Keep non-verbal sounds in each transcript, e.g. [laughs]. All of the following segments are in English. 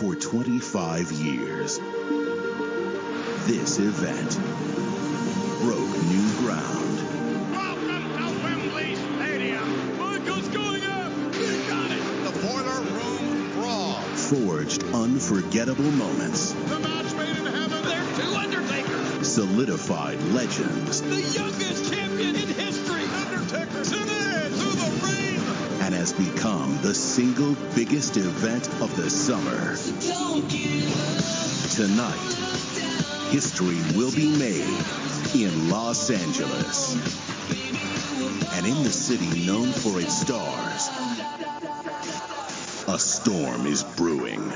for 25 years. This event broke new ground. Welcome to Wembley Stadium. Michael's going up. He got it. The Boiler Room Brawl. Forged unforgettable moments. The match made in heaven. There's two Undertakers. Solidified legends. The youngest champion in history. Undertaker become the single biggest event of the summer. Tonight, history will be made in Los Angeles. And in the city known for its stars, a storm is brewing.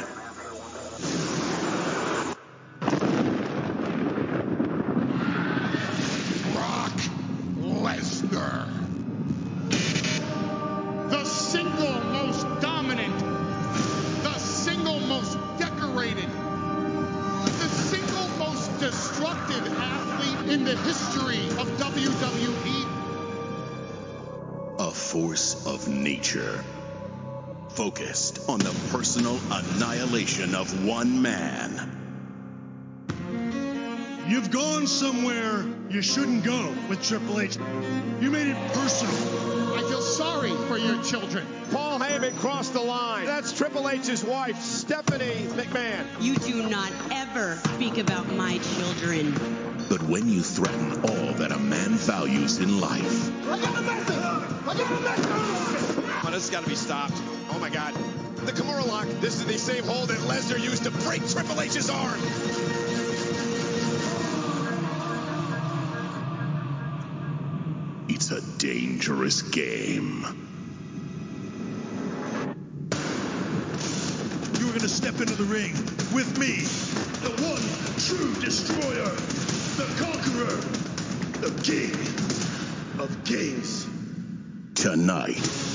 Focused on the personal annihilation of one man. You've gone somewhere you shouldn't go with Triple H. You made it personal. I feel sorry for your children. Paul Heyman crossed the line. That's Triple H's wife, Stephanie McMahon. You do not ever speak about my children. But when you threaten all that a man values in life, I got a message. I got a message. Oh, this has got to be stopped. Oh my God. The Kimura lock. This is the same hold that Lesnar used to break Triple H's arm. it's a dangerous game. You're going to step into the ring with me, the one true destroyer, the conqueror, the king of kings. Tonight,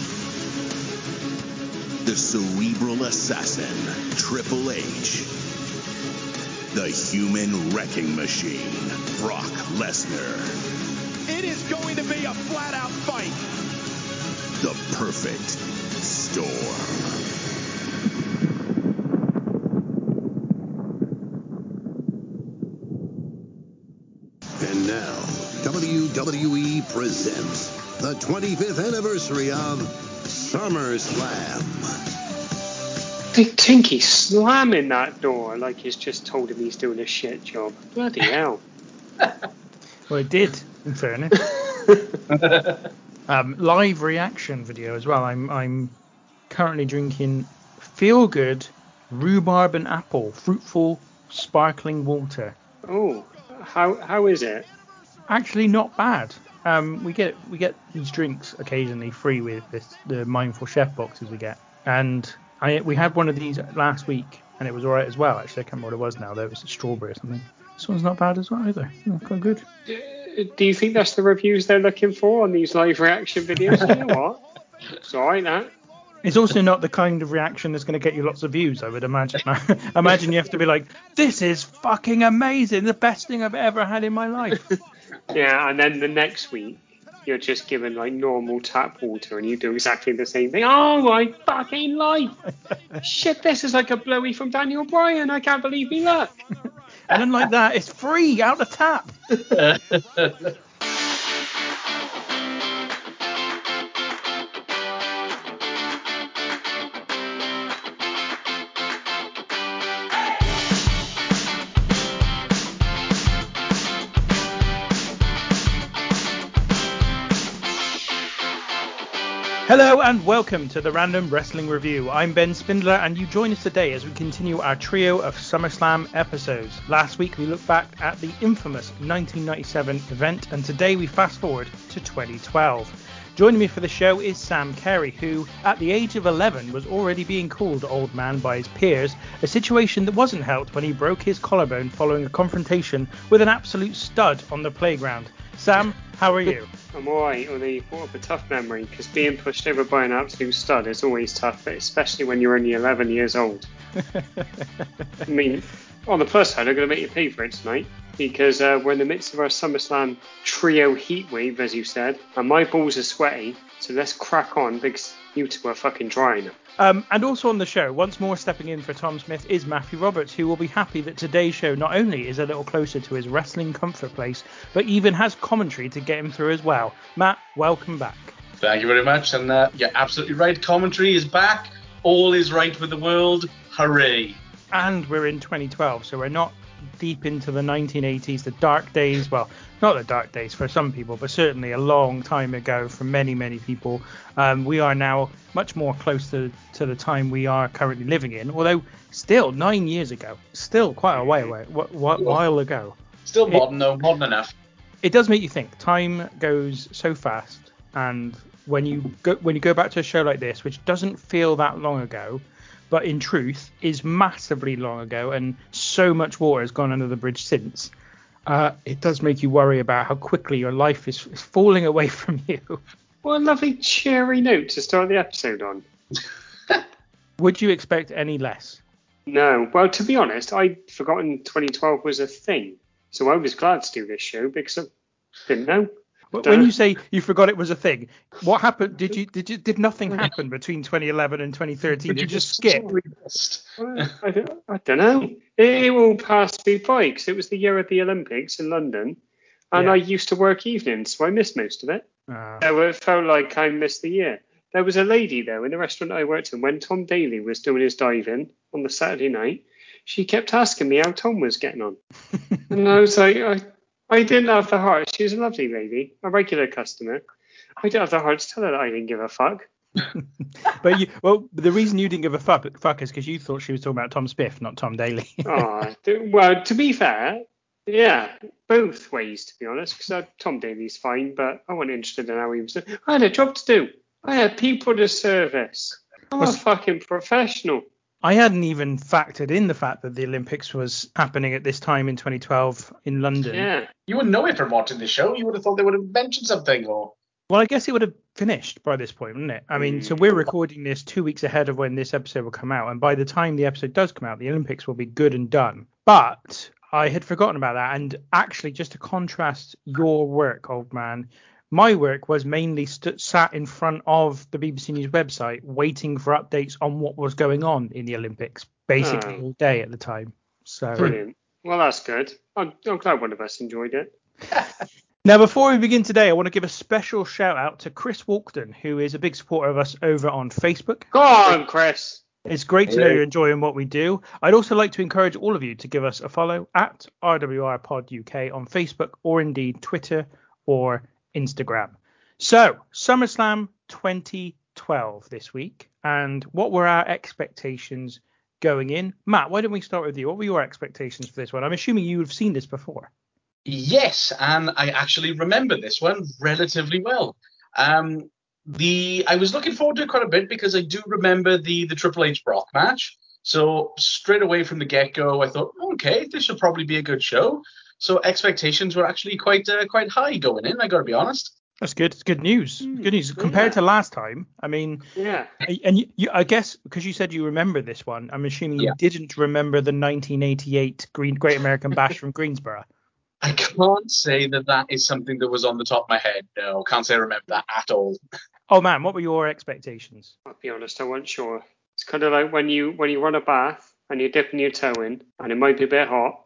the cerebral assassin, Triple H. The human wrecking machine, Brock Lesnar. It is going to be a flat out fight. The perfect storm. And now, WWE presents the 25th anniversary of SummerSlam. Big Tinky slamming that door like he's just told him he's doing a shit job. Bloody [laughs] hell. Well, it did, in fairness. [laughs] um, live reaction video as well. I'm I'm currently drinking Feel Good rhubarb and apple fruitful sparkling water. Oh, how how is it? Actually, not bad. Um, we get we get these drinks occasionally free with this the mindful chef boxes we get, and I we had one of these last week and it was alright as well. Actually, I can't remember what it was now. Though it was a strawberry or something. This one's not bad as well either. Quite good. Uh, do you think that's the reviews they're looking for on these live reaction videos? you know [laughs] what? It's alright, that. It's also not the kind of reaction that's going to get you lots of views, I would imagine. [laughs] imagine you have to be like, "This is fucking amazing, the best thing I've ever had in my life." [laughs] Yeah, and then the next week you're just given like normal tap water and you do exactly the same thing. Oh my fucking life! [laughs] Shit, this is like a blowy from Daniel Bryan. I can't believe me luck. [laughs] and then like that, it's free out the tap. [laughs] Hello and welcome to the Random Wrestling Review. I'm Ben Spindler and you join us today as we continue our trio of SummerSlam episodes. Last week we looked back at the infamous 1997 event and today we fast forward to 2012. Joining me for the show is Sam Carey, who, at the age of 11, was already being called old man by his peers, a situation that wasn't helped when he broke his collarbone following a confrontation with an absolute stud on the playground. Sam, how are you? I'm alright, although you brought up a tough memory because being pushed over by an absolute stud is always tough, but especially when you're only 11 years old. [laughs] I mean, on the plus side, I'm going to make you pay for it tonight because uh, we're in the midst of our SummerSlam trio heatwave, as you said, and my balls are sweaty. So let's crack on because You two are fucking trying. Um, and also on the show, once more stepping in for Tom Smith is Matthew Roberts, who will be happy that today's show not only is a little closer to his wrestling comfort place, but even has commentary to get him through as well. Matt, welcome back. Thank you very much. And uh, you're absolutely right. Commentary is back. All is right with the world. Hooray. And we're in 2012, so we're not deep into the 1980s, the dark days. Well, not the dark days for some people, but certainly a long time ago for many, many people. Um, we are now much more close to, to the time we are currently living in, although still nine years ago, still quite a way away, wh- wh- while ago. Still modern, though, modern enough. It does make you think. Time goes so fast, and when you go when you go back to a show like this, which doesn't feel that long ago, but in truth is massively long ago, and so much water has gone under the bridge since. Uh, it does make you worry about how quickly your life is, is falling away [laughs] from you. What a lovely cheery note to start the episode on. [laughs] Would you expect any less? No. Well, to be honest, I'd forgotten 2012 was a thing. So I was glad to do this show because I didn't know. But when you [laughs] say you forgot it was a thing, what happened? Did you did you did nothing happen between 2011 and 2013? Did you just skip? I, [laughs] don't, I don't know. It, it all passed me by because it was the year of the Olympics in London, and Yeah. I used to work evenings, so I missed most of it. Uh, So it felt like I missed the year. There was a lady though in the restaurant I worked in when Tom Daley was doing his diving on the Saturday night. She kept asking me how Tom was getting on, [laughs] and I was like, I, I didn't have the heart. She was a lovely lady, a regular customer. I didn't have the heart to tell her that I didn't give a fuck. [laughs] but you, well, the reason you didn't give a fuck, fuck is because you thought she was talking about Tom Smith, not Tom Daley. [laughs] oh, well, to be fair, yeah, both ways to be honest. Because uh, Tom Daley's fine, but I wasn't interested in how he was. doing. I had a job to do. I had people to service. I'm a Was- fucking professional. I hadn't even factored in the fact that the Olympics was happening at this time in 2012 in London. Yeah. You wouldn't know it from watching the show. You would have thought they would have mentioned something or. Well, I guess it would have finished by this point, wouldn't it? I mean, so we're mm. recording this two weeks ahead of when this episode will come out, and by the time the episode does come out, the Olympics will be good and done. But I had forgotten about that, and actually, just to contrast your work, old man, my work was mainly st- sat in front of the BBC News website, waiting for updates on what was going on in the Olympics, basically Oh. all day at the time. So Brilliant. Well, that's good. I'm, I'm glad one of us enjoyed it. [laughs] Now, before we begin today, I want to give a special shout out to Chris Walkden, who is a big supporter of us over on Facebook. Go on, Chris. It's great to know you're enjoying what we do. I'd also like to encourage all of you to give us a follow at RWR Pod UK on Facebook or indeed Twitter or Instagram. So, SummerSlam 2012 this week, and what were our expectations going in? Matt, why don't we start with you? What were your expectations for this one? I'm assuming you have seen this before. Yes, and I actually remember this one relatively well. Um, the I was looking forward to it quite a bit because I do remember the the Triple H Brock match. So straight away from the get go, I thought, okay, this should probably be a good show. So expectations were actually quite uh, quite high going in. I got to be honest. That's good. It's good news. good news compared to last time. I mean, Yeah. and you, you, I guess because you said you remember this one, I'm assuming you didn't remember the 1988 Green Great American Bash from Greensboro. [laughs] I can't say that that is something that was on the top of my head. No, can't say I remember that at all. [laughs] Oh man, what were your expectations? I'll be honest, I wasn't sure. It's kind of like when you when you run a bath and you're dipping your toe in, and it might be a bit hot,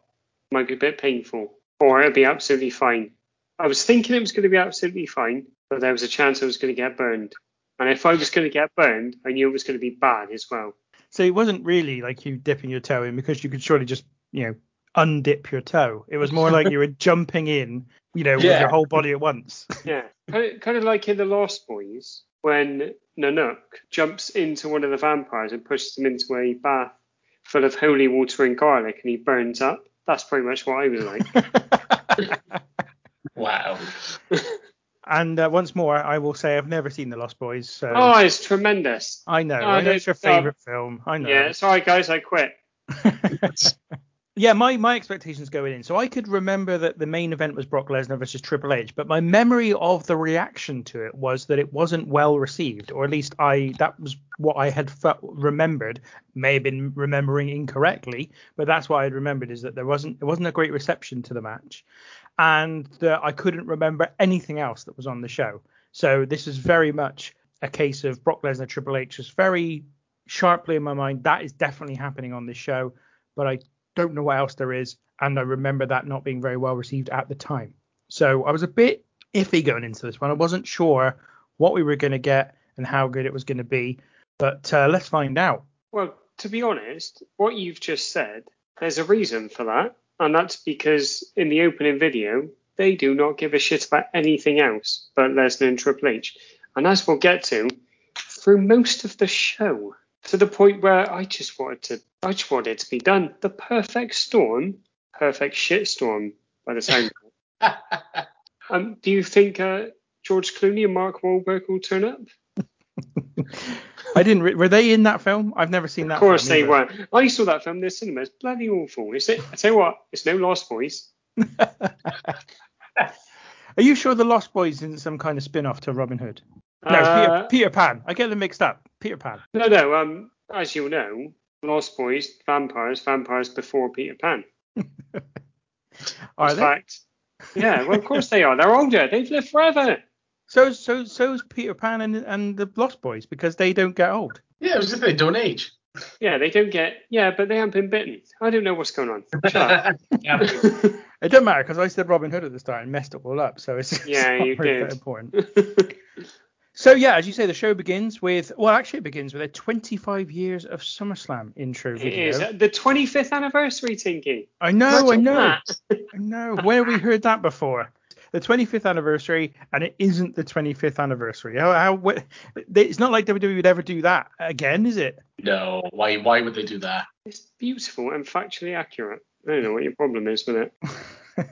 might be a bit painful, or it'll be absolutely fine. I was thinking it was going to be absolutely fine, but there was a chance I was going to get burned. And if I was going to get burned, I knew it was going to be bad as well. So it wasn't really like you dipping your toe in because you could surely just, you know, undip your toe. It was more like you were [laughs] jumping in, you know, with your whole body at once. [laughs] Yeah, kind of, kind of like in The Lost Boys when Nanook jumps into one of the vampires and pushes him into a bath full of holy water and garlic, and he burns up. That's pretty much what I was like. [laughs] Wow. [laughs] And uh, once more, I will say I've never seen The Lost Boys. So oh, it's tremendous. I know. Oh, I know it's your no. favorite film. I know. Yeah, sorry guys, I quit. [laughs] Yeah, my, my expectations going in. So I could remember that the main event was Brock Lesnar versus Triple H, but my memory of the reaction to it was that it wasn't well received, or at least I that was what I had remembered. May have been remembering incorrectly, but that's what I had remembered is that there wasn't it wasn't a great reception to the match, and that I couldn't remember anything else that was on the show. So this is very much a case of Brock Lesnar Triple H is very sharply in my mind. That is definitely happening on this show, but I don't know what else there is, and I remember that not being very well received at the time. So I was a bit iffy going into this one. I wasn't sure what we were going to get and how good it was going to be, but uh, let's find out. Well, to be honest, what you've just said, there's a reason for that, and that's because in the opening video, they do not give a shit about anything else but Lesnar and Triple H. And as we'll get to, through most of the show, to the point where I just wanted to, I just wanted it to be done. The perfect storm, perfect shit storm by the sound. [laughs] um, do you think uh, George Clooney and Mark Wahlberg will turn up? I didn't. Re- were they in that film? I've never seen that. Of course film they either. were. I saw that film in the cinema. It's bloody awful. Is it? I tell you what, it's no Lost Boys. [laughs] Are you sure the Lost Boys isn't some kind of spin-off to Robin Hood? No, Uh, Peter, Peter Pan. I get them mixed up. Peter Pan. No, no. Um, as you'll know, Lost Boys, vampires, vampires before Peter Pan. [laughs] Are In they? fact, yeah. Well, of course they are. They're older. They've lived forever. So so so's Peter Pan and, and the Lost Boys because they don't get old. Yeah, it was just they don't age. Yeah, they don't get. Yeah, but they haven't been bitten. I don't know what's going on. [laughs] Yeah. It doesn't matter because I said Robin Hood at the start and messed it all up. So it's, [laughs] it's Yeah, not you really did. important. So yeah, as you say, the show begins with well, actually, it begins with a 25 years of SummerSlam intro video. is the 25th anniversary, Tinky. I know, I know. [laughs] I know. Where have we heard that before? The 25th anniversary, and it isn't the 25th anniversary. How, how wh- it's not like WWE would ever do that again, is it? No, why why would they do that? It's beautiful and factually accurate. I don't know what your problem is with it. [laughs]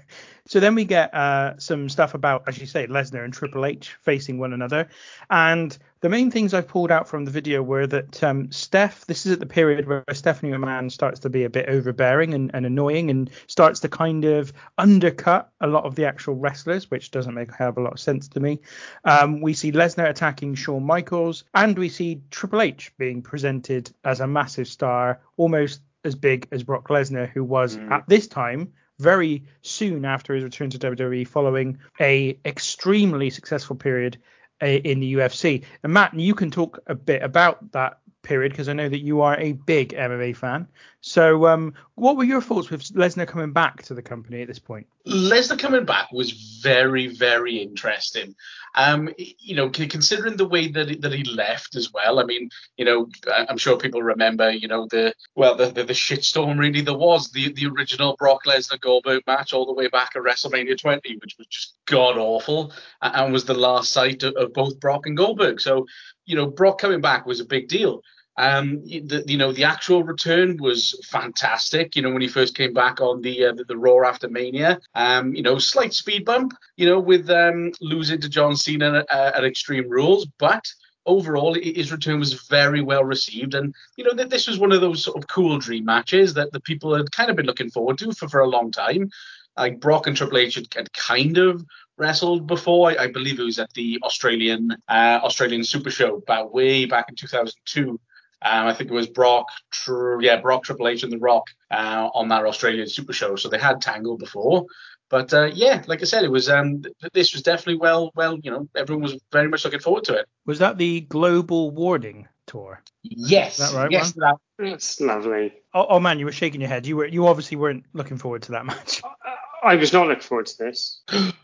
So then we get uh, some stuff about, as you say, Lesnar and Triple H facing one another. And the main things I've pulled out from the video were that um, Steph, this is at the period where Stephanie McMahon starts to be a bit overbearing and, and annoying and starts to kind of undercut a lot of the actual wrestlers, which doesn't make a hell of a lot of sense to me. Um, we see Lesnar attacking Shawn Michaels, and we see Triple H being presented as a massive star, almost as big as Brock Lesnar, who was at this time very soon after his return to WWE following a extremely successful period uh, in the UFC. And Matt, you can talk a bit about that period because I know that you are a big MMA fan. So, um, what were your thoughts with Lesnar coming back to the company at this point? Lesnar coming back was very, very interesting. Um, you know, considering the way that he, that he left as well. I mean, you know, I'm sure people remember, you know, the well, the the, the shitstorm really there was the the original Brock Lesnar Goldberg match all the way back at WrestleMania 20, which was just god awful, and was the last sight of, of both Brock and Goldberg. So, you know, Brock coming back was a big deal. Um, the, you know, the actual return was fantastic. You know, when he first came back on the uh, the, the Raw after Mania, um, you know, slight speed bump, you know, with um, losing to John Cena uh, at Extreme Rules, but overall his return was very well received and you know that this was one of those sort of cool dream matches that the people had kind of been looking forward to for, for a long time like brock and triple h had, had kind of wrestled before I, I believe it was at the australian uh, australian super show about way back in 2002 um, I think it was Brock, tr- yeah, Brock, Triple H, and The Rock uh, on that Australian Super Show. So they had Tangle before, but uh, yeah, like I said, it was um, th- this was definitely well, well, you know, everyone was very much looking forward to it. Was that the Global Warning tour? Yes, Is that right, yes, that, That's lovely. Oh, oh man, you were shaking your head. You were you obviously weren't looking forward to that [laughs] match. I was not looking forward to this [gasps] [gasps]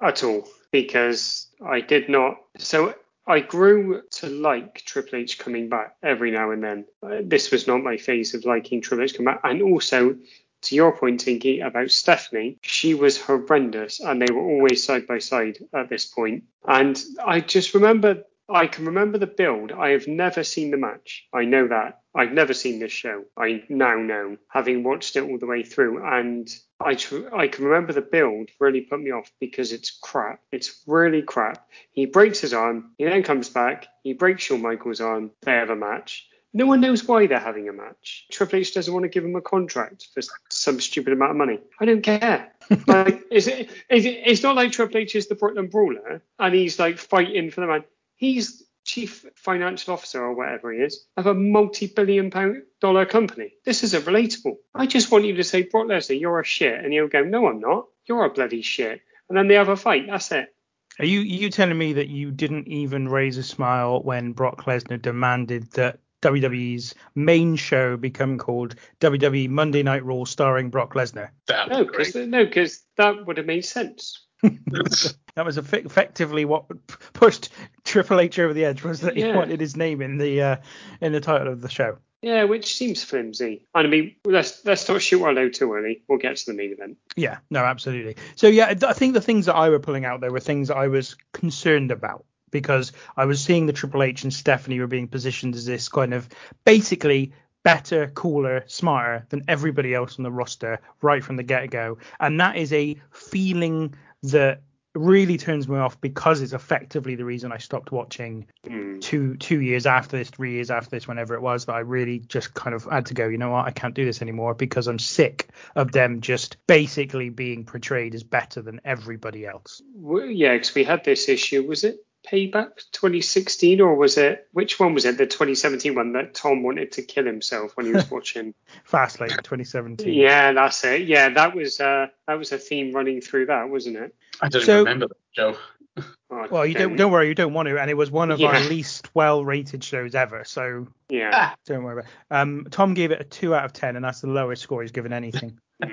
at all because I did not. So I grew to like Triple H coming back every now and then. Uh, this was not my phase of liking Triple H coming back. And also, to your point, Tinky, about Stephanie, she was horrendous and they were always side by side at this point. And I just remember. I can remember the build. I have never seen the match. I know that. I've never seen this show. I now know, having watched it all the way through. And I, tr- I can remember the build really put me off because it's crap. It's really crap. He breaks his arm. He then comes back. He breaks Shawn Michaels' arm. They have a match. No one knows why they're having a match. Triple H doesn't want to give him a contract for some stupid amount of money. I don't care. [laughs] like, is it, is it, it's not like Triple H is the Brooklyn Brawler and he's like fighting for the man. He's chief financial officer or whatever he is of a multi-billion pound dollar company. This isn't relatable. I just want you to say, Brock Lesnar, you're a shit, and he'll go, No, I'm not. You're a bloody shit. And then they have a fight. That's it. Are you you telling me that you didn't even raise a smile when Brock Lesnar demanded that WWE's main show become called WWE Monday Night Raw starring Brock Lesnar? That No, because no, 'cause that would have made sense. [laughs] That was effe- effectively what pushed Triple H over the edge was that he wanted his name in the uh, in the title of the show. Yeah, which seems flimsy. And I mean, let's let's not shoot our load too early. We'll get to the main event. Yeah, no, absolutely. So yeah, I think the things that I were pulling out there were things that I was concerned about because I was seeing the Triple H and Stephanie were being positioned as this kind of basically better, cooler, smarter than everybody else on the roster right from the get go, and that is a feeling that really turns me off because it's effectively the reason I stopped watching Hmm. two two years after this, three years after this, whenever it was, that I really just kind of had to go, you know what, I can't do this anymore because I'm sick of them just basically being portrayed as better than everybody else. W- Yeah, because we had this issue. Was it Payback 2016 or was it which one was it? The 2017 one that Tom wanted to kill himself when he was [laughs] watching. Fastlane 2017. yeah, that's it. Yeah, that was uh that was a theme running through that, wasn't it? I don't So- remember that, Joe. [laughs] Oh, Well, you don't damn. don't worry, you don't want to, and it was one of our least well-rated shows ever, so Yeah. don't worry about. It. Um, Tom gave it a two out of ten, and that's the lowest score he's given anything. [laughs]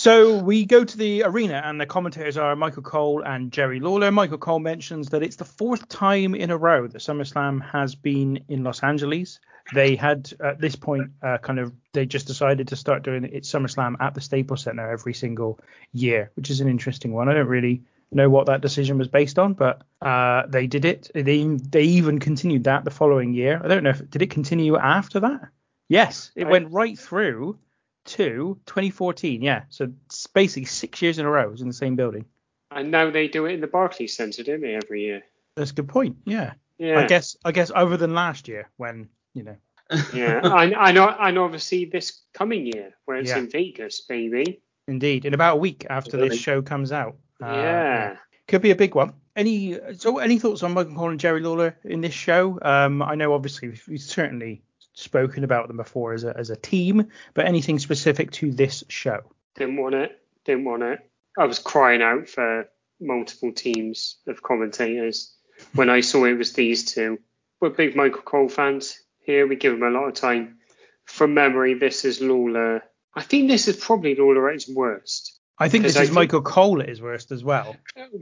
So we go to the arena, and the commentators are Michael Cole and Jerry Lawler. Michael Cole mentions that it's the fourth time in a row that SummerSlam has been in Los Angeles. They had at this point uh, kind of they just decided to start doing it SummerSlam at the Staples Center every single year, which is an interesting one. I don't really know what that decision was based on, but uh, they did it. They they even continued that the following year. I don't know if did it continue after that. Yes, it I- went right through to 2014. Yeah, so it's basically six years in a row it was in the same building. And now they do it in the Barclays Centre, don't they, every year? That's a good point. Yeah. Yeah. I guess I guess other than last year when you know. [laughs] Yeah. I, know, I know. And obviously this coming year where it's Yeah. in Vegas, baby. Indeed, in about a week after Really? this show comes out. Uh, yeah. Could be a big one. Any so any thoughts on Michael Cole and Jerry Lawler in this show? Um, I know obviously we've, we've certainly spoken about them before as a as a team, but anything specific to this show? Didn't want it. Didn't want it. I was crying out for multiple teams of commentators when I saw it was these two. We're big Michael Cole fans here. We give him a lot of time. From memory, this is Lawler. I think this is probably Lawler at his worst. I think this I is think- Michael Cole at his worst as well.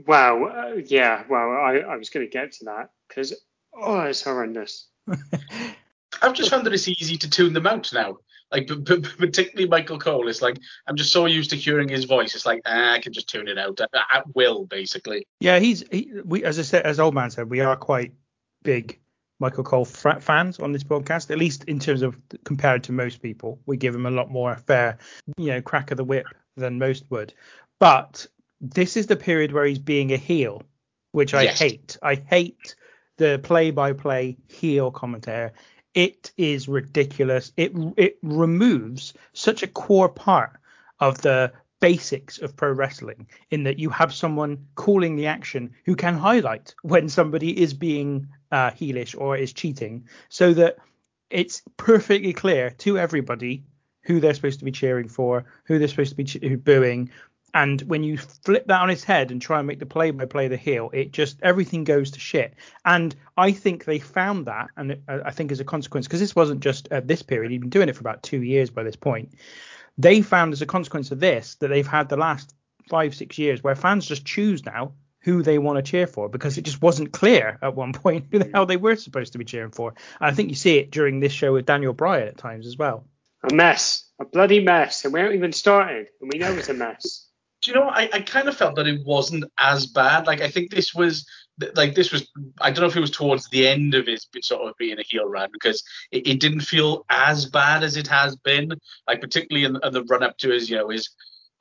Well, Uh, yeah. Well, I, I was going to get to that because oh, it's horrendous. [laughs] I've just found that it's easy to tune them out now. Like, p- p- particularly Michael Cole. It's like I'm just so used to hearing his voice. It's like ah, I can just tune it out at, at will, basically. Yeah, he's he, we as I said as old man said, we are quite big Michael Cole fra- fans on this podcast, at least in terms of compared to most people. We give him a lot more fair, you know, crack of the whip than most would. But this is the period where he's being a heel, which I Yes. hate. I hate the play-by-play heel commentator. It is ridiculous. It it removes such a core part of the basics of pro wrestling in that you have someone calling the action who can highlight when somebody is being uh, heelish or is cheating so that it's perfectly clear to everybody who they're supposed to be cheering for, who they're supposed to be che- booing. And when you flip that on its head and try and make the play by play the heel, it just everything goes to shit. And I think they found that, and uh, I think as a consequence, because this wasn't just at this period, he'd been doing it for about two years by this point they found as a consequence of this that they've had the last five six years where fans just choose now who they want to cheer for because it just wasn't clear at one [laughs] point who the hell they were supposed to be cheering for. And I think you see it during this show with Daniel Bryan at times as well. A mess. A bloody mess. And we haven't even started. And we know it's a mess. Do you know? I, I kind of felt that it wasn't as bad. Like I think this was like this was. I don't know if it was towards the end of his sort of being a heel run because it, it didn't feel as bad as it has been. Like particularly in, in the run up to his you know his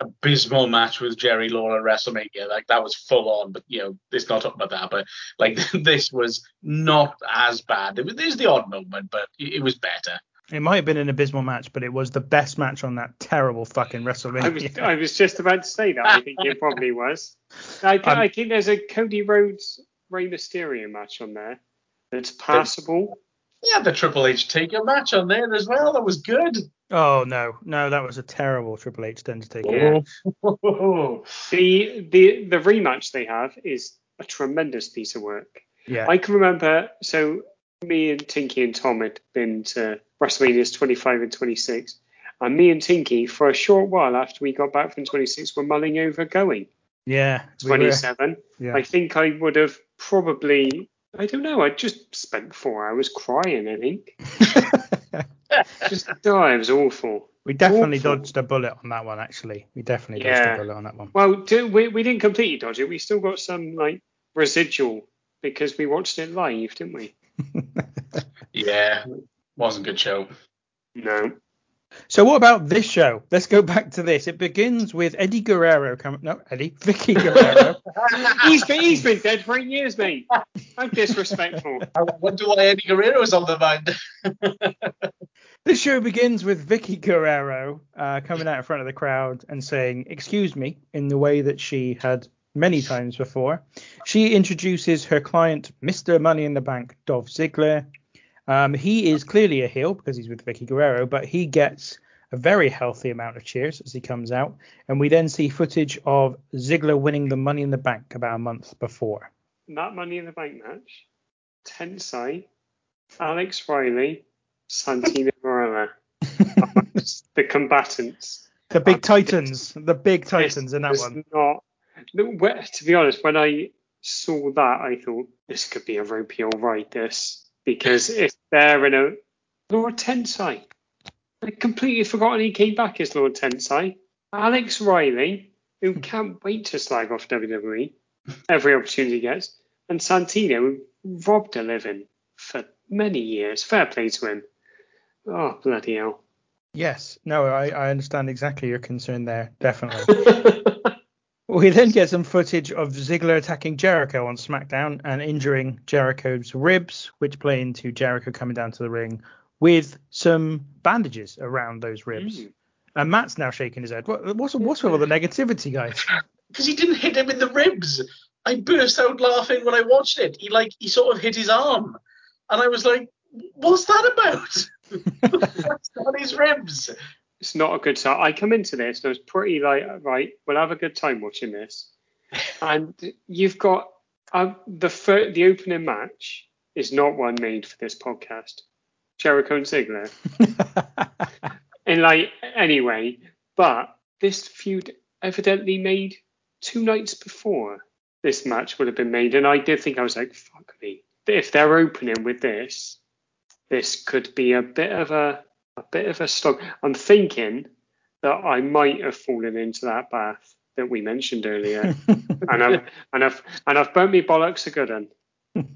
abysmal match with Jerry Lawler at WrestleMania. Like that was full on. But you know, it's not talking about that. But like [laughs] this was not as bad. There's the odd moment, but it, it was better. It might have been an abysmal match, but it was the best match on that terrible fucking WrestleMania. I was I was just about to say that. I think it probably was. I, th- [laughs] Um, I think there's a Cody Rhodes Rey Mysterio match on there that's passable. Yeah, the Triple H Taker match on there as well. That was good. Oh no, no, that was a terrible Triple H Undertaker. Yeah. [laughs] The the the rematch they have is a tremendous piece of work. Yeah. I can remember. So me and Tinky and Tom had been to WrestleMania's 25 and 26, and me and Tinky for a short while after we got back from 26 were mulling over going yeah. we 27. yeah. I think I would have probably. I don't know. I just spent four hours crying. I think. [laughs] Just oh, it was awful. we definitely awful. dodged a bullet on that one. Actually, we definitely Yeah. dodged a bullet on that one. Well, do, we we didn't completely dodge it. We still got some like residual because we watched it live, didn't we? Yeah, wasn't a good show. No. So what about this show? Let's go back to this. It begins with Eddie Guerrero coming. No, Eddie, Vickie Guerrero. [laughs] he's been he's been dead for eight years, mate. How disrespectful. I wonder why Eddie Guerrero is on the mind. [laughs] This show begins with Vickie Guerrero uh, coming out in front of the crowd and saying, Excuse me, in the way that she had many times before. She introduces her client, Mr. Money in the Bank, Dolph Ziggler. Um, he is clearly a heel because he's with Vickie Guerrero, but he gets a very healthy amount of cheers as he comes out. And we then see footage of Ziggler winning the Money in the Bank about a month before. That Money in the Bank match. Tensai, Alex Riley, Santino Marella. [laughs] the combatants. The big Titans, the big Titans in that one. Not, to be honest, when I saw that, I thought this could be a ropey all right. This because if they're in a Lord Tensai, I completely forgotten he came back as Lord Tensai. Alex Riley, who hmm. can't wait to slag off WWE every opportunity he gets, and Santino, who robbed a living for many years. Fair play to him. Oh bloody hell. Yes, no, I, I understand exactly your concern there, definitely. [laughs] We then get some footage of Ziggler attacking Jericho on SmackDown and injuring Jericho's ribs, which play into Jericho coming down to the ring with some bandages around those ribs. Mm. And Matt's now shaking his head. What, what's what's with all the negativity, guys? [laughs] Because he didn't hit him in the ribs. I burst out laughing when I watched it. He like he sort of hit his arm, and I was like, "What's that about?" [laughs] That's on his ribs. It's not a good start. I come into this and I was pretty like, right, we'll have a good time watching this. [laughs] And you've got uh, the fir- the opening match is not one made for this podcast. Jericho and Ziggler. [laughs] and like anyway, but this feud evidently made two nights before this match would have been made, and I did think I was like, fuck me. If they're opening with this, this could be a bit of a a bit of a slog. I'm thinking that I might have fallen into that bath that we mentioned earlier, [laughs] and I've and I've and I've burnt me bollocks a good one. [laughs]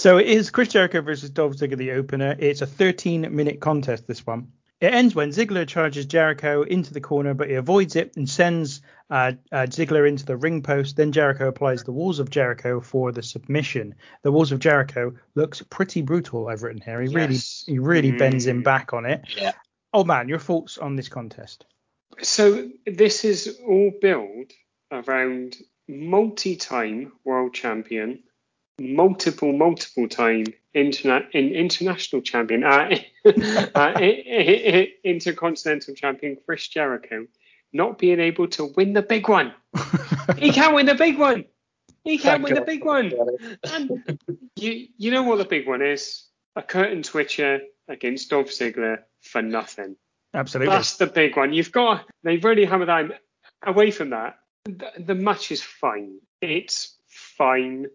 So it is Chris Jericho versus Dolph Ziggler, the opener. It's a 13 minute contest, this one. It ends when Ziggler charges Jericho into the corner, but he avoids it and sends uh, uh, Ziggler into the ring post. Then Jericho applies the Walls of Jericho for the submission. The Walls of Jericho looks pretty brutal. I've written here. He Yes. really, he really bends Mm. him back on it. Yeah. Oh man, your thoughts on this contest? So this is all built around multi-time world champion, multiple, multiple time interna- in international champion, uh, [laughs] uh, [laughs] intercontinental champion Chris Jericho not being able to win the big one. He [laughs] can't win the big one. He can't win the big one. And you, you know what the big one is? A curtain twitcher against Dolph Ziggler for nothing. Absolutely. That's the big one. You've got they really hammered that. Away from that, the, the match is fine. It's fine,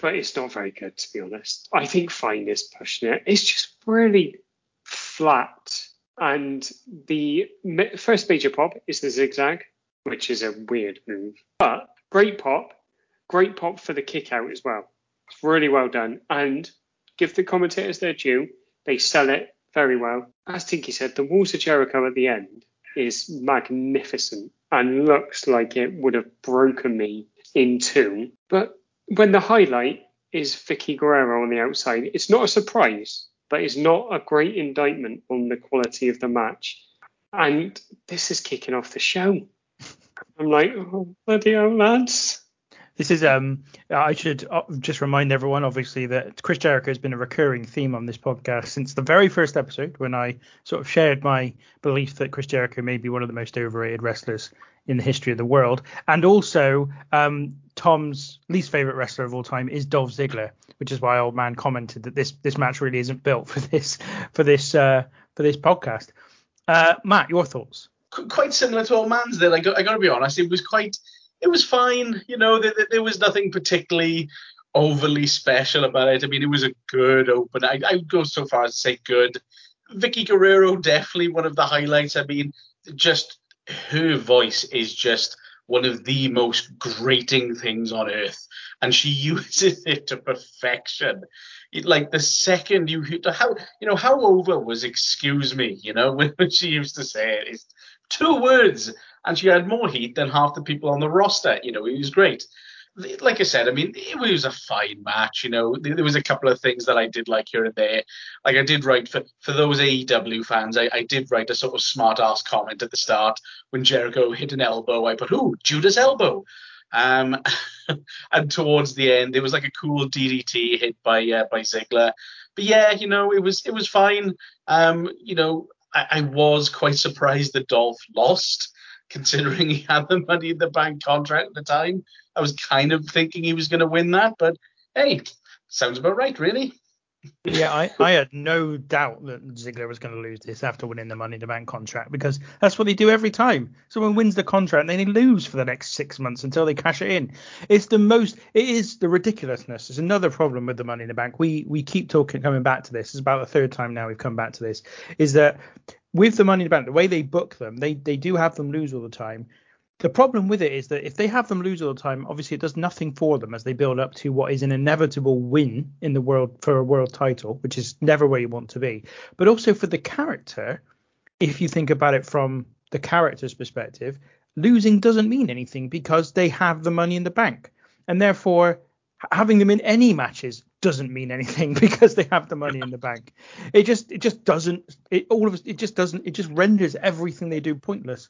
but it's not very good to be honest. I think fine is pushing it. It's just really flat. And the first major pop is the zigzag, which is a weird move, but great pop, great pop for the kick out as well. It's really well done. And give the commentators their due. They sell it very well. As Tinky said, the of Jericho at the end is magnificent and looks like it would have broken me in two. But when the highlight is Vickie Guerrero on the outside, it's not a surprise, but it's not a great indictment on the quality of the match. And this is kicking off the show. I'm like, oh, bloody hell, lads. This is um I should uh, just remind everyone obviously that Chris Jericho has been a recurring theme on this podcast since the very first episode when I sort of shared my belief that Chris Jericho may be one of the most overrated wrestlers in the history of the world. And also um Tom's least favorite wrestler of all time is Dolph Ziggler, which is why old man commented that this this match really isn't built for this for this uh for this podcast. Uh Matt, your thoughts? quite similar to old man's there. I got, I got to be honest, it was quite, it was fine. You know, there, there was nothing particularly overly special about it. I mean, it was a good open. I, I would go so far as to say good. Vickie Guerrero, definitely one of the highlights. I mean, just her voice is just one of the most grating things on earth, and she [laughs] uses it to perfection. Like the second you how you know how over was excuse me, you know [laughs] when she used to say it, it's two words, and she had more heat than half the people on the roster. You know, it was great. Like I said, I mean, it was a fine match. You know, there was a couple of things that I did like here and there. Like I did write for for those AEW fans, I, I did write a sort of smart ass comment at the start when Jericho hit an elbow. I put, "Ooh, Judas elbow." Um, [laughs] and towards the end, there was like a cool DDT hit by uh, by Ziggler. But yeah, you know, it was it was fine. Um, you know, I, I was quite surprised that Dolph lost, considering [laughs] he had the Money in the Bank contract at the time. I was kind of thinking he was going to win that, but hey, sounds about right, really. Yeah, I, I had no doubt that Ziggler was going to lose this after winning the Money in the Bank contract because that's what they do every time. Someone wins the contract and then they lose for the next six months until they cash it in. It's the most, it is the ridiculousness. It's another problem with the Money in the Bank. We we keep talking, coming back to this. It's about the third time now we've come back to this. Is that with the Money in the Bank, the way they book them, they they do have them lose all the time the problem with it is that if they have them lose all the time, obviously it does nothing for them as they build up to what is an inevitable win in the world for a world title, which is never where you want to be. But also for the character, if you think about it from the character's perspective, losing doesn't mean anything because they have the money in the bank. And therefore, having them in any matches doesn't mean anything [laughs] because they have the money in the bank. It just it just doesn't it all of it just doesn't it just renders everything they do pointless.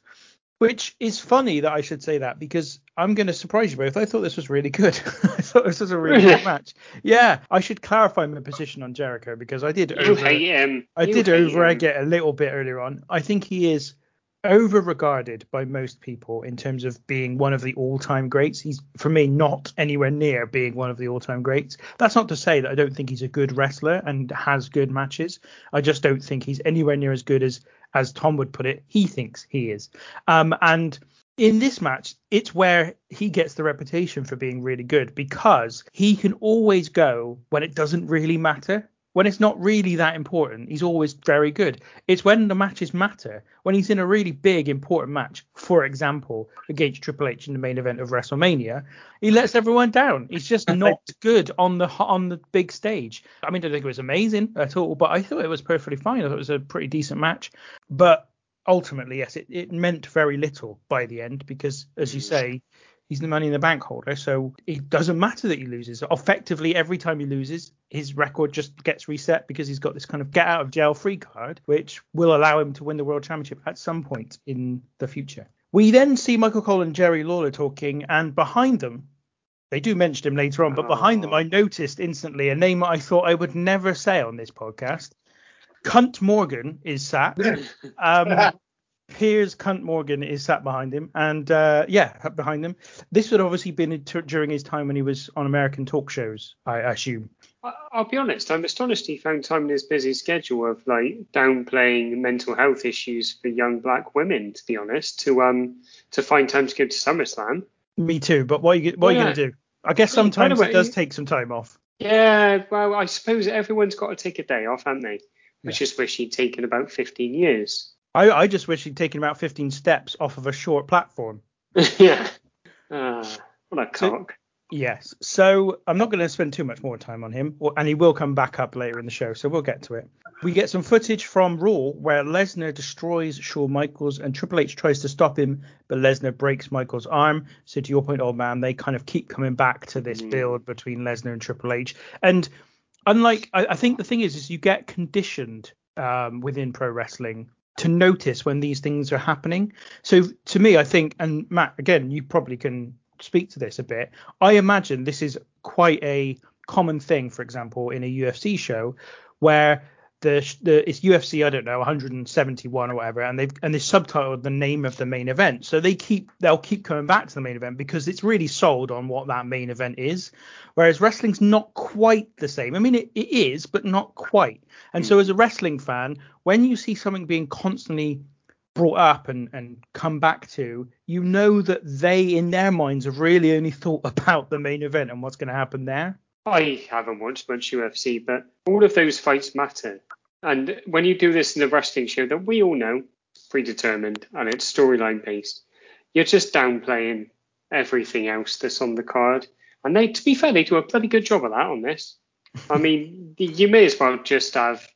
Which is funny that I should say that because I'm going to surprise you both. I thought this was really good. [laughs] I thought this was a really good match. Yeah, I should clarify my position on Jericho because I did you over. I did over egg it a little bit earlier on. I think he is over regarded by most people in terms of being one of the all-time greats. He's for me not anywhere near being one of the all-time greats. That's not to say that I don't think he's a good wrestler and has good matches. I just don't think he's anywhere near as good as as Tom would put it, he thinks he is. Um, and in this match, it's where he gets the reputation for being really good because he can always go when it doesn't really matter when it's not really that important, he's always very good. It's when the matches matter, when he's in a really big, important match, for example, against Triple H in the main event of WrestleMania, he lets everyone down. He's just [laughs] not good on the on the big stage. I mean, I don't think it was amazing at all, but I thought it was perfectly fine. I thought it was a pretty decent match. But ultimately, yes, it, it meant very little by the end because, as you mm. say, He's the money in the bank holder, so it doesn't matter that he loses. Effectively, every time he loses, his record just gets reset because he's got this kind of get out of jail free card, which will allow him to win the world championship at some point in the future. We then see Michael Cole and Jerry Lawler talking, and behind them, they do mention him later on, but behind them, I noticed instantly a name I thought I would never say on this podcast. Cunt Morgan is sat. [laughs] Um, Piers Cunt Morgan is sat behind him, and uh, yeah, behind him. This would obviously been t- during his time when he was on American talk shows, I assume. I'll be honest, I'm astonished he found time in his busy schedule of like downplaying mental health issues for young black women. To be honest, to um to find time to go to SummerSlam. Me too, but what are you what are you gonna do? I guess sometimes it does take some time off. Yeah, well, I suppose everyone's got to take a day off, haven't they? I just wish he'd taken about 15 years. I, I just wish he'd taken about 15 steps off of a short platform. [laughs] yeah. Uh, what a cock. yes. So I'm not going to spend too much more time on him, and he will come back up later in the show, so we'll get to it. We get some footage from Raw where Lesnar destroys Shawn Michaels and Triple H tries to stop him, but Lesnar breaks Michaels' arm. So to your point, old man, they kind of keep coming back to this mm. build between Lesnar and Triple H. And unlike, I, I think the thing is, is you get conditioned um, within pro wrestling to notice when these things are happening. So to me, I think, and Matt, again, you probably can speak to this a bit. I imagine this is quite a common thing, for example, in a UFC show where the the it's UFC I don't know 171 or whatever, and they've and they subtitled the name of the main event, so they keep they'll keep coming back to the main event because it's really sold on what that main event is, whereas wrestling's not quite the same. I mean it, it is, but not quite. And so hmm. as a wrestling fan, when you see something being constantly brought up and and come back to, you know that they in their minds have really only thought [laughs] about the main event and what's going to happen there. I haven't watched much UFC, but all of those fights matter. And when you do this in a wrestling show that we all know, predetermined, and it's storyline based, you're just downplaying everything else that's on the card. And they, to be fair, they do a bloody good job of that on this. I [laughs] mean, you may as well just have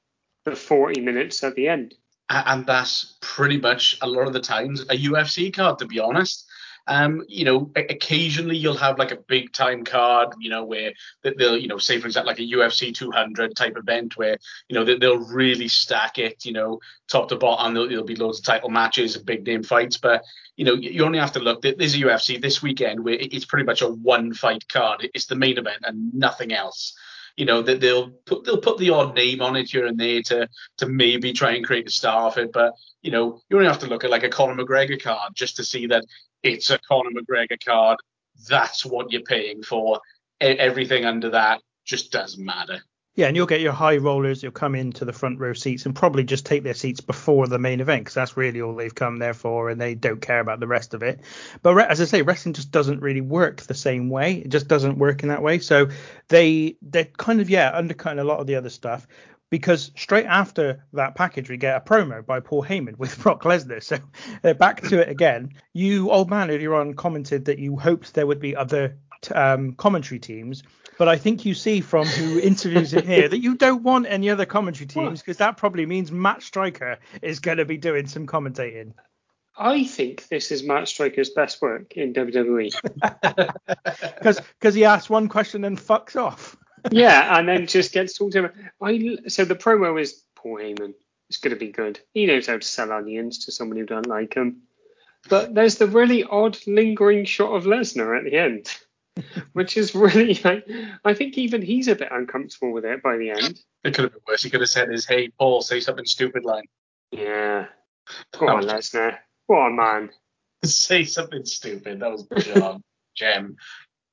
the 40 minutes at the end. And that's pretty much a lot of the times a UFC card, to be honest. Um, you know, occasionally you'll have like a big time card, you know, where they'll, you know, say for example, like a UFC 200 type event where, you know, they'll really stack it, you know, top to bottom. There'll, be loads of title matches and big name fights. But, you know, you only have to look. There's a UFC this weekend where it's pretty much a one fight card. It's the main event and nothing else you know that they'll put they'll put the odd name on it here and there to to maybe try and create a star of it. But you know, you only have to look at like a Conor McGregor card just to see that it's a Conor McGregor card. That's what you're paying for. Everything under that just doesn't matter. Yeah, and you'll get your high rollers. You'll come into the front row seats and probably just take their seats before the main event because that's really all they've come there for, and they don't care about the rest of it. But as I say, wrestling just doesn't really work the same way. It just doesn't work in that way. So they they're kind of yeah undercutting a lot of the other stuff because straight after that package we get a promo by Paul Heyman with [laughs] Brock Lesnar. So uh, back to it again. You old man earlier on commented that you hoped there would be other um, commentary teams, but I think you see from who [laughs] interviews it here that you don't want any other commentary teams because that probably means Matt Striker is going to be doing some commentating. I think this is Matt Striker's best work in WWE. Because [laughs] he asks one question and fucks off yeah, and then just gets talked to. I so the promo is Paul Heyman. It's going to be good. He knows how to sell onions to someone who doesn't like him. But there's the really odd lingering shot of Lesnar at the end, [laughs] which is really like I think even he's a bit uncomfortable with it by the end. It could have been worse. He could have said his "Hey Paul, say something stupid" line. Yeah. Go on, Lesnar. Go on, man. [laughs] say something stupid. That was John [laughs] Gem.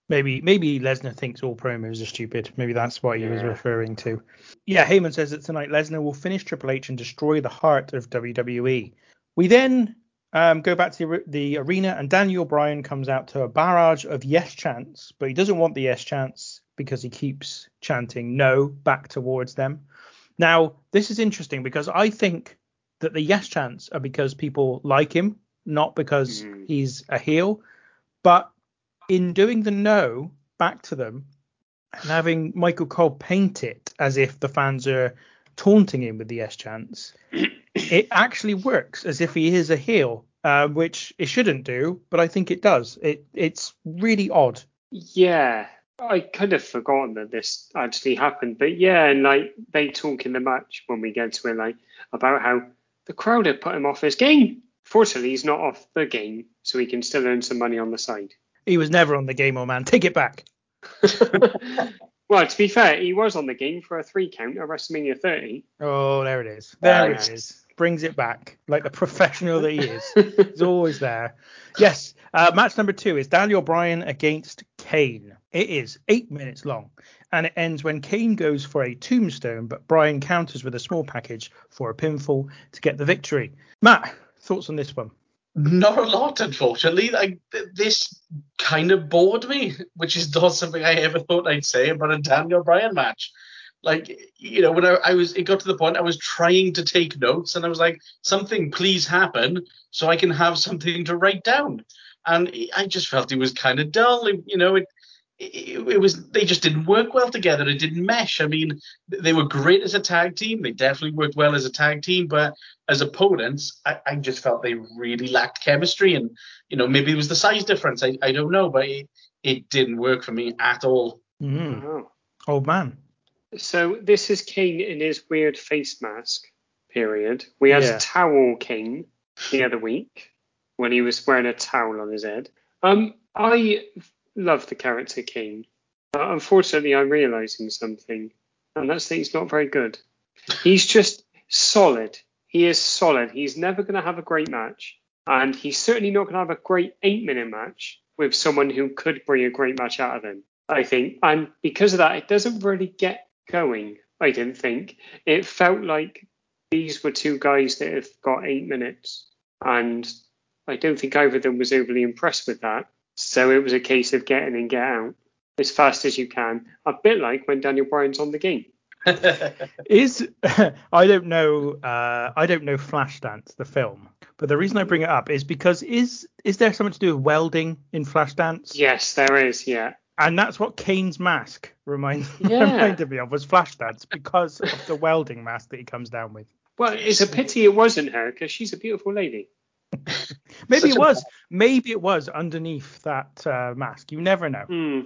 Maybe maybe Lesnar thinks all promos are stupid. Maybe that's what he yeah. was referring to. Yeah, Heyman says that tonight Lesnar will finish Triple H and destroy the heart of WWE. We then um, go back to the, the, arena and Daniel Bryan comes out to a barrage of yes chants, but he doesn't want the yes chants because he keeps chanting no back towards them. Now, this is interesting because I think that the yes chants are because people like him, not because mm. he's a heel. But in doing the no back to them and having Michael Cole paint it as if the fans are taunting him with the S chance, [clears throat] it actually works as if he is a heel, uh, which it shouldn't do, but I think it does. It it's really odd. Yeah, I kind of forgotten that this actually happened, but yeah, and like they talk in the match when we get to it, like about how the crowd had put him off his game. Fortunately, he's not off the game, so he can still earn some money on the side. He was never on the game, old man. Take it back. [laughs] well, to be fair, he was on the game for a three count at WrestleMania 30. Oh, there it is. There it is. Brings it back like the professional that he is. [laughs] He's always there. Yes. Uh, match number two is Daniel Bryan against Kane. It is eight minutes long, and it ends when Kane goes for a tombstone, but Bryan counters with a small package for a pinfall to get the victory. Matt, thoughts on this one? Not a lot, unfortunately. Like this kind of bored me, which is not something I ever thought I'd say about a Daniel Bryan match. Like you know, when I, I was, it got to the point I was trying to take notes, and I was like, something please happen so I can have something to write down. And I just felt it was kind of dull. It, you know, it, it, it, was they just didn't work well together. It didn't mesh. I mean, they were great as a tag team. They definitely worked well as a tag team, but as opponents, I, I just felt they really lacked chemistry. And you know, maybe it was the size difference. I, I don't know, but it, it didn't work for me at all. Mm. Oh. Old man. So this is Kane in his weird face mask period. We had yeah. Towel King the other week when he was wearing a towel on his head. Um, I love the character King. But unfortunately, I'm realizing something, and that's that he's not very good. He's just solid. He is solid. He's never going to have a great match, and he's certainly not going to have a great eight minute match with someone who could bring a great match out of him, I think. And because of that, it doesn't really get going, I didn't think. It felt like these were two guys that have got eight minutes, and I don't think either of them was overly impressed with that. So it was a case of get in and get out as fast as you can, a bit like when Daniel Bryan's on the game. [laughs] is [laughs] I don't know uh, I don't know Flashdance the film, but the reason I bring it up is because is is there something to do with welding in Flashdance? Yes, there is. Yeah. And that's what Kane's mask reminds [laughs] Yeah. reminded me of was Flashdance because of the welding mask that he comes down with. Well, it's a pity it wasn't her because she's a beautiful lady. Maybe Such it a- was. Maybe it was underneath that uh, mask. You never know. Hmm.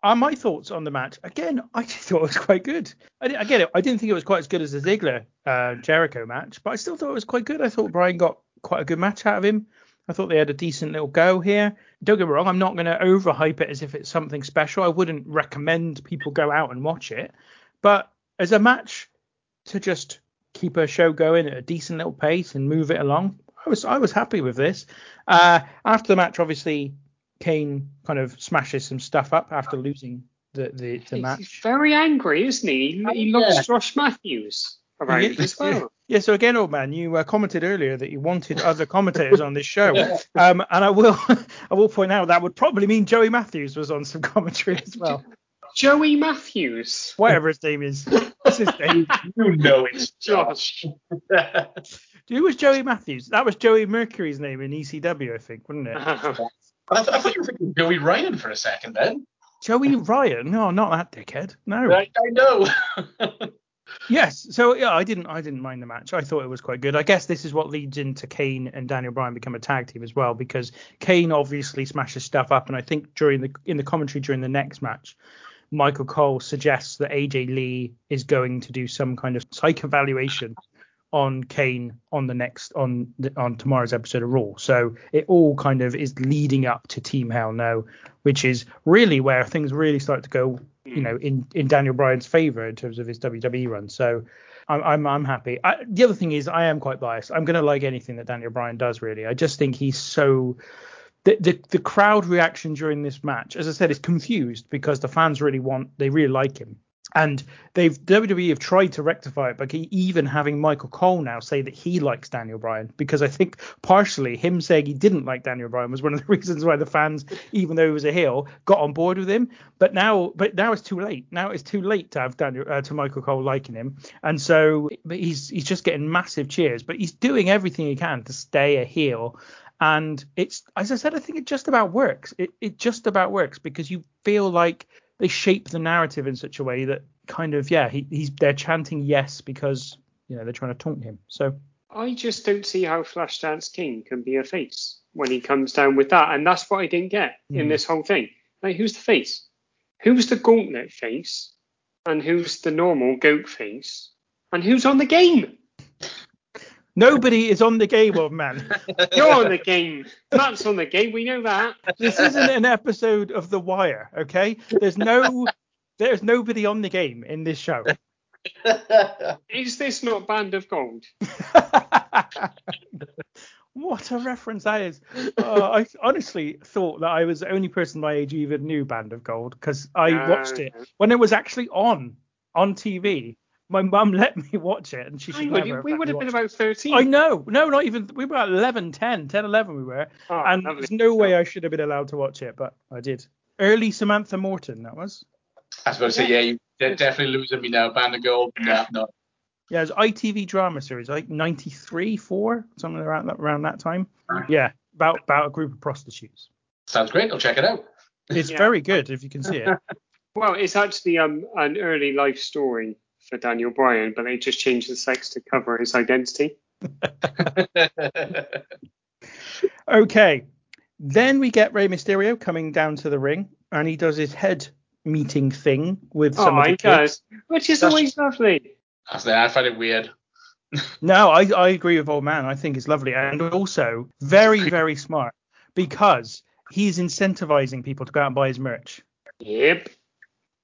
Uh, my thoughts on the match. Again, [laughs] I just thought it was quite good. I, I get it. I didn't think it was quite as good as the Ziggler uh, Jericho match, but I still thought it was quite good. I thought Bryan got quite a good match out of him. I thought they had a decent little go here. Don't get me wrong, I'm not going to overhype it as if it's something special. I wouldn't recommend people go out and watch it. But as a match to just keep a show going at a decent little pace and move it along, I was I was happy with this. Uh, after the match, obviously, Kane kind of smashes some stuff up after losing the the, the He's match. very angry, isn't he? He, he loves Josh Matthews around Yeah, as well. Yeah, so again, old man, you uh, commented earlier that you wanted other commentators on this show, [laughs] um, and I will, [laughs] I will point out that would probably mean Joey Matthews was on some commentary as well. Joey Matthews. Whatever his name is, what's his [laughs] name? you know it's Josh. Who was Joey Matthews? That was Joey Mercury's name in ECW, I think, wasn't it? [laughs] I, th- I thought you were thinking Joey Ryan for a second then. Joey Ryan? No, not that dickhead. No. [laughs] I, I know. [laughs] Yes. So yeah, I didn't I didn't mind the match. I thought it was quite good. I guess this is what leads into Kane and Daniel Bryan become a tag team as well because Kane obviously smashes stuff up and I think during the in the commentary during the next match Michael Cole suggests that AJ Lee is going to do some kind of psych evaluation on Kane on the next on the, on tomorrow's episode of Raw. So it all kind of is leading up to Team Hell No, which is really where things really start to go, you know, in in Daniel Bryan's favor in terms of his WWE run. So I'm I'm, I'm happy. I, the other thing is I am quite biased. I'm going to like anything that Daniel Bryan does. Really, I just think he's so. The, the the crowd reaction during this match, as I said, is confused because the fans really want, they really like him, and they've WWE have tried to rectify it by ke- even having Michael Cole now say that he likes Daniel Bryan because I think partially him saying he didn't like Daniel Bryan was one of the [laughs] reasons why the fans, even though he was a heel, got on board with him. But now, but now it's too late. Now it's too late to have Daniel uh, to Michael Cole liking him, and so but he's he's just getting massive cheers. But he's doing everything he can to stay a heel. And it's as I said, I think it just about works. It it just about works because you feel like they shape the narrative in such a way that kind of yeah he, he's they're chanting yes because you know they're trying to taunt him so I just don't see how Flashdance King can be a face when he comes down with that, and that's what I didn't get in Hmm. this whole thing. Like, who's the face? Who's the gauntlet face? And who's the normal goat face? And who's on the game? Nobody is on the game old man [laughs] You're on the game. Matt's on the game. We know that. this isn't an episode of the wire okay there's no there's nobody on the game in this show [laughs] Is this not Band of Gold? [laughs] what a reference that is uh, i honestly thought that i was the only person my age who even knew band of gold because i No, watched it when it was actually on on tv my mum [laughs] let me watch it and she I should would- never we would have been about 13. I know. No, not even. We were at 11, 10, 10, 11 we were. Oh, and lovely. there's no way I should have been allowed to watch it, but I did. Early Samantha Morton, that was. I was about to say, yeah, you're definitely losing me now. Band of Gold. No, no. Yeah, it was ITV drama series, like 93, 4, something around that, around that time. Yeah, about about a group of prostitutes. Sounds great. I'll check it out. It's Yeah. very good if you can see it. [laughs] Well, it's actually um, an early life story for Daniel Bryan, but they just changed the sex to cover his identity. [laughs] Okay. Then we get Rey Mysterio coming down to the ring, and he does his head meeting thing with some Oh, of the oh, he kids. which is That's- always lovely. That's the, I find it weird. [laughs] No, I, I agree with old man. I think it's lovely and also very, very smart because he's incentivizing people to go out and buy his merch. Yep.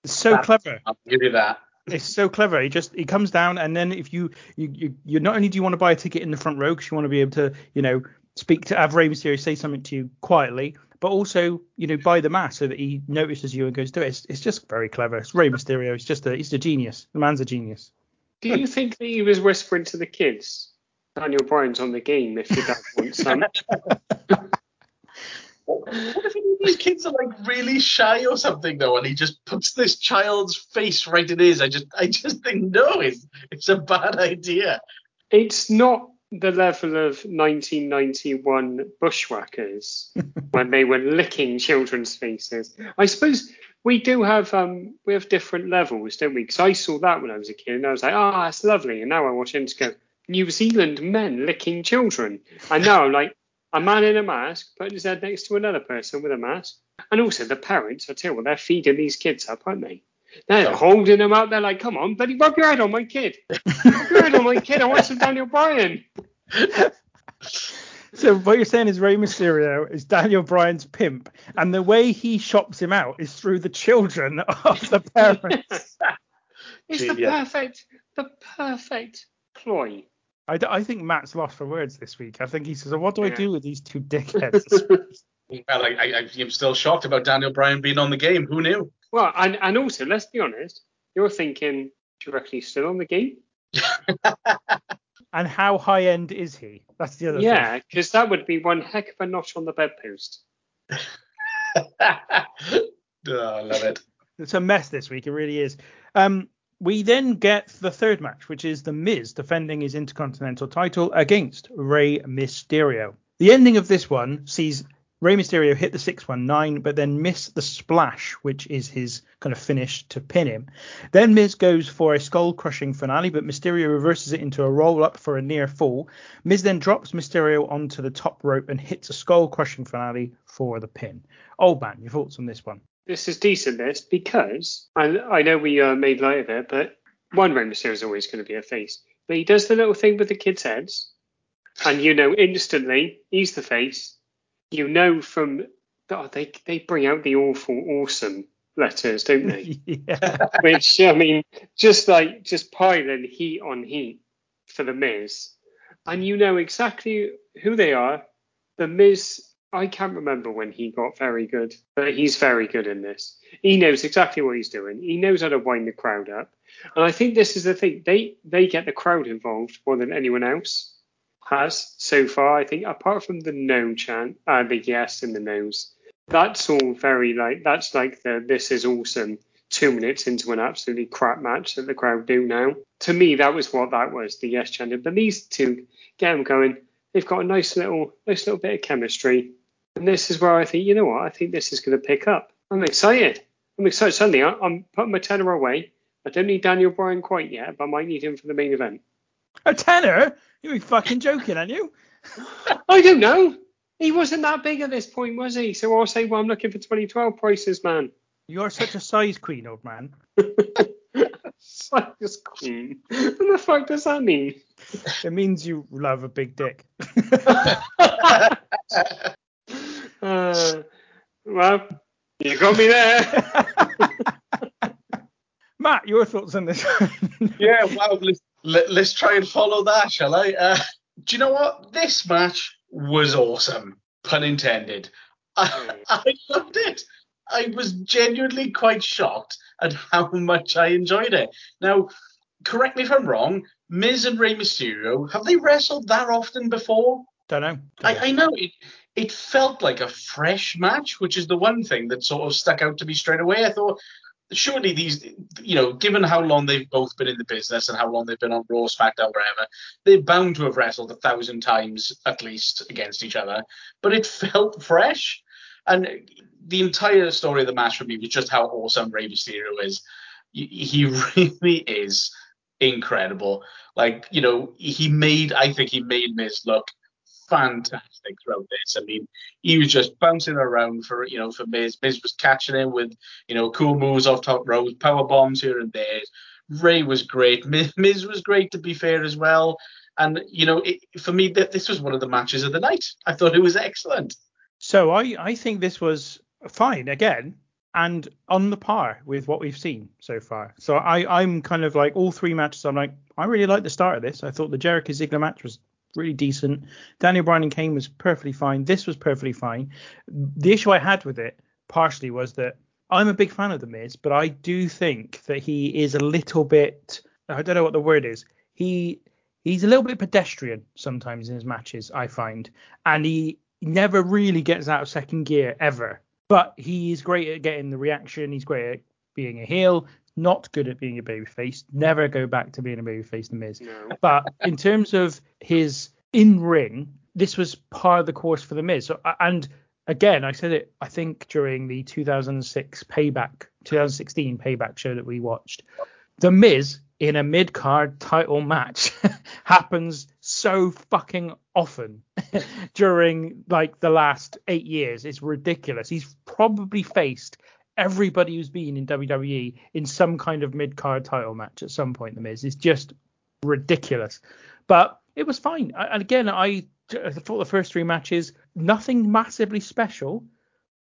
So That's- clever. I'll give you that. It's so clever. He just he comes down, and then if you you you, you not only do you want to buy a ticket in the front row because you want to be able to you know speak to have Rey Mysterio say something to you quietly, but also you know buy the mask so that he notices you and goes do it. It's, it's just very clever. It's Rey Mysterio. It's just a he's a genius. The man's a genius. Do you think that he was whispering to the kids? Daniel Bryan's on the game if you don't want some. [laughs] What if any of these kids are like really shy or something though, and he just puts this child's face right in his? I just, I just think no, it's it's a bad idea. it's not the level of 1991 bushwhackers [laughs] when they were licking children's faces. I suppose we do have um we have different levels, don't we? Because I saw that when I was a kid, and I was like, oh, that's lovely. And now I watch it and go, New Zealand men licking children. And now I'm like, a man in a mask putting his head next to another person with a mask. And also the parents, I tell you what, they're feeding these kids up, aren't they? They're holding them up. They're like, come on, buddy, rub your head on my kid. rub your head on my kid. I want some Daniel Bryan. [laughs] So what you're saying is Rey Mysterio is Daniel Bryan's pimp, and the way he shops him out is through the children of the [laughs] parents. It's the Yeah. perfect, the perfect ploy. I, d- I think Matt's lost for words this week. I think he says, "What do I do with these two dickheads?" [laughs] Well, I, I, I am still shocked about Daniel Bryan being on the game. Who knew? Well, and, and also, let's be honest, you're thinking, do you reckon he's still on the game? [laughs] and how high end is he? That's the other Yeah, because that would be one heck of a notch on the bedpost. [laughs] oh, I love it. It's a mess this week. It really is. Um, we then get the third match, which is The Miz defending his Intercontinental title against Rey Mysterio. The ending of this one sees Rey Mysterio hit the 619, but then miss the splash, which is his kind of finish to pin him. Then Miz goes for a skull crushing finale, but Mysterio reverses it into a roll up for a near fall. Miz then drops Mysterio onto the top rope and hits a skull crushing finale for the pin. Old man, your thoughts on this one? This is decent, this, because I, I know we uh, made light of it, but one Rey Mysterio is always going to be a face. But he does the little thing with the kids' heads, and you know instantly he's the face. You know from oh, they they bring out the awful awesome letters, don't they? [laughs] yeah. [laughs] Which I mean, just like just piling heat on heat for the Miz, and you know exactly who they are. The Miz, I can't remember when he got very good, but he's very good in this. He knows exactly what he's doing. He knows how to wind the crowd up, and I think this is the thing. They they get the crowd involved more than anyone else has so far. I think apart from the no chant, uh, the yes and the no's, that's all very like that's like the this is awesome two minutes into an absolutely crap match that the crowd do now. To me, that was what that was, the yes chanting. But these two get them going. They've got a nice little nice little bit of chemistry. And this is where I think, you know what, I think this is going to pick up. I'm excited. I'm excited. Suddenly, I- I'm putting my tenner away. I don't need Daniel Bryan quite yet, but I might need him for the main event. A tenner? You're fucking joking, aren't you? [laughs] I don't know. He wasn't that big at this point, was he? So I'll say, well, I'm looking for 2012 prices, man. You're such a size queen, old man. [laughs] Size queen. What the fuck does that mean? It means you love a big dick. [laughs] Uh, well, you got me there. [laughs] Matt, your thoughts on this? [laughs] yeah, well, Let's, let, let's try and follow that, shall I? Uh, do you know what? This match was awesome, pun intended. I, [laughs] I loved it. I was genuinely quite shocked at how much I enjoyed it. Now, correct me if I'm wrong. Miz and Rey Mysterio have they wrestled that often before? Don't know. I, I know it. It felt like a fresh match, which is the one thing that sort of stuck out to me straight away. I thought, surely these, you know, given how long they've both been in the business and how long they've been on Raw, SmackDown, wherever, they're bound to have wrestled a thousand times at least against each other. But it felt fresh, and the entire story of the match for me was just how awesome Rey Mysterio is. He [laughs] really is incredible. Like, you know, he made, I think he made Miz look fantastic throughout this. I mean, he was just bouncing around for you know for Miz. Miz was catching him with you know cool moves off top rows, power bombs here and there. Rey was great. Miz, was great to be fair as well. And you know, it, for me, th- this was one of the matches of the night. I thought it was excellent. So I, I think this was fine again and on the par with what we've seen so far. So I, I'm kind of like all three matches. I'm like, I really like the start of this. I thought the Jericho Ziggler match was really decent. Daniel Bryan and Kane was perfectly fine. This was perfectly fine. The issue I had with it partially was that I'm a big fan of the Miz, but I do think that he is a little bit. I don't know what the word is. He he's a little bit pedestrian sometimes in his matches. I find, and he never really gets out of second gear ever. But he is great at getting the reaction. He's great at being a heel. Not good at being a babyface. Never go back to being a babyface, The Miz. No. [laughs] But in terms of his in ring, this was part of the course for The Miz. So, and again, I said it, I think, during the 2006 payback, 2016 payback show that we watched. The Miz in a mid card title match [laughs] happens so fucking often [laughs] during like the last eight years. It's ridiculous. He's probably faced everybody who's been in WWE in some kind of mid card title match at some point. The Miz is just ridiculous, but it was fine. And again, I, I thought the first three matches nothing massively special,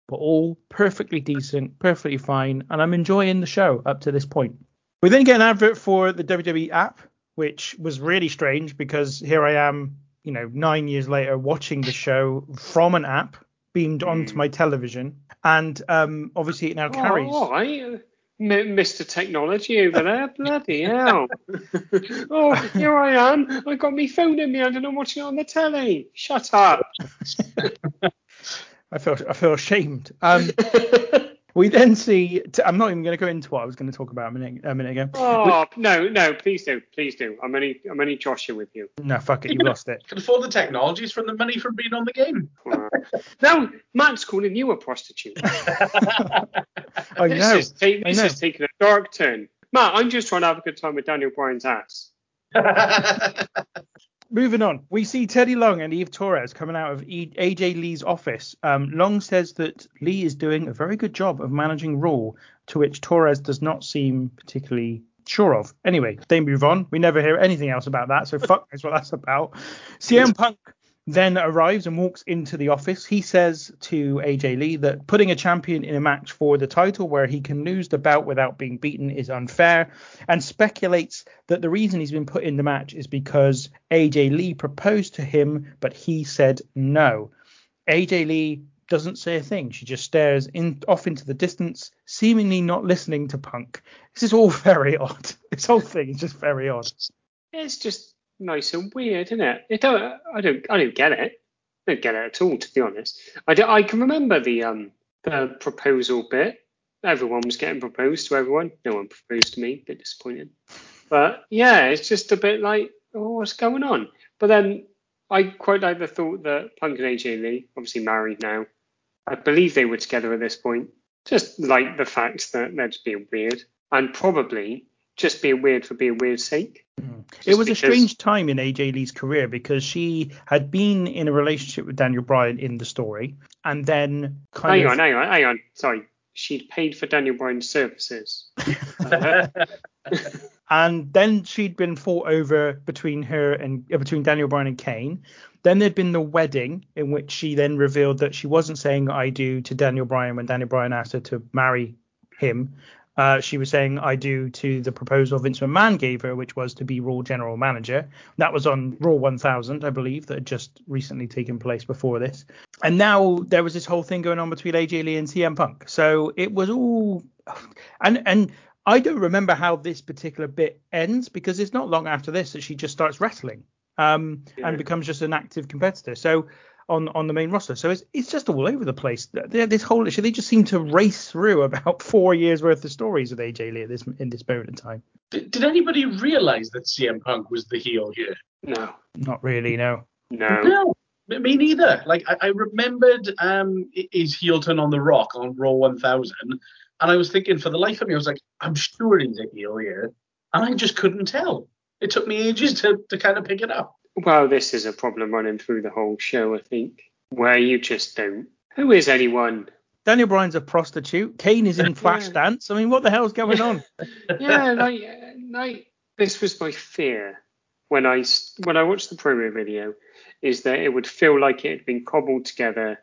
but all perfectly decent, perfectly fine, and I'm enjoying the show up to this point. We then get an advert for the WWE app, which was really strange because here I am, you know, nine years later watching the show from an app beamed onto my television, and um, obviously it now carries. Oh, all right. Mr. Technology over there, bloody hell! [laughs] oh, here I am. I got me phone in me hand and I'm not watching it on the telly. Shut up. [laughs] I feel I feel ashamed. Um, [laughs] we then see. T- I'm not even going to go into what I was going to talk about a minute a minute ago. Oh no, no, please do, please do. I'm only I'm only joshing with you. No, fuck it, you've lost it. [laughs] Can afford the technologies from the money from being on the game. Uh, [laughs] no, Matt's calling you a prostitute. [laughs] I this know. is, ta- I this know. is taking a dark turn. Matt, I'm just trying to have a good time with Daniel Bryan's ass. Moving on, we see Teddy Long and Eve Torres coming out of e- AJ Lee's office. Um, Long says that Lee is doing a very good job of managing Raw, to which Torres does not seem particularly sure of. Anyway, they move on. We never hear anything else about that, so fuck knows what that's about. [laughs] CM Punk then arrives and walks into the office. He says to AJ Lee that putting a champion in a match for the title where he can lose the bout without being beaten is unfair, and speculates that the reason he's been put in the match is because AJ Lee proposed to him, but he said no. AJ Lee doesn't say a thing. She just stares in off into the distance, seemingly not listening to Punk. This is all [laughs] very odd. This whole thing is just very odd. It's just nice and weird, isn't it? It don't. I don't. I don't get it. I don't get it at all, to be honest. I, do, I can remember the um the proposal bit. Everyone was getting proposed to everyone. No one proposed to me. bit disappointing. But yeah, it's just a bit like, oh, what's going on? But then I quite like the thought that Punk and AJ Lee, obviously married now, I believe they were together at this point. Just like the fact that they're just being weird and probably just being weird for being weird's sake. It was a strange time in AJ Lee's career because she had been in a relationship with Daniel Bryan in the story, and then kind Hang of on, hang on, hang on. Sorry, she'd paid for Daniel Bryan's services. [laughs] [laughs] and then she'd been fought over between her and uh, between Daniel Bryan and Kane. Then there'd been the wedding in which she then revealed that she wasn't saying I do to Daniel Bryan when Daniel Bryan asked her to marry him. Uh, she was saying I do to the proposal Vince McMahon gave her, which was to be Raw General Manager. That was on Raw 1000, I believe, that had just recently taken place before this. And now there was this whole thing going on between AJ Lee and CM Punk. So it was all, and and I don't remember how this particular bit ends because it's not long after this that she just starts wrestling um, and becomes just an active competitor. So on on the main roster. So it's it's just all over the place. They, this whole issue, they just seem to race through about [laughs] four years worth of stories with AJ Lee at this in this moment in time. Did, did anybody realize that CM Punk was the heel here? No, Not really, no. no. No, me- me neither. Like I, I remembered um his heel turn on the Rock on Raw 1000, and I was thinking for the life of me, I was like, I'm sure he's a heel here, and I just couldn't tell. It took me ages to, to kind of pick it up. Well, this is a problem running through the whole show, I think, where you just don't. Who is anyone? Daniel Bryan's a prostitute. Kane is in [laughs] Flashdance. I mean, what the hell's going on? [laughs] [laughs] Yeah, like, uh, like this was my fear when I when I watched the promo video, is that it would feel like it had been cobbled together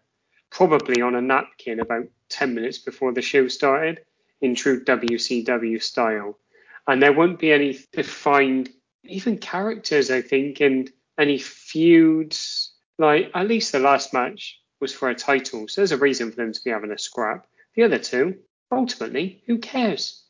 probably on a napkin about 10 minutes before the show started in true WCW style. And there won't be any defined, even characters, I think, and any feuds. Like, at least the last match was for a title. So there's a reason for them to be having a scrap. The other two, ultimately, who cares?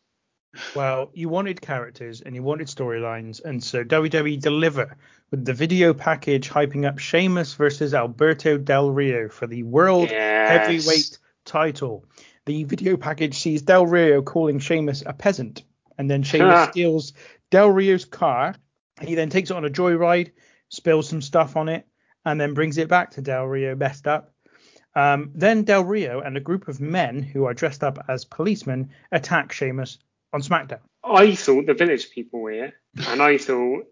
Well, you wanted characters and you wanted storylines, and so WWE deliver with the video package hyping up Sheamus versus Alberto Del Rio for the World Yes. Heavyweight title. The video package sees Del Rio calling Sheamus a peasant, and then Sheamus Ah. [laughs] steals Del Rio's car. He then takes it on a joyride, spills some stuff on it, and then brings it back to Del Rio messed up. Um, then Del Rio and a group of men who are dressed up as policemen attack Sheamus on SmackDown. I thought the village people were here, and I thought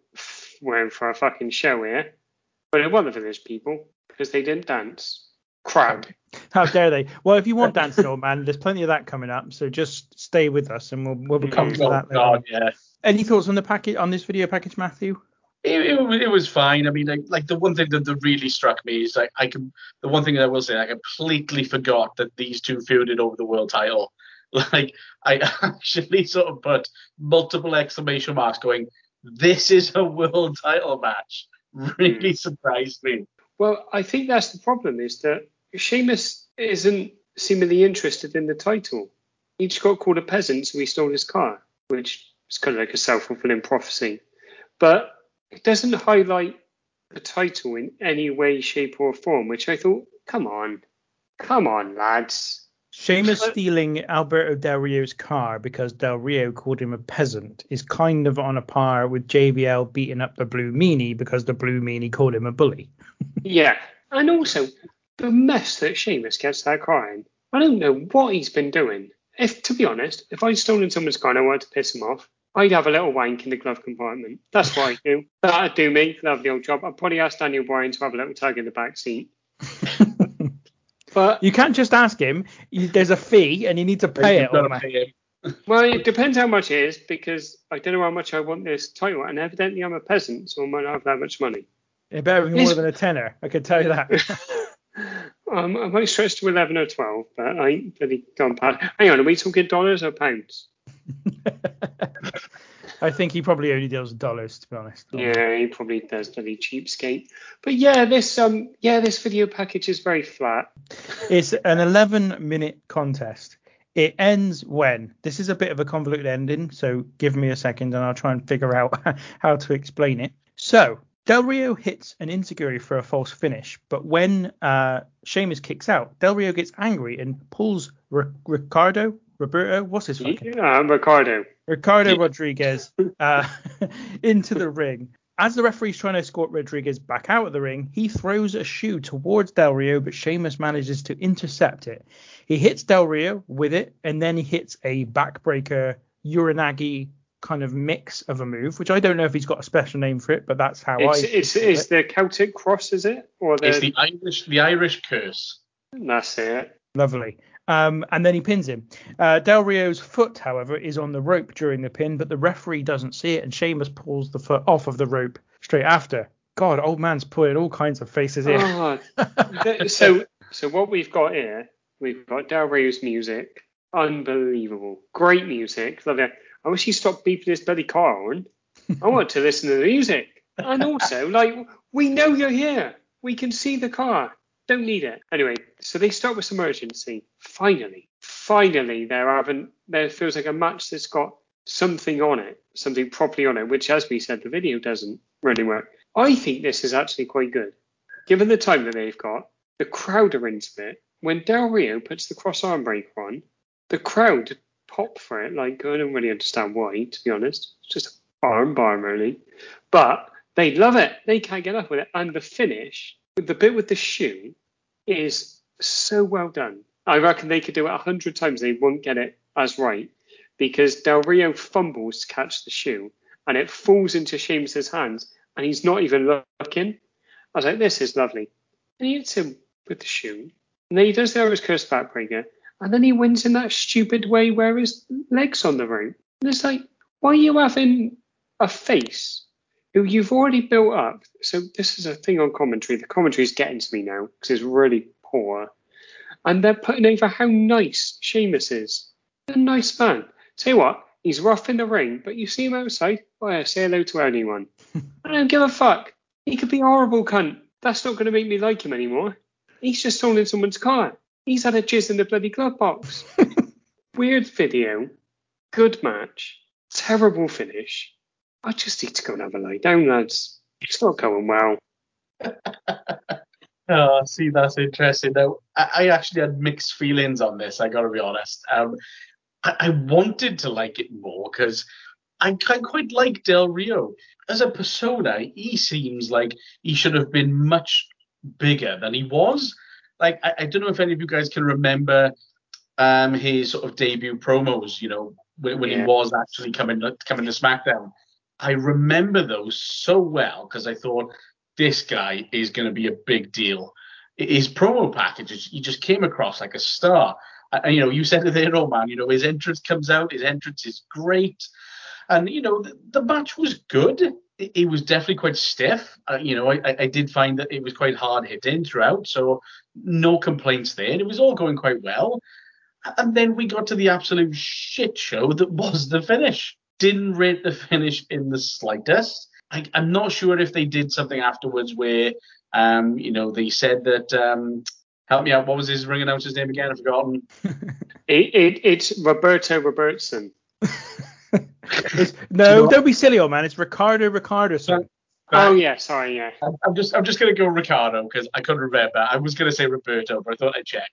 we're in for a fucking show here. But it wasn't the village people because they didn't dance. Crap. [laughs] How dare they? Well, if you want Dance Old Man, there's plenty of that coming up. So just stay with us, and we'll we'll come to Oh, that. later God, on. yeah. Any thoughts on the package on this video package, Matthew? It, it, it was fine. I mean, like, like the one thing that, that really struck me is like I can the one thing that I will say I completely forgot that these two feuded over the world title. [laughs] Like I actually sort of put multiple exclamation marks going, "This is a world title match." [laughs] Really hmm. surprised me. Well, I think that's the problem is that Sheamus isn't seemingly interested in the title. He just got called a peasant, so he stole his car, which is kind of like a self fulfilling prophecy. But it doesn't highlight the title in any way, shape, or form, which I thought, come on, come on, lads. Sheamus But- stealing Alberto Del Rio's car because Del Rio called him a peasant is kind of on a par with JBL beating up the Blue Meanie because the Blue Meanie called him a bully. [laughs] Yeah, and also the mess that Sheamus gets that car in. I don't know what he's been doing. If, to be honest, if I'd stolen someone's car and I wanted to piss him off, I'd have a little wank in the glove compartment. That's what I do. [laughs] That'd do me. Lovely old job. I'd probably ask Daniel Bryan to have a little tug in the back seat. [laughs] But You can't just ask him. You, there's a fee, and you need to pay it. You've gotta old man. pay him. well, it depends how much it is because I don't know how much I want this title, and evidently I'm a peasant, so I might not have that much money. It better be more Is- than a tenner. I can tell you that. [laughs] Um, I might stretch to 11 or 12, but I ain't really gone past. Hang on, are we talking dollars or pounds? I think he probably only deals in dollars, to be honest. Yeah, he probably does bloody cheapskate. But yeah, this um yeah, this video package is very flat. It's an 11 minute contest. It ends when this is a bit of a convoluted ending, so give me a second and I'll try and figure out [laughs] how to explain it. So Del Rio hits an enzuigiri for a false finish, but when uh, Sheamus kicks out, Del Rio gets angry and pulls R- Ricardo, Roberto, what's his fucking Yeah, Ricardo. Ricardo Rodriguez uh, [laughs] into the ring. As the referee's trying to escort Rodriguez back out of the ring, he throws a shoe towards Del Rio, but Sheamus manages to intercept it. He hits Del Rio with it, and then he hits a backbreaker uranage kind of mix of a move, which I don't know if he's got a special name for it, but that's how It's I. it's it's it. the Celtic cross, is it? Or the, It's the Irish the Irish curse. that's it. Lovely. Um, and then he pins him. Uh, Del Rio's foot, however, is on the rope during the pin, but the referee doesn't see it, and Sheamus pulls the foot off of the rope straight after. God, old man's putting all kinds of faces here. [laughs] Oh, so so what we've got here, we've got Del Rio's music, unbelievable, great music. Love it. I wish he stopped beeping his bloody car horn. I want to listen to the music, and also like we know you're here. We can see the car. Don't need it. Anyway, so they start with some urgency. Finally, finally, they're having. There feels like a match that's got something on it, something properly on it, which, as we said, the video doesn't really work. I think this is actually quite good, given the time that they've got. The crowd are into it. When Del Rio puts the cross arm breaker on, the crowd pop for it. Like I don't really understand why, to be honest. It's just arm bar really, but they love it. They can't get up with it. And the finish, the bit with the shoe, is so well done. I reckon they could do it a hundred times. They won't get it as right because Del Rio fumbles to catch the shoe and it falls into Sheamus's hands and he's not even looking. I was like, this is lovely. And he hits him with the shoe. And then he does the Irish curse backbreaker. And then he wins in that stupid way where his leg's on the rope. And it's like, why are you having a face who you've already built up? So this is a thing on commentary. The commentary is getting to me now because it's really poor. and they're putting over how nice Sheamus is. A nice man. Tell you what, he's rough in the ring, but you see him outside, oh well, say hello to anyone. [laughs] I don't give a fuck. He could be a horrible cunt. That's not going to make me like him anymore. He's just stolen someone's car. He's had a jizz in the bloody glove box. [laughs] Weird video. Good match. Terrible finish. I just need to go and have a lie down, lads. It's not going well. [laughs] Oh, see, that's interesting. Now, I, I actually had mixed feelings on this. I got to be honest. Um, I, I wanted to like it more because I, I quite like Del Rio as a persona. He seems like he should have been much bigger than he was. Like, I, I don't know if any of you guys can remember um, his sort of debut promos. You know, when, when he was actually coming coming to SmackDown. I remember those so well because I thought this guy is going to be a big deal. His promo packages, he just came across like a star. And, you know, you said it there, oh man, you know, his entrance comes out, his entrance is great. And, you know, the, the match was good. It, it was definitely quite stiff. Uh, you know, I, I- did find that it was quite hard hitting throughout. So no complaints there. It was all going quite well. And then we got to the absolute shit show that was the finish. Didn't rate the finish in the slightest. I, I'm not sure if they did something afterwards where, um, you know, they said that. Um, help me out. What was his ring announcer's name again? I've forgotten. [laughs] It, it, it's Roberto Robertson. [laughs] No, don't be silly, old man. It's Ricardo Ricardo. Oh, yeah, sorry, yeah. I'm, I'm just I'm just gonna go Ricardo because I couldn't remember. I was gonna say Roberto, but I thought I'd check.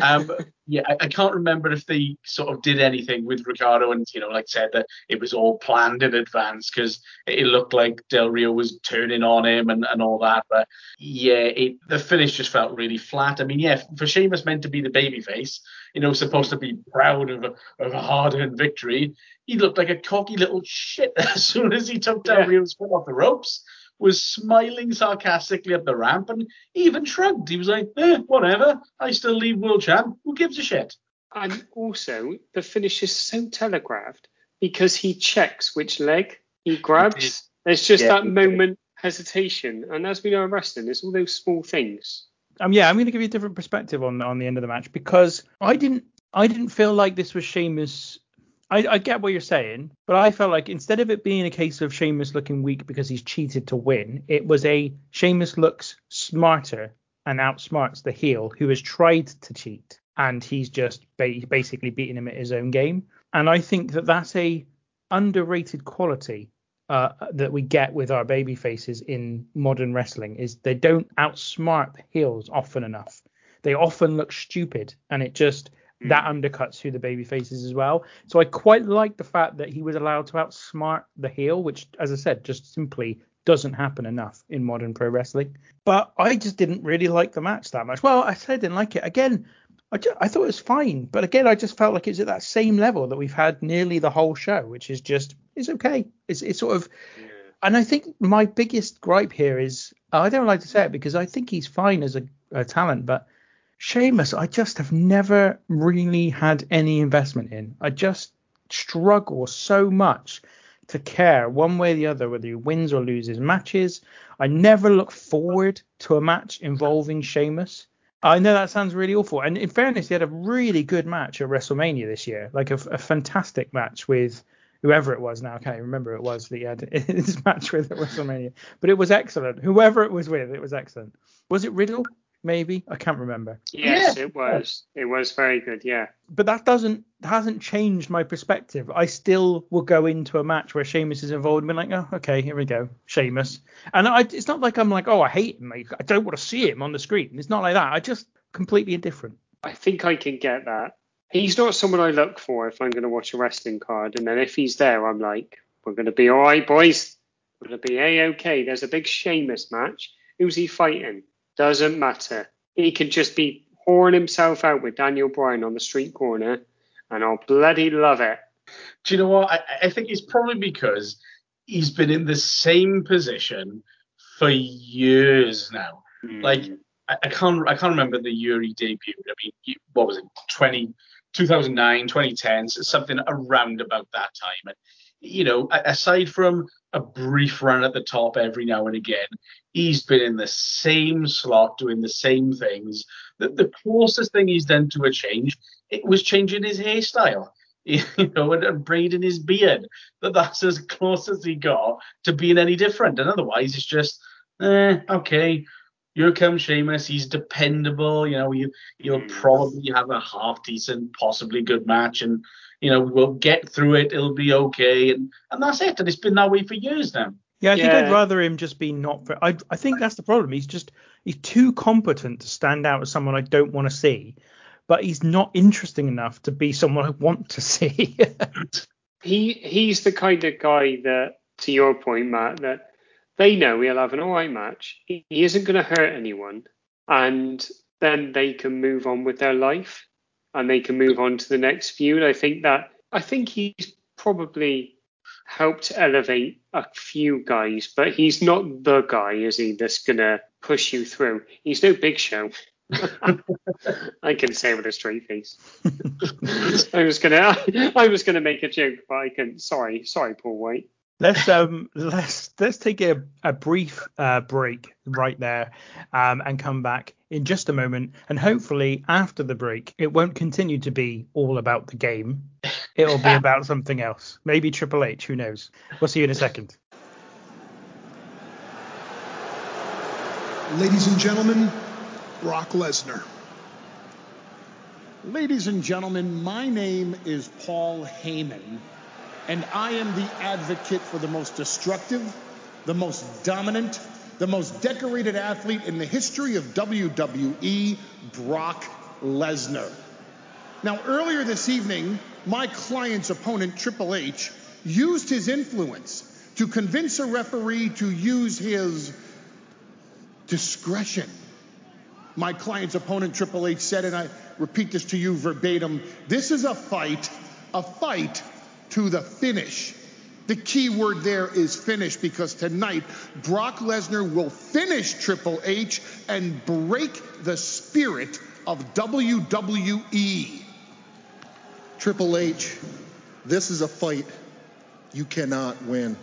Um, yeah, I, I can't remember if they sort of did anything with Ricardo and you know, like said that it was all planned in advance because it looked like Del Rio was turning on him and, and all that. But yeah, it the finish just felt really flat. I mean, yeah, for Sheamus meant to be the babyface, you know, supposed to be proud of a, of a hard-earned victory. He looked like a cocky little shit [laughs] as soon as he took Del Yeah. Rio's foot off the ropes was smiling sarcastically up the ramp and even shrugged. He was like, eh, whatever. I still leave world champ. Who gives a shit? And also, the finish is so telegraphed because he checks which leg he grabs. There's just Yeah, that he did. moment hesitation. And as we know in wrestling, it's all those small things. Um, yeah, I'm going to give you a different perspective on on the end of the match because I didn't I didn't feel like this was Sheamus. I, I get what you're saying, but I felt like instead of it being a case of Sheamus looking weak because he's cheated to win, it was a Sheamus looks smarter and outsmarts the heel who has tried to cheat and he's just ba- basically beating him at his own game. And I think that that's a underrated quality uh, that we get with our baby faces in modern wrestling is they don't outsmart the heels often enough. They often look stupid, and it just that hmm. undercuts who the baby face is as well. So I quite like the fact that he was allowed to outsmart the heel, which, as I said, just simply doesn't happen enough in modern pro wrestling. But I just didn't really like the match that much. Well, I said I didn't like it. Again, I, ju- I thought it was fine, but again, I just felt like it's at that same level that we've had nearly the whole show, which is just it's okay. It's it's sort of, and I think my biggest gripe here is I don't like to say it because I think he's fine as a, a talent, but Sheamus, I just have never really had any investment in. I just struggle so much to care one way or the other whether he wins or loses matches. I never look forward to a match involving Sheamus. I know that sounds really awful. And in fairness, he had a really good match at WrestleMania this year, like a, a fantastic match with whoever it was now. I can't even remember it was that he had [laughs] his match with at WrestleMania, but it was excellent. Whoever it was with, it was excellent. Was it Riddle? Maybe I can't remember. Yes, it was. It was very good, yeah. But that doesn't hasn't changed my perspective. I still will go into a match where Sheamus is involved and be like, oh, okay, here we go, Sheamus. And I, it's not like I'm like, oh, I hate him. Like, I don't want to see him on the screen. It's not like that. I just completely indifferent. I think I can get that. He's not someone I look for if I'm going to watch a wrestling card. And then if he's there, I'm like, we're going to be all right, boys. We're going to be A-OK. There's a big Sheamus match. Who's he fighting? Doesn't matter. He could just be whoring himself out with Daniel Bryan on the street corner, and I'll bloody love it. Do you know what? I, I think it's probably because he's been in the same position for years now. Hmm. Like I, I can't I can't remember the year he debuted. I mean, what was it? 20, 2009, 2010, something around about that time. And you know, aside from a brief run at the top every now and again. He's been in the same slot doing the same things. The, the closest thing he's done to a change, it was changing his hairstyle. [laughs] You know, and, and braiding his beard. That that's as close as he got to being any different. And otherwise, it's just, eh, okay, here comes Sheamus. He's dependable. You know, you you'll probably have a half decent, possibly good match, and you know we'll get through it. It'll be okay, and and that's it. And it's been that way for years now. Yeah, I think Yeah. I'd rather him just be not. Very, I I think that's the problem. He's just he's too competent to stand out as someone I don't want to see, but he's not interesting enough to be someone I want to see. [laughs] he he's the kind of guy that, to your point, Matt, that they know he'll have an all right match. He, isn't going to hurt anyone, and then they can move on with their life, and they can move on to the next feud. I think that I think he's probably helped elevate a few guys, but he's not the guy, is he? That's going to push you through. He's no Big Show. [laughs] I can say with a straight face. [laughs] I was gonna, I was gonna make a joke, but I couldn't. Sorry, sorry, Paul White. Let's um let's let's take a, a brief uh, break right there um, and come back in just a moment. And hopefully after the break it won't continue to be all about the game. It'll be [laughs] about something else. Maybe triple h who knows? We'll see you in a second. Ladies and gentlemen, Brock Lesnar. Ladies and gentlemen, my name is Paul Heyman, and I am the advocate for the most destructive, the most dominant, the most decorated athlete in the history of WWE, Brock Lesnar. Now, earlier this evening, my client's opponent, Triple H, used his influence to convince a referee to use his discretion. My client's opponent, Triple H, said, and I repeat this to you verbatim this is a fight, a fight to the finish. The key word there is finish because tonight Brock Lesnar will finish Triple H and break the spirit of WWE. Triple H, this is a fight you cannot win.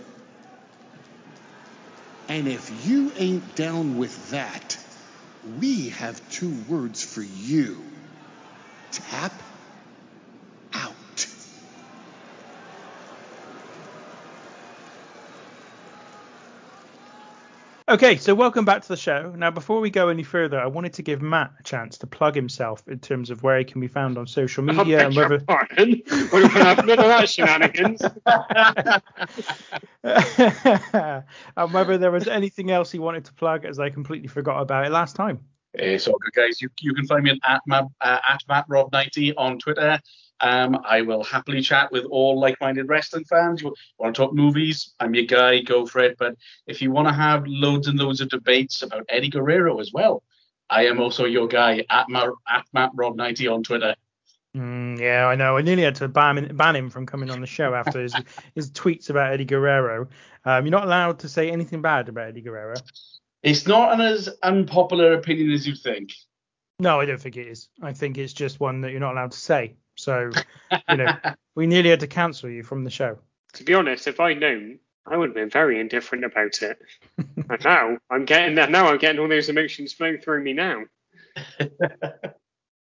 And if you ain't down with that, we have two words for you tap out. Okay, so welcome back to the show. Now, before we go any further, I wanted to give Matt a chance to plug himself in terms of where he can be found on social media and whether. Pardon? What about none of that shenanigans? [laughs] and whether there was anything else he wanted to plug, as I completely forgot about it last time. It's all good, guys. You, you can find me at Matt, uh, at MattRob90 on Twitter. Um, I will happily chat with all like-minded wrestling fans. You want to talk movies? I'm your guy. Go for it. But if you want to have loads and loads of debates about Eddie Guerrero as well, I am also your guy at, Ma- at MattRob90 on Twitter. Mm, yeah, I know. I nearly had to ban, ban him from coming on the show after his, [laughs] his tweets about Eddie Guerrero. Um, you're not allowed to say anything bad about Eddie Guerrero. It's not an as unpopular opinion as you think. No, I don't think it is. I think it's just one that you're not allowed to say. So, you know, [laughs] we nearly had to cancel you from the show. To be honest, if I'd known, I would have been very indifferent about it. [laughs] and now I'm getting that. Now I'm getting all those emotions flowing through me now. [laughs]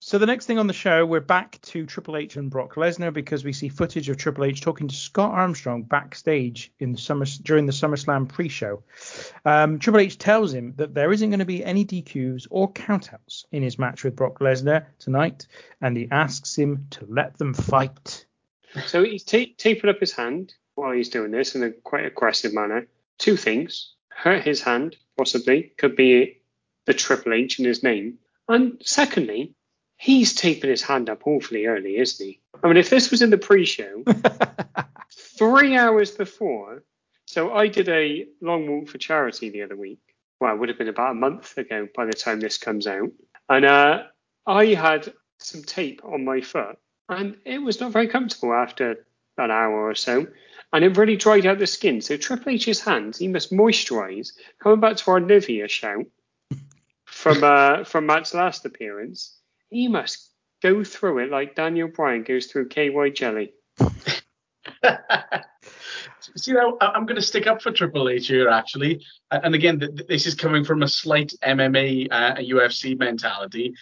So the next thing on the show, we're back to Triple H and Brock Lesnar because we see footage of Triple H talking to Scott Armstrong backstage in the summer during the SummerSlam pre-show. Um, Triple H tells him that there isn't going to be any DQs or countouts in his match with Brock Lesnar tonight, and he asks him to let them fight. So he's ta- taping up his hand while he's doing this in a quite aggressive manner. Two things: hurt his hand, possibly, could be the Triple H in his name, and secondly, he's taping his hand up awfully early, isn't he? I mean, if this was in the pre-show, [laughs] three hours before. So I did a long walk for charity the other week. Well, it would have been about a month ago by the time this comes out, and uh, I had some tape on my foot, and it was not very comfortable after an hour or so, and it really dried out the skin. So Triple H's hands, he must moisturise. Coming back to our Nivea shout from uh, from Matt's last appearance, he must go through it like Daniel Bryan goes through KY jelly. [laughs] See, now I- I'm going to stick up for Triple H here, actually. And again, th- th- this is coming from a slight MMA, uh, UFC mentality.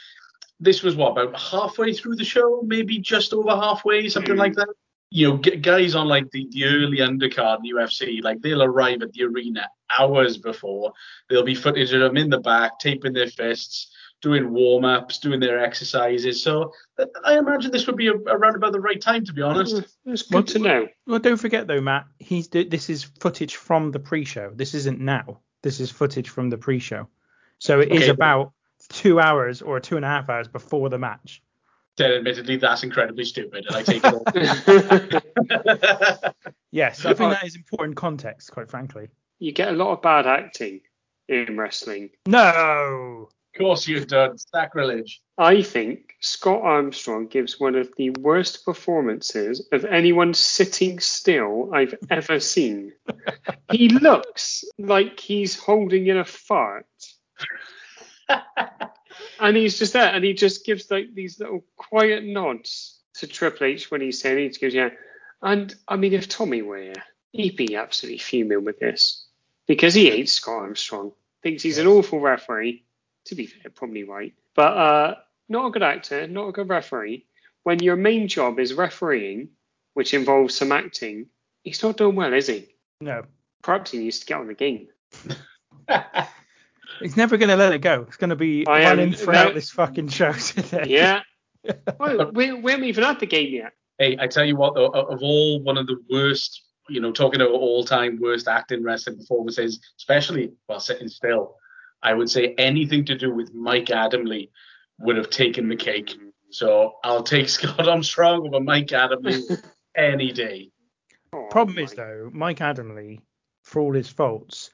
This was what about halfway through the show, maybe just over halfway, something like that. You know, g- guys on like the, the early undercard in UFC, like they'll arrive at the arena hours before. There'll be footage of them in the back, taping their fists, doing warm ups, doing their exercises. So I imagine this would be a, around about the right time, to be honest. Mm-hmm. It's good to know. Well, don't forget though, Matt. He's this is footage from the pre-show. This isn't now. This is footage from the pre-show. So it is Okay. about two hours or two and a half hours before the match. Then, admittedly, that's incredibly stupid, and I take it all. [laughs] Yes, I think that is important context, quite frankly. You get a lot of bad acting in wrestling. No. Of course you've done. Sacrilege. I think Scott Armstrong gives one of the worst performances of anyone sitting still I've ever seen. [laughs] he looks like he's holding in a fart. [laughs] and he's just there and he just gives like these little quiet nods to Triple H when he's saying he goes, Yeah. And I mean if Tommy were here, he'd be absolutely fuming with this. Because he hates Scott Armstrong. Thinks he's an awful referee. To be fair, probably right. But uh not a good actor, not a good referee. When your main job is refereeing, which involves some acting, he's not doing well, is he? No. Perhaps he needs to get on the game. [laughs] He's never going to let it go. It's going to be I am- running throughout no. this fucking show today. [laughs] Yeah. [laughs] well, we, we haven't even had the game yet. Hey, I tell you what, though, of of all one of the worst, you know, talking about all-time worst acting wrestling performances, especially while sitting still, I would say anything to do with Mike Adamle would have taken the cake. So I'll take [laughs] Scott Armstrong over Mike Adamle [laughs] any day. Oh Problem is though, Mike Adamle, for all his faults,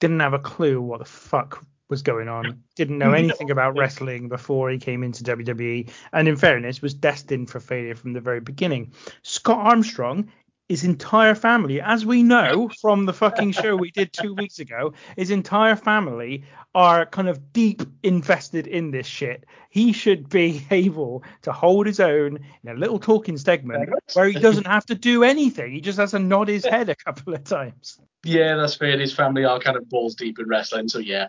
didn't have a clue what the fuck was going on. Didn't know [laughs] anything about wrestling before he came into WWE, and in fairness, was destined for failure from the very beginning. Scott Armstrong. His entire family, as we know from the fucking show we did two weeks ago, his entire family are kind of deep invested in this shit. He should be [laughs] able to hold his own in a little talking segment where he doesn't have to do anything. He just has to nod his head a couple of times. Yeah, that's fair. His family are kind of balls deep in wrestling, so yeah.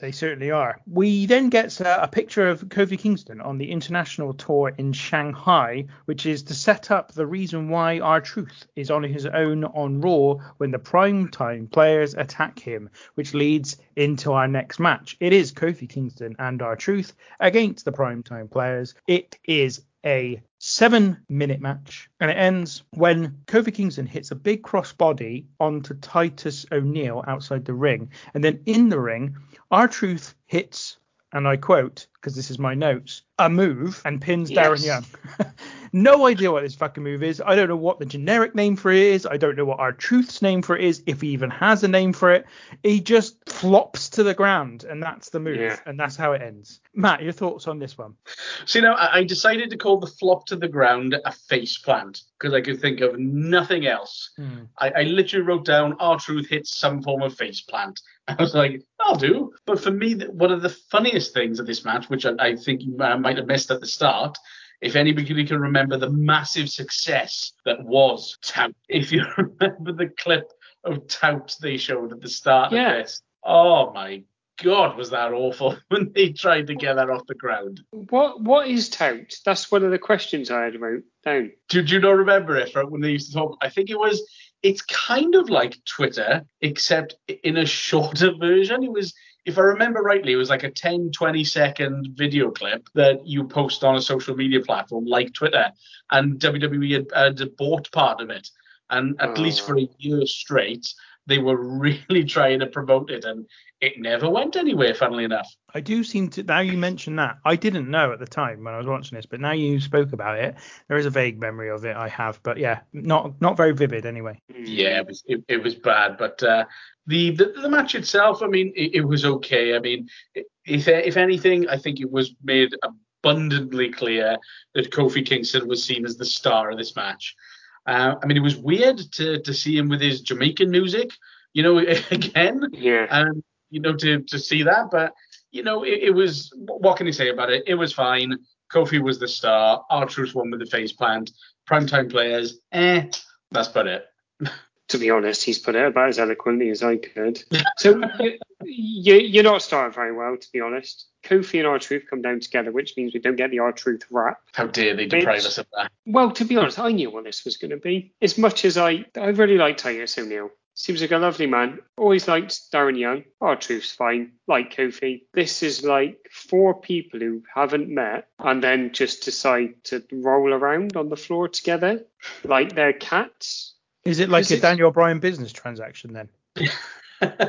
They certainly are. We then get uh, a picture of Kofi Kingston on the international tour in Shanghai, which is to set up the reason why R Truth is on his own on Raw when the prime time players attack him, which leads into our next match. It is Kofi Kingston and R Truth against the prime time players. It is a seven minute match and it ends when Kofi Kingston hits a big crossbody onto Titus O'Neil outside the ring. And then in the ring, R Truth hits, and I quote, because this is my notes, a move and pins Darren Young. [laughs] no idea what this fucking move is. I don't know what the generic name for it is. I don't know what R Truth's name for it is, if he even has a name for it. He just flops to the ground, and that's the move, Yeah. and that's how it ends. Matt, your thoughts on this one? So, you know, I decided to call the flop to the ground a face plant because I could think of nothing else. I, I literally wrote down R Truth hits some form of face plant. [laughs] I was like, I'll do. But for me, one of the funniest things of this match, which I, I think you uh, might have missed at the start, if anybody can remember the massive success that was Tout. [laughs] If you remember the clip of Tout they showed at the start Yeah. of this, oh my God, was that awful [laughs] when they tried to get that off the ground. What What is tout? That's one of the questions I had wrote down. Do, do you not remember it from when they used to talk? I think it was. It's kind of like Twitter, except in a shorter version. It was, if I remember rightly, it was like a 10, 20 second video clip that you post on a social media platform like Twitter. And WWE had, had bought part of it. And at least oh. for a year straight, they were really [laughs] trying to promote it. And it never went anywhere, funnily enough. I do seem to now you mention that I didn't know at the time when I was watching this, but now you spoke about it, there is a vague memory of it I have, but yeah, not not very vivid anyway. Yeah, it was it, it was bad, but uh, the, the the match itself, I mean, it, it was okay. I mean, if if anything, I think it was made abundantly clear that Kofi Kingston was seen as the star of this match. Uh, I mean, it was weird to to see him with his Jamaican music, you know, [laughs] again. Yeah. And you know, to to see that, but you know, it, it was what can you say about it? It was fine. Kofi was the star. R Truth won with the face plant. Primetime players, eh, that's about it. To be honest, he's put it about as eloquently as I could. [laughs] So you, you, you're not starting very well, to be honest. Kofi and R Truth come down together, which means we don't get the R Truth rap. How dare they deprive us of that? Well, to be honest, I knew what this was going to be. As much as I, I really like Titus O'Neil. Seems like a lovely man. Always liked Darren Young. R Truth's fine. Like Kofi. This is like four people who haven't met and then just decide to roll around on the floor together like they're cats. Is it like Is a it- Daniel Bryan business transaction then? [laughs]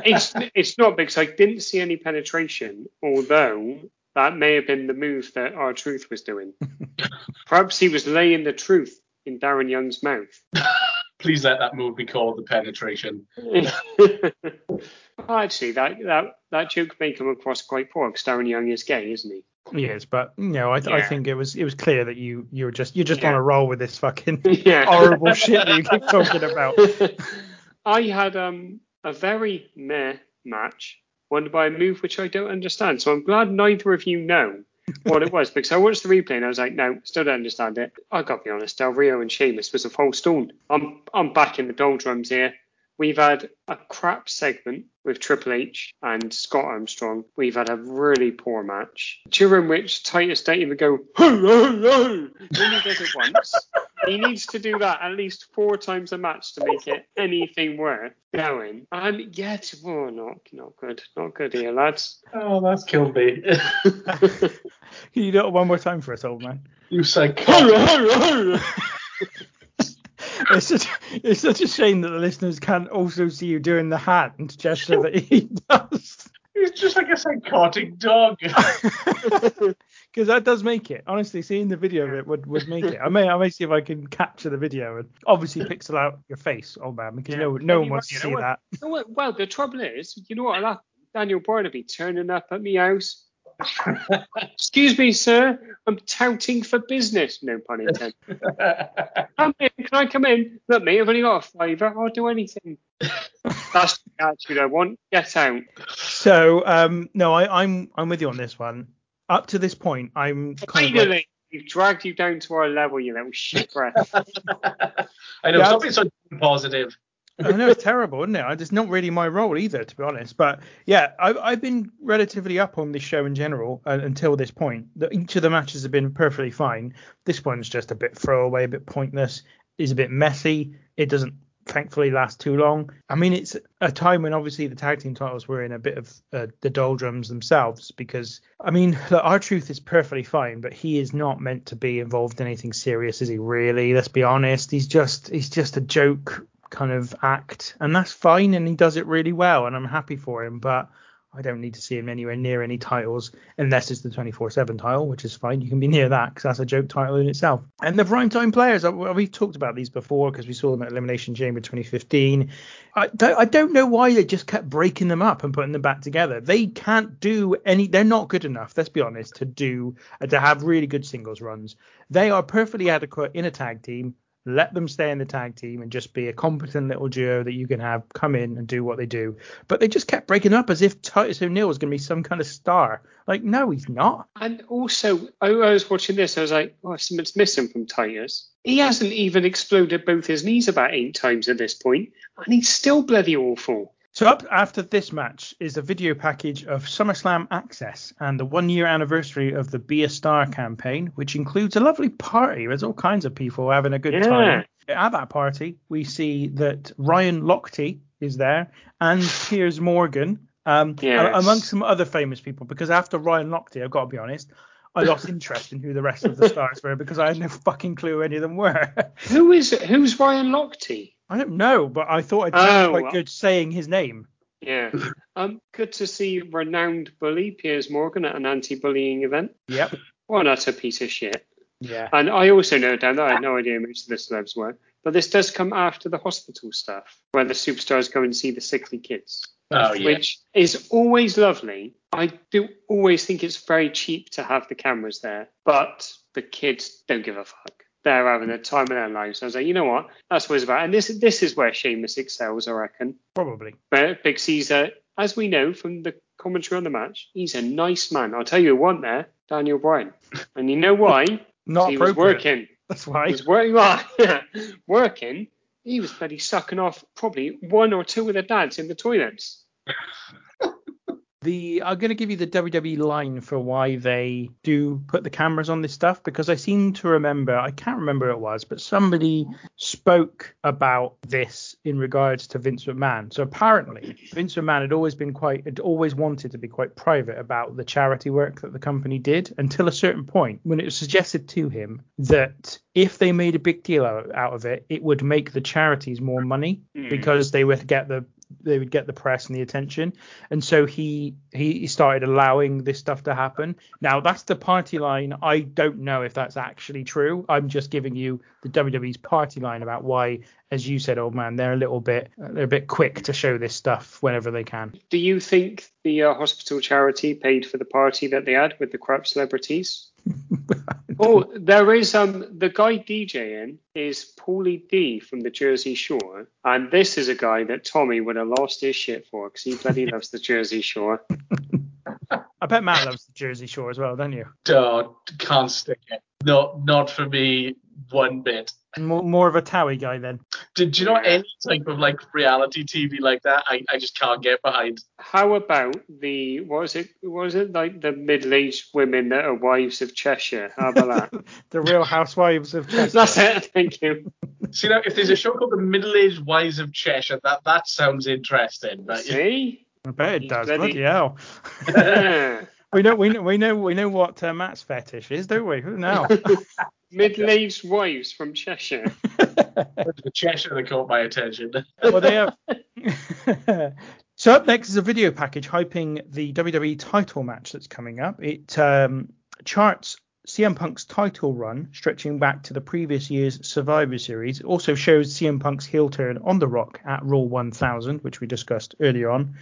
it's it's not because I didn't see any penetration, although that may have been the move that R Truth was doing. [laughs] Perhaps he was laying the truth in Darren Young's mouth. [laughs] Please let that move be called the penetration. [laughs] Actually, that, that that joke may come across quite poor because Darren Young is gay, isn't he? Yes, but you know, I, I Yeah. think it was it was clear that you you were just you're just Yeah. on a roll with this fucking Yeah. horrible shit that you keep talking about. I had um a very meh match won by a move which I don't understand. So I'm glad neither of you know what it was because I watched the replay and I was like, no, still don't understand it. I got to be honest, Del Rio and Sheamus was a false dawn. I'm I'm back in the doldrums here. We've had a crap segment with Triple H and Scott Armstrong. We've had a really poor match during which Titus don't even go. He only does it once. He needs to do that at least four times a match to make it anything worth going. And yet, oh, not not good, not good here, lads. Oh, that's killed me. Can [laughs] you do it one more time for us, old man? you psychotic. [laughs] It's such, it's such a shame that the listeners can't also see you doing the hand gesture that he [laughs] does. He's just like a psychotic dog. [laughs] Because that does make it. Honestly, seeing the video of it would, would make it. I may I may see if I can capture the video and obviously pixel out your face, old man, because no no one wants to see what- that. you know what- Well, the trouble is, you know what? Daniel Bryan will be turning up at me house. [laughs] Excuse me, sir. I'm touting for business. No pun intended. [laughs] Come in. Can I come in? Look, me. I've only got a fiver. I'll do anything. That's the attitude I want. Get out. So um no, I, I'm I'm with you on this one. Up to this point, I'm kind of like- Finally, we've dragged you down to our level, you little shit breath. [laughs] I know, Yeah. stop so positive. I know it's terrible, isn't it? It's not really my role either, to be honest. But yeah, I've, I've been relatively up on this show in general uh, until this point. The, each of the matches have been perfectly fine. This one's just a bit throwaway, a bit pointless. Is a bit messy. It doesn't thankfully last too long. I mean, it's a time when obviously the tag team titles were in a bit of uh, the doldrums themselves because I mean, [laughs] R Truth is perfectly fine, but he is not meant to be involved in anything serious, is he? Really? Let's be honest. He's just he's just a joke kind of act, and that's fine, and he does it really well, and I'm happy for him. But I don't need to see him anywhere near any titles unless it's the 24/7 title, which is fine. You can be near that because that's a joke title in itself. And the prime time players, uh, we've talked about these before because we saw them at Elimination Chamber 2015. I don't, I don't know why they just kept breaking them up and putting them back together. They can't do any. They're not good enough. Let's be honest to do to have really good singles runs. They are perfectly adequate in a tag team let them stay in the tag team and just be a competent little duo that you can have come in and do what they do. But they just kept breaking up as if Titus O'Neil was going to be some kind of star. Like, no, he's not. And also, I, I was watching this. I was like, oh, something's missing from Titus. He hasn't even exploded both his knees about eight times at this point, and he's still bloody awful. So up after this match is a video package of SummerSlam Access and the one year anniversary of the Be a Star campaign, which includes a lovely party. There's all kinds of people having a good Yeah. time. At that party, we see that Ryan Lochte is there and Piers Morgan, um, Yes. a- amongst some other famous people. Because after Ryan Lochte, I've got to be honest, I lost interest in who the rest of the stars were because I had no fucking clue who any of them were. Who is it? who's Ryan Lochte? I don't know, but I thought I'd done Oh, quite well. good saying his name. Yeah. [laughs] Um, good to see renowned bully Piers Morgan at an anti-bullying event. Yep. [laughs] What an utter piece of shit. Yeah. And I also know down that I had no idea who most of the celebs were, but this does come after the hospital stuff, where the superstars go and see the sickly kids, Oh, yeah. which is always lovely. I do always think it's very cheap to have the cameras there, but the kids don't give a fuck. They're having the time of their lives. I was like, you know what? That's what it's about. And this this is where Sheamus excels, I reckon. Probably. But Big Caesar, as we know from the commentary on the match, he's a nice man. I'll tell you won there, Daniel Bryan. And you know [laughs] why? Not he was working. [laughs] That's why. He was working. [laughs] Working He was bloody sucking off probably one or two of the dads in the toilets. The I'm going to give you the WWE line for why they do put the cameras on this stuff because I seem to remember I can't remember who it was, but somebody spoke about this in regards to Vince McMahon. So apparently Vince McMahon had always been quite had always wanted to be quite private about the charity work that the company did until a certain point when it was suggested to him that if they made a big deal out, of it, it would make the charities more money Hmm. because they would get the they would get the press and the attention. And so he he started allowing this stuff to happen. Now that's the party line. I don't know if that's actually true. I'm just giving you the wwe's party line about why as you said old man they're a little bit they're a bit quick to show this stuff whenever they can. Do you think the uh, hospital charity paid for the party that they had with the corrupt celebrities? [laughs] oh, there is um the guy DJing is Pauly D from the Jersey Shore, and this is a guy that Tommy would have lost his shit for because he bloody [laughs] loves the Jersey Shore. i bet matt loves the jersey shore as well don't you Don't, can't stick it. No, not for me one bit. More, more of a towie guy then Did you know any type of like reality TV like that? I, I just can't get behind. How about the what was it? What was it like the middle-aged women that are wives of Cheshire? How about that? [laughs] the real housewives of Chester. That's it. Thank you. [laughs] See now, if there's a show called The Middle-Aged Wives of Cheshire, that that sounds interesting. But See? i bet it does bloody- bloody hell Yeah. [laughs] we know we know we know we know what uh, matt's fetish is don't we who now Middle-aged wives from Cheshire. [laughs] the Cheshire that caught my attention. well, they have. [laughs] so up next is a video package hyping the WWE title match that's coming up. It um, charts CM Punk's title run stretching back to the previous year's Survivor Series. It also shows CM Punk's heel turn on The Rock at Raw 1000, which we discussed earlier on,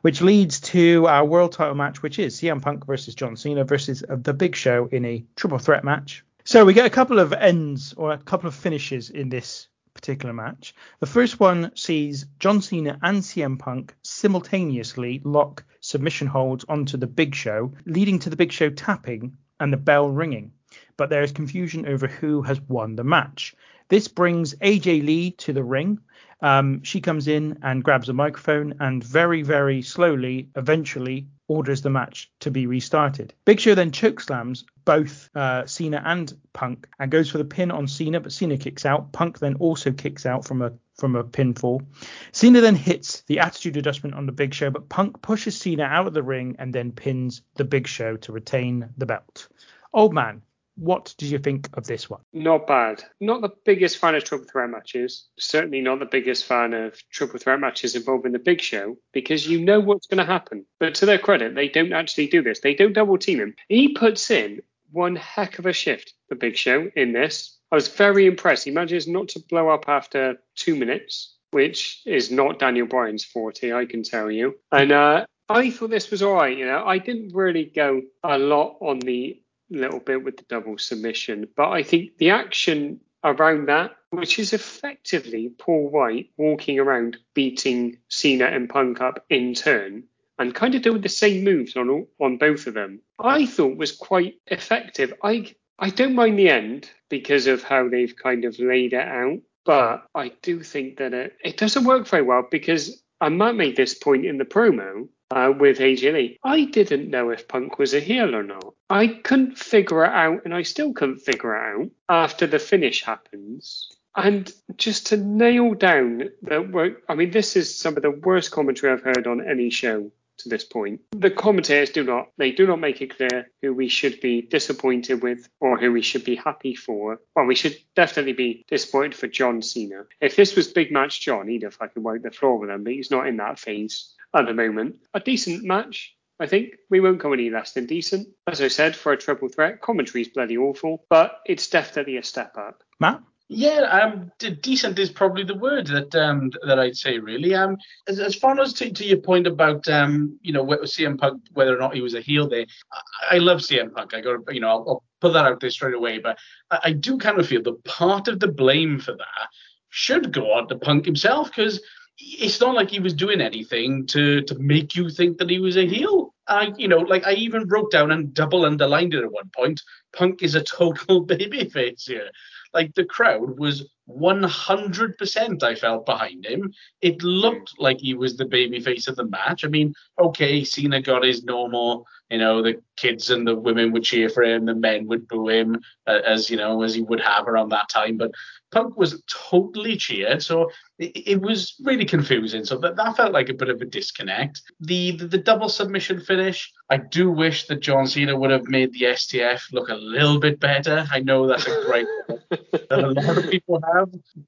which leads to our world title match, which is CM Punk versus John Cena versus uh, The Big Show in a triple threat match. So we get a couple of ends or a couple of finishes in this particular match. The first one sees John Cena and CM Punk simultaneously lock submission holds onto the Big Show, leading to the Big Show tapping and the bell ringing. But there is confusion over who has won the match. This brings AJ Lee to the ring. Um, she comes in and grabs a microphone and very, very slowly, eventually orders the match to be restarted. Big Show then chokeslams both uh, Cena and Punk and goes for the pin on Cena, but Cena kicks out. Punk then also kicks out from a from a pinfall. Cena then hits the Attitude Adjustment on the Big Show, but Punk pushes Cena out of the ring and then pins the Big Show to retain the belt. Old man, what did you think of this one? Not bad. Not the biggest fan of triple threat matches. Certainly not the biggest fan of triple threat matches involving the big show because you know what's going to happen. But to their credit, they don't actually do this. They don't double team him. He puts in one heck of a shift, the big show, in this. I was very impressed. He manages not to blow up after two minutes, which is not Daniel Bryan's forte, I can tell you. And uh, I thought this was all right. You know, I didn't really go a lot on the little bit with the double submission, but I think the action around that, which is effectively Paul White walking around beating Cena and Punk up in turn and kind of doing the same moves on on both of them, I thought was quite effective. I I don't mind the end because of how they've kind of laid it out, but I do think that it, it doesn't work very well because and Matt made this point in the promo uh, with Lee. I didn't know if Punk was a heel or not. I couldn't figure it out, and I still couldn't figure it out after the finish happens. And just to nail down that I mean, this is some of the worst commentary I've heard on any show to this point. The commentators do not, they do not make it clear who we should be disappointed with or who we should be happy for. Well, we should definitely be disappointed for John Cena. If this was Big Match John, he'd have fucking wiped the floor with him, but he's not in that phase at the moment. A decent match. I think we won't go any less than decent. As I said, for a triple threat, commentary's bloody awful, but it's definitely a step up. Matt? Yeah, um, decent is probably the word that um that I'd say really. Um, as, as far as to, to your point about um, you know, wh- CM Punk, whether or not he was a heel there, I, I love CM Punk. I got you know, I'll, I'll put that out there straight away. But I, I do kind of feel that part of the blame for that should go on to Punk himself because it's not like he was doing anything to to make you think that he was a heel. I, you know, like I even wrote down and double underlined it at one point. Punk is a total [laughs] babyface here. Like the crowd was 100% I felt behind him. It looked like he was the baby face of the match. I mean, okay, Cena got his normal, you know, the kids and the women would cheer for him, the men would boo him, uh, as you know, as he would have around that time. But Punk was totally cheered, so it, it was really confusing. So that, that felt like a bit of a disconnect. The, the the double submission finish, I do wish that John Cena would have made the STF look a little bit better. I know that's a great [laughs] that a lot of people have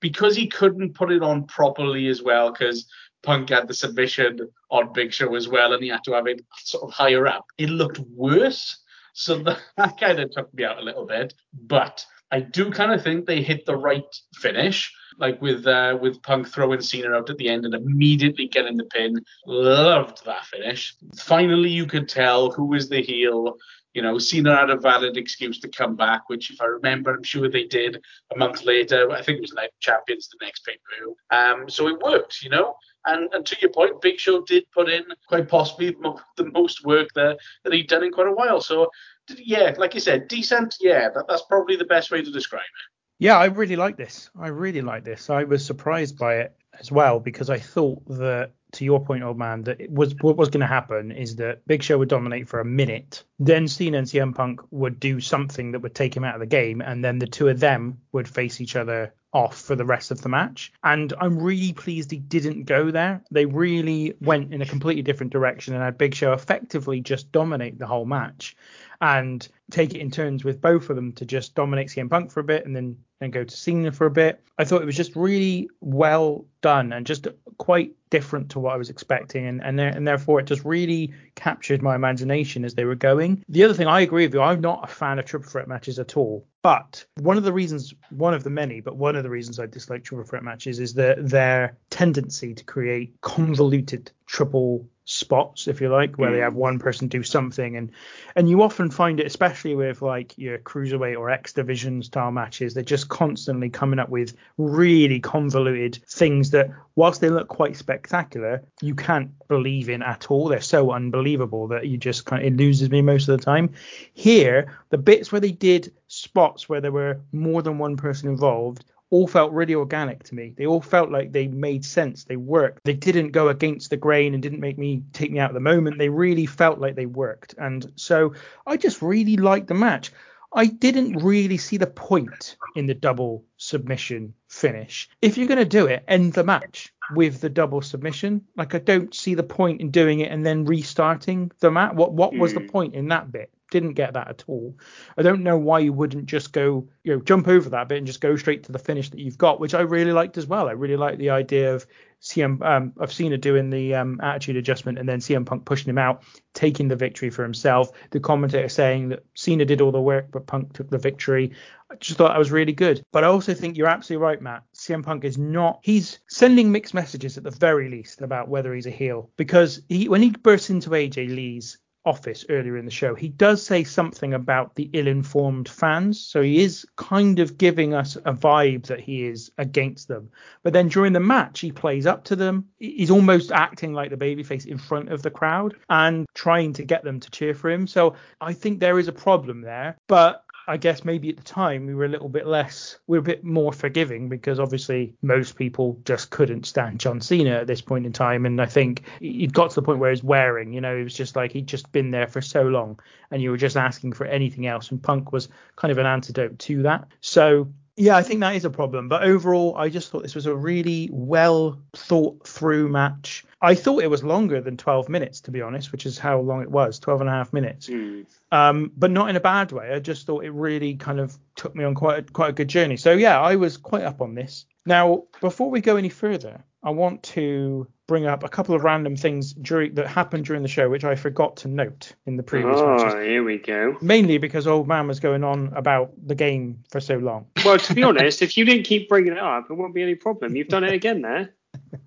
because he couldn't put it on properly as well because Punk had the submission on Big Show as well, and he had to have it sort of higher up. It looked worse, so [laughs] that, that kind of took me out a little bit. But I do kind of think they hit the right finish, like with uh, with Punk throwing Cena out at the end and immediately getting the pin. Loved that finish. Finally, you could tell who was the heel. You know, Cena had a valid excuse to come back, which, if I remember, I'm sure they did a month later. I think it was Night Champions, the next pay per view. Um, so it worked, you know. And, and to your point, Big Show did put in quite possibly the most work there that he'd done in quite a while. So, yeah, like you said, decent. Yeah, that, that's probably the best way to describe it. Yeah, I really like this. I really like this. I was surprised by it as well because I thought that, to your point, old man, that was what was going to happen is that Big Show would dominate for a minute, then Cena and CM Punk would do something that would take him out of the game, and then the two of them would face each other off for the rest of the match. And I'm really pleased he didn't go there. They really went in a completely different direction and had Big Show effectively just dominate the whole match and take it in turns with both of them to just dominate CM Punk for a bit and then then go to Cena for a bit. I thought it was just really well done and just quite different to what I was expecting, and and, there, and therefore it just really captured my imagination as they were going. The other thing I agree with you, I'm not a fan of triple threat matches at all. But one of the reasons, one of the many, but one of the reasons I dislike triple threat matches is that their tendency to create convoluted triple spots, if you like, where they mm. have one person do something, and and you often find it, especially with like your cruiserweight or X division style matches, they're just constantly coming up with really convoluted things that, whilst they look quite spectacular, you can't believe in at all. They're so unbelievable that you just kind of it loses me most of the time. Here, the bits where they did spots where there were more than one person involved all felt really organic to me. They all felt like they made sense. They worked. They didn't go against the grain and didn't make me take me out of the moment. They really felt like they worked. And so I just really liked the match. I didn't really see the point in the double submission finish. If you're going to do it, end the match with the double submission. Like I don't see the point in doing it and then restarting the match. What what was the hmm. point in that bit? Didn't get that at all. I don't know why you wouldn't just go, you know, jump over that bit and just go straight to the finish that you've got, which I really liked as well. I really liked the idea of CM um, of Cena doing the um, attitude adjustment and then CM Punk pushing him out, taking the victory for himself. The commentator saying that Cena did all the work, but Punk took the victory. I just thought that was really good. But I also think you're absolutely right, Matt. CM Punk is not. He's sending mixed messages at the very least about whether he's a heel because he when he bursts into AJ Lee's office earlier in the show, he does say something about the ill-informed fans. So he is kind of giving us a vibe that he is against them. But then during the match, he plays up to them. He's almost acting like the babyface in front of the crowd and trying to get them to cheer for him. So I think there is a problem there. But I guess maybe at the time we were a little bit less, we were a bit more forgiving because obviously most people just couldn't stand John Cena at this point in time. And I think it got to the point where he was wearing, you know, it was just like he'd just been there for so long and you were just asking for anything else. And Punk was kind of an antidote to that. So yeah, I think that is a problem. But overall, I just thought this was a really well thought through match. I thought it was longer than 12 minutes, to be honest, which is how long it was 12 and a half minutes. Mm. Um, but not in a bad way. I just thought it really kind of took me on quite a, quite a good journey. So, yeah, I was quite up on this. Now, before we go any further, I want to bring up a couple of random things during that happened during the show, which I forgot to note in the previous oh, matches. here we go. Mainly because old man was going on about the game for so long. Well, to be honest, if you didn't keep bringing it up, it won't be any problem. You've done it again there.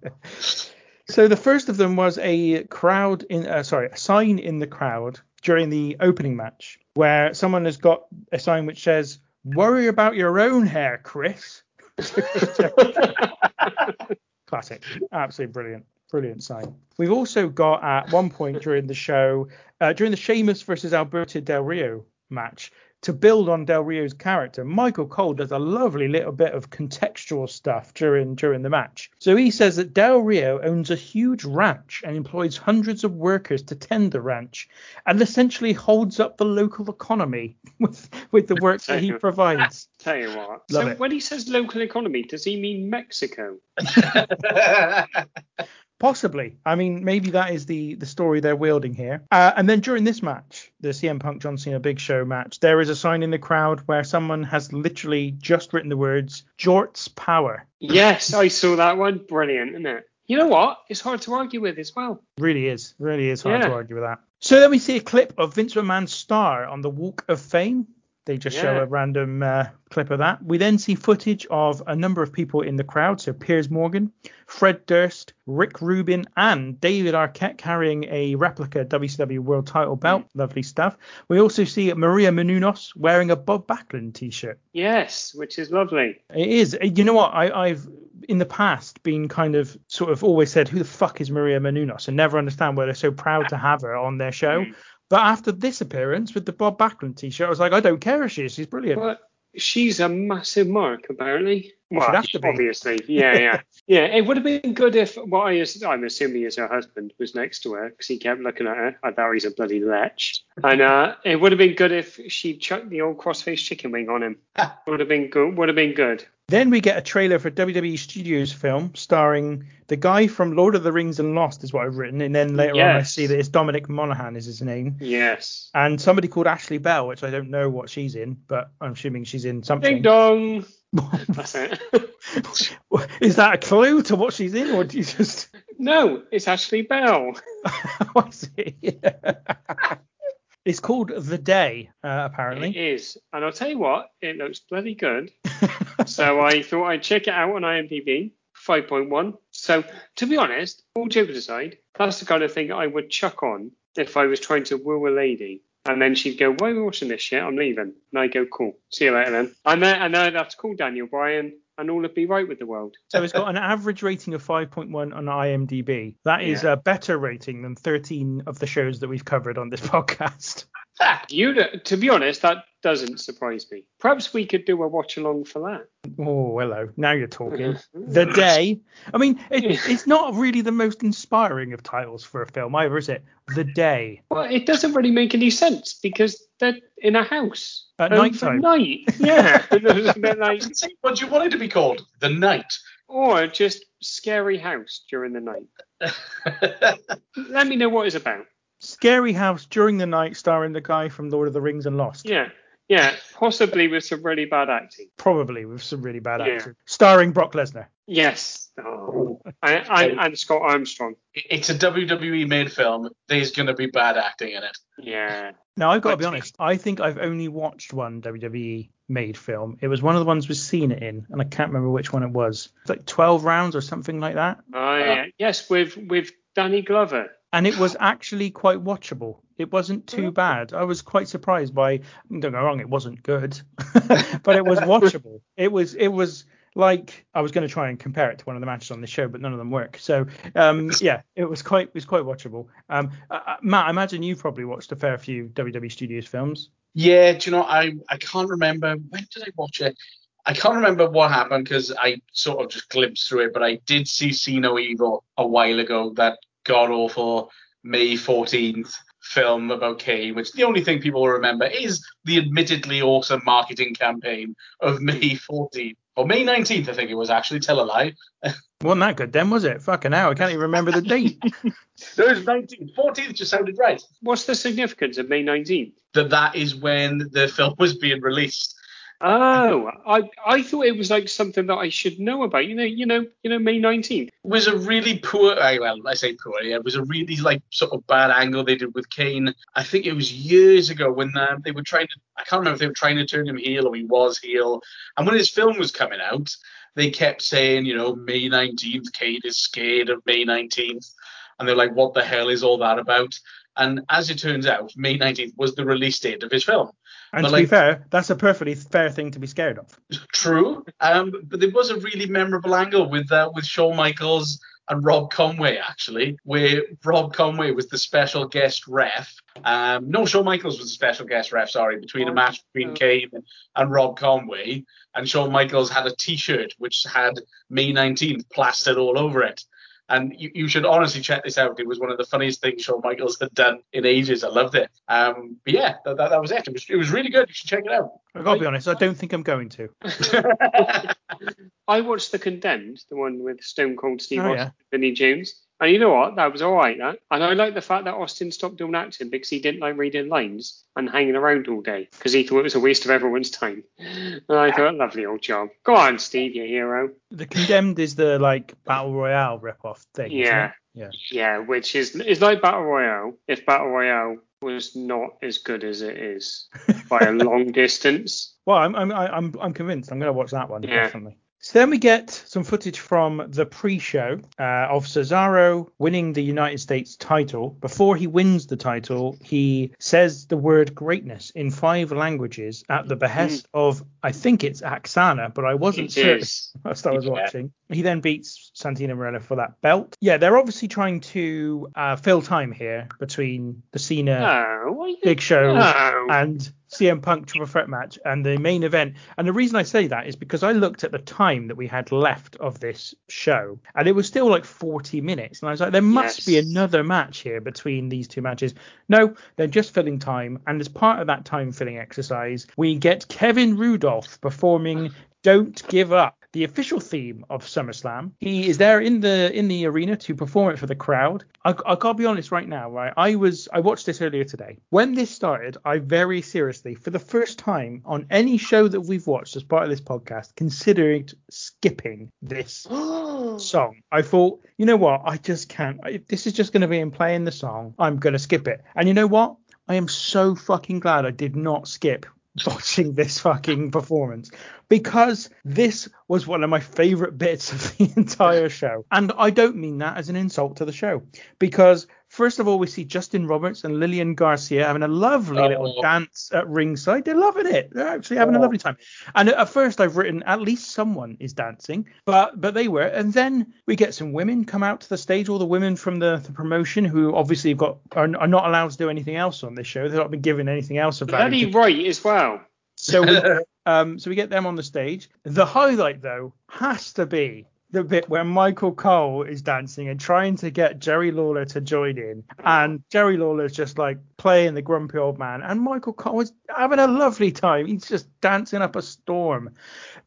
[laughs] So the first of them was a crowd in, uh, sorry, a sign in the crowd during the opening match where someone has got a sign which says, "Worry about your own hair, Chris." [laughs] [laughs] Classic, absolutely brilliant, brilliant sign. We've also got at one point during the show, uh, during the Sheamus versus Alberto Del Rio match to build on Del Rio's character, Michael Cole does a lovely little bit of contextual stuff during during the match. So he says that Del Rio owns a huge ranch and employs hundreds of workers to tend the ranch, and essentially holds up the local economy [laughs] with with the work that he provides. [laughs] Tell you what. Love so it. when he says local economy, does he mean Mexico? [laughs] Possibly. I mean, maybe that is the the story they're wielding here. Uh, and then during this match, the CM Punk John Cena Big Show match, there is a sign in the crowd where someone has literally just written the words "Jort's power." Yes, I saw that one. Brilliant, isn't it? You know what? It's hard to argue with as well. Really is, really is hard Yeah. to argue with that. So then we see a clip of Vince McMahon's star on the Walk of Fame. They just show a random uh, clip of that. We then see footage of a number of people in the crowd. So Piers Morgan, Fred Durst, Rick Rubin, and David Arquette carrying a replica WCW World Title belt. Lovely stuff. We also see Maria Menounos wearing a Bob Backlund T-shirt. Yes, which is lovely. It is. Uh, You know what? I, I've in the past been kind of sort of always said, who the fuck is Maria Menounos, and never understand why they're so proud [laughs] to have her on their show. But after this appearance with the Bob Backlund T-shirt, I was like, I don't care if she is. She's brilliant. But she's a massive mark, apparently. Well, Should have to be. obviously. Yeah, yeah. [laughs] yeah, it would have been good if what I is, I'm assuming is her husband was next to her because he kept looking at her. I thought he's a bloody lech. And uh, it would have been good if she chucked the old crossface chicken wing on him. [laughs] would have been good. Would have been good. Then we get a trailer for WWE Studios film starring the guy from Lord of the Rings and Lost, is what I've written. And then later on, I see that it's Dominic Monaghan is his name, Yes. and somebody called Ashley Bell, which I don't know what she's in, but I'm assuming she's in something. Ding dong. [laughs] That's it. [laughs] Is that a clue to what she's in, or do you just? [laughs] no, it's Ashley Bell. I see. it's called The Day, uh, apparently. It is. And I'll tell you what, it looks bloody good. So I thought I'd check it out on IMDb. 5.1. So to be honest, all jokes aside, that's the kind of thing I would chuck on if I was trying to woo a lady. And then she'd go, Why are we watching this shit? I'm leaving. And I go, Cool. See you later then. And then, and I'd have to call Daniel Bryan and all would be right with the world. So it's got an average rating of 5.1 on IMDb. That is Yeah. a better rating than 13 of the shows that we've covered on this [laughs] podcast. You, to be honest, that doesn't surprise me. Perhaps we could do a watch along for that. Oh, hello. Now you're talking. [laughs] the Day. I mean, it, [laughs] it's not really the most inspiring of titles for a film either, is it? The Day. Well, it doesn't really make any sense because they're in a house At night nighttime. Night, [laughs] yeah. And it was a bit like, what do you want it to be called? The Night. or just scary house during the night. Let me know what it's about. Scary House during the night, starring the guy from Lord of the Rings and Lost. Yeah, yeah, possibly with some really bad acting. Probably with some really bad Yeah. acting. Starring Brock Lesnar. Yes, oh. and, [laughs] and, and Scott Armstrong. It's a WWE made film. There's going to be bad acting in it. Yeah. Now, I've got to be honest. I think I've only watched one WWE made film. It was one of the ones we've seen it in, and I can't remember which one it was. It's like 12 rounds or something like that. Oh, yeah. Uh, yes, with with Danny Glover. And it was actually quite watchable. It wasn't too bad. I was quite surprised by. Don't get me wrong, it wasn't good, [laughs] but it was watchable. It was it was like I was going to try and compare it to one of the matches on the show, but none of them work. So um, yeah, it was quite it was quite watchable. Um, uh, uh, Matt, I imagine you've probably watched a fair few WWE Studios films. Yeah, do you know, I, I can't remember. When did I watch it? I can't remember what happened because I sort of just glimpsed through it, but I did see See No Evil a while ago, that god awful May 14th film about Kane, which the only thing people will remember is the admittedly awesome marketing campaign of May hmm. 14th. Or May 19th, I think it was actually. Tell a lie. [laughs] Wasn't that good then, was it? Fucking hell, I can't even remember the date. [laughs] No, it was 19th. 14th just sounded right. What's the significance of May 19th? That that is when the film was being released. Oh, I I thought it was like something that I should know about. You know, you know, you know, May 19th. was a really poor well I say poor yeah it was a really like sort of bad angle they did with Kane. I think it was years ago when um, they were trying to I can't remember if they were trying to turn him heel or he was heel. And when his film was coming out they kept saying you know May 19th Kane is scared of May 19th and they're like what the hell is all that about? And as it turns out May 19th was the release date of his film And But, to be fair, that's a perfectly fair thing to be scared of. True, um, but there was a really memorable angle with uh, with Shawn Michaels and Rob Conway actually, where Rob Conway was the special guest ref. Um, no, Shawn Michaels was the special guest ref. Sorry, between a match between Kane and Rob Conway, and Shawn Michaels had a T-shirt which had May 19th plastered all over it. And you, you should honestly check this out. It was one of the funniest things Shawn Michaels had done in ages. I loved it. Um, but yeah, that, that, that was it. It was, it was really good. You should check it out. I gotta be honest, I don't think I'm going to. [laughs] [laughs] I watched The Condemned, the one with Stone Cold Steve Oh, Austin yeah. and Vinnie Jones. And you know what? That was all right. That. And I like the fact that Austin stopped doing acting because he didn't like reading lines and hanging around all day because he thought it was a waste of everyone's time. And I thought, lovely old job. Go on, Steve, your hero. The Condemned is the like battle royale rip-off thing. Yeah. Yeah. Yeah, which is is like Battle Royale if Battle Royale was not as good as it is by a [laughs] long distance. Well, I'm I'm I'm I'm convinced. I'm going to watch that one Yeah. definitely. So then we get some footage from the pre-show uh, of Cesaro winning the United States title. Before he wins the title, he says the word greatness in five languages at the behest of I think it's Aksana, but I wasn't certain is. [laughs] whilst I was Yeah. watching. He then beats Santino Marella for that belt. Yeah, they're obviously trying to uh, fill time here between the Cena No, what are you- Big Show No. and CM Punk triple threat match and the main event. And the reason I say that is because I looked at the time that we had left of this show and it was still like 40 minutes. And I was like, there must be another match here between these two matches. No, they're just filling time. And as part of that time filling exercise, we get Kevin Rudolf performing Don't Give Up. The official theme of SummerSlam. He is there in the in the arena to perform it for the crowd. I, I gotta be honest right now, right? I was I watched this earlier today. When this started, I very seriously, for the first time on any show that we've watched as part of this podcast, considered skipping this [gasps] song. I thought, you know what? I just can't. If this is just going to be him playing the song, I'm going to skip it. And you know what? I am so fucking glad I did not skip [laughs] watching this fucking performance because this was one of my favorite bits of the [laughs] entire show. And I don't mean that as an insult to the show because first of all we see Justin Roberts and Lillian Garcia having a lovely little Oh. dance at ringside. They're loving it. They're actually having a Oh. lovely time. And at first I've written at least someone is dancing, but but they were. And then we get some women come out to the stage, all the women from the, the promotion who obviously have got are, are not allowed to do anything else on this show. They've not been given anything else value. Bloody right as well. So we, [laughs] um, so we get them on the stage. The highlight though has to be the bit where Michael Cole is dancing and trying to get Jerry Lawler to join in, and Jerry Lawler's just like playing the grumpy old man, and Michael Cole is having a lovely time. He's just dancing up a storm.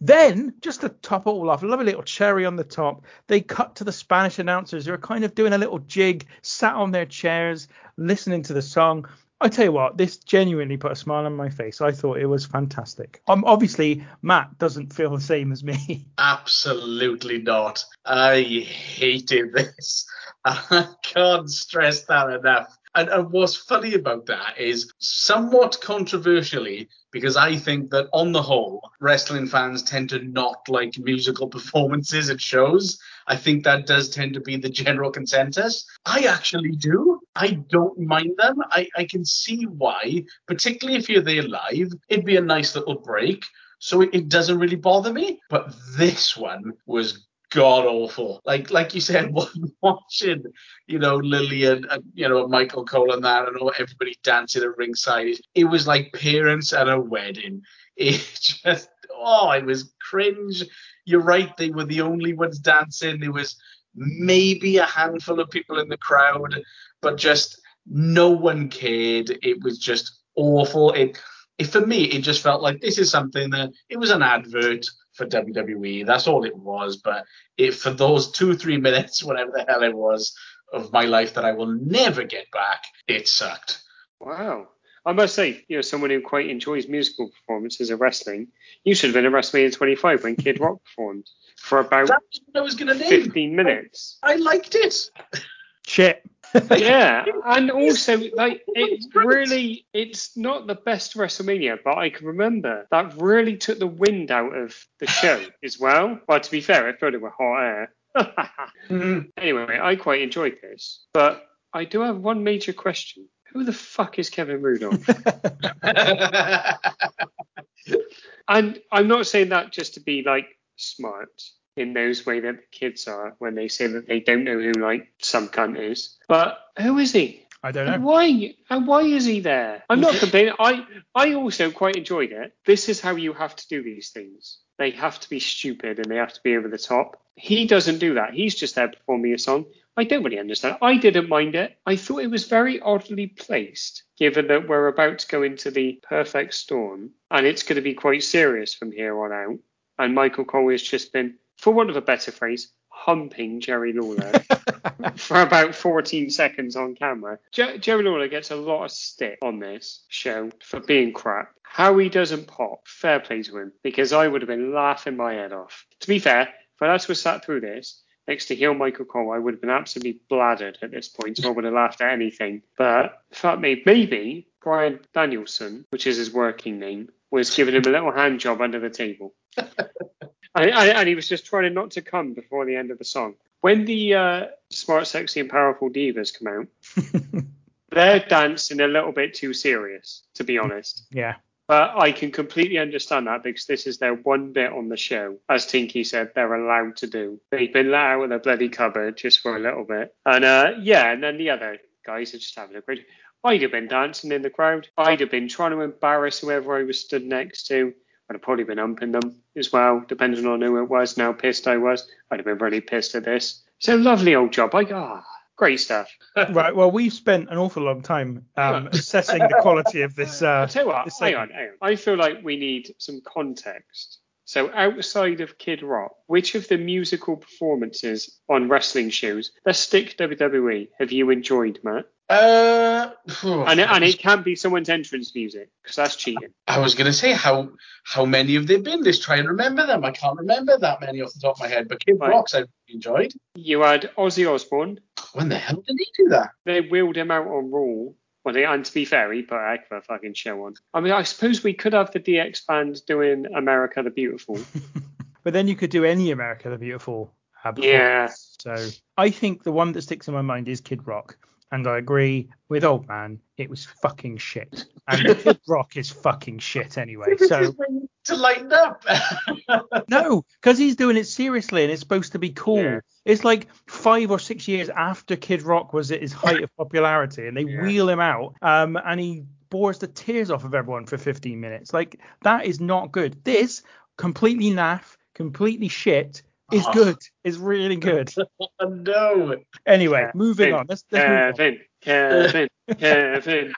Then, just to top it all off, a lovely little cherry on the top, they cut to the Spanish announcers who are kind of doing a little jig, sat on their chairs, listening to the song. I tell you what, this genuinely put a smile on my face. I thought it was fantastic. Um, obviously, Matt doesn't feel the same as me. [laughs] Absolutely not. I hated this. [laughs] I can't stress that enough. And, and what's funny about that is somewhat controversially, because I think that on the whole, wrestling fans tend to not like musical [laughs] performances at shows. I think that does tend to be the general consensus. I actually do. I don't mind them. I, I can see why, particularly if you're there live. It'd be a nice little break so it, it doesn't really bother me. But this one was god awful. Like like you said, [laughs] watching you know Lillian and you know Michael Cole and that, and all everybody dancing at ringside. It was like parents at a wedding. [laughs] It just oh, it was cringe. You're right, they were the only ones dancing. There was maybe a handful of people in the crowd, but just no one cared. It was just awful. It it, for me, it just felt like this is something that it was an advert for WWE. That's all it was. But it for those two, three minutes, [laughs] whatever the hell it was, of my life that I will never get back, it sucked. Wow. I must say, you know, someone who quite enjoys musical performances of wrestling, you should have been at WrestleMania 25 when Kid Rock [laughs] performed for about That's what I was going to name. 15 minutes. I liked it. Shit. Yeah, [laughs] and also like it really, it's not the best WrestleMania, but I can remember that really took the wind out of the show [laughs] as well. Well, to be fair, I thought it were hot air. [laughs] Mhm. Anyway, I quite enjoyed this, but I do have one major question: Who the fuck is Kevin Rudolf? and I'm not saying that just to be like smart. In those way that the kids are when they say that they don't know who like some cunt is. But who is he? I don't And know. why? And why is he there? I'm not complaining. I I also quite enjoyed it. This is how you have to do these things. They have to be stupid and they have to be over the top. He doesn't do that. He's just there performing a song. I don't really understand. I didn't mind it. I thought it was very oddly placed, given that we're about to go into the perfect storm and it's going to be quite serious from here on out. And Michael Cole has just been, for want of a better phrase, humping Jerry Lawler [laughs] for about 14 seconds on camera. Jer- Jerry Lawler gets a lot of stick on this show for being crap. How he doesn't pop, fair play to him, because I would have been laughing my head off. To be fair, if I to sat through this next to heel Michael Cole, I would have been absolutely bladdered at this point, so I would have laughed at anything. But fuck me, maybe Bryan Danielson, which is his working name, was giving him a little hand job under the table. [laughs] and, and, he was just trying not to come before the end of the song. When the uh, Smart, Sexy, and Powerful Divas come out, [laughs] they're dancing a little bit too serious, to be honest. Yeah. But I can completely understand that because this is their one bit on the show. As Tinky said, they're allowed to do. They've been let out of their bloody cupboard just for a little bit. And uh, yeah, and then the other guys are just having a great. I'd have been dancing in the crowd. I'd have been trying to embarrass whoever I was stood next to. I'd have probably been humping them as well, depending on who it was. and How pissed I was. I'd have been really pissed at this. So lovely old job. I ah, great stuff. [laughs] right. Well, we've spent an awful long time um, assessing the quality of this. Uh, [laughs] I'll tell you what, this hang on, hang on. I feel like we need some context. So outside of Kid Rock, which of the musical performances on wrestling shows, let's stick WWE, have you enjoyed, Matt? Uh, And it, and it can't be someone's entrance music because that's cheating. I was gonna say how how many have there been? Let's try and remember them. I can't remember that many off the top of my head, but Kid Right. Rock's I enjoyed. You had Ozzy Osbourne. When the hell did he do that? They wheeled him out on Raw. Well, they, and to be fair, he put a heck of a fucking show on. I mean, I suppose we could have the DX band doing America the Beautiful. [laughs] But then you could do any America the Beautiful. Yeah. So I think the one that sticks in my mind is Kid Rock. And I agree with Old Man, it was fucking shit. And [laughs] Kid Rock is fucking shit anyway. So to lighten up. [laughs] no, because he's doing it seriously and it's supposed to be cool. Yeah. It's like five or six years after Kid Rock was at his height of [laughs] popularity, and they wheel him out, um, and he bores the tears off of everyone for 15 minutes. Like that is not good. This completely naff, completely shit is Oh. good. It's really good. [laughs] no. Anyway, moving Kevin, on. Let's, let's move on. Kevin, Kevin, [laughs] Kevin.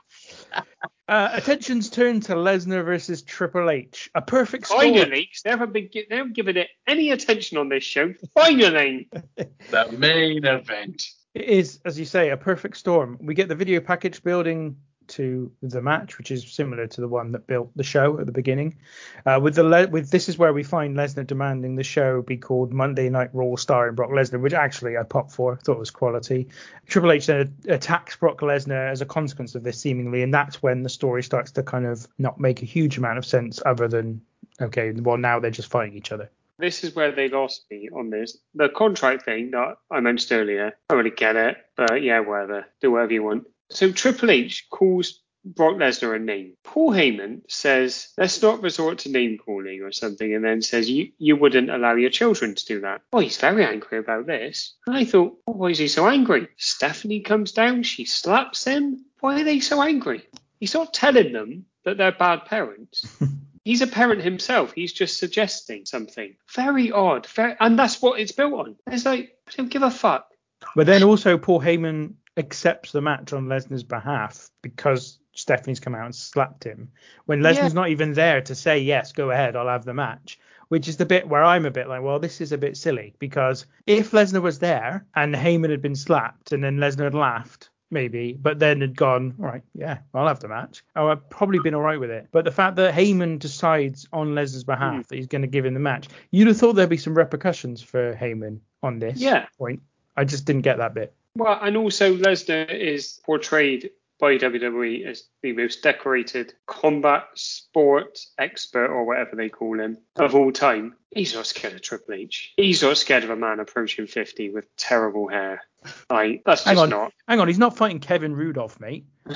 Uh, attention's turned to Lesnar versus Triple H. A perfect storm. Finally, 'cause they haven't been they haven't given it any attention on this show. Finally, [laughs] The main event. It is, as you say, a perfect storm. We get the video package building to the match, which is similar to the one that built the show at the beginning. Uh, with the le- with this is where we find Lesnar demanding the show be called Monday Night Raw starring Brock Lesnar, which actually I popped for, thought it was quality. Triple H then attacks Brock Lesnar as a consequence of this, seemingly, and that's when the story starts to kind of not make a huge amount of sense, other than okay, well now they're just fighting each other. this is where they lost me on this. The contract thing that I mentioned earlier, I really get it, but yeah, whatever, do whatever you want. So Triple H calls Brock Lesnar a name. Paul Heyman says, let's not resort to name calling or something, and then says, you, you wouldn't allow your children to do that. Well, he's very angry about this. And I thought, oh, why is he so angry? Stephanie comes down, she slaps him. Why are they so angry? He's not telling them that they're bad parents. [laughs] He's a parent himself. He's just suggesting something. Very odd. Very, and that's what it's built on. It's like, I don't give a fuck. But then also Paul Heyman accepts the match on Lesnar's behalf because Stephanie's come out and slapped him when Lesnar's Yeah. not even there to say yes, go ahead, I'll have the match. Which is the bit where I'm a bit like, well, this is a bit silly because if Lesnar was there and Heyman had been slapped and then Lesnar had laughed, maybe, but then had gone, all right, yeah, I'll have the match. Oh, I've probably been all right with it. But the fact that Heyman decides on Lesnar's behalf Hmm. that he's going to give him the match, you'd have thought there'd be some repercussions for Heyman on this Yeah. point. I just didn't get that bit. Well, and also Lesnar is portrayed by WWE as the most decorated combat sport expert or whatever they call him of all time. He's not scared of Triple H. He's not scared of a man approaching 50 with terrible hair. Like, that's Hang just on, not. hang on, he's not fighting Kevin Rudolf, mate. [laughs]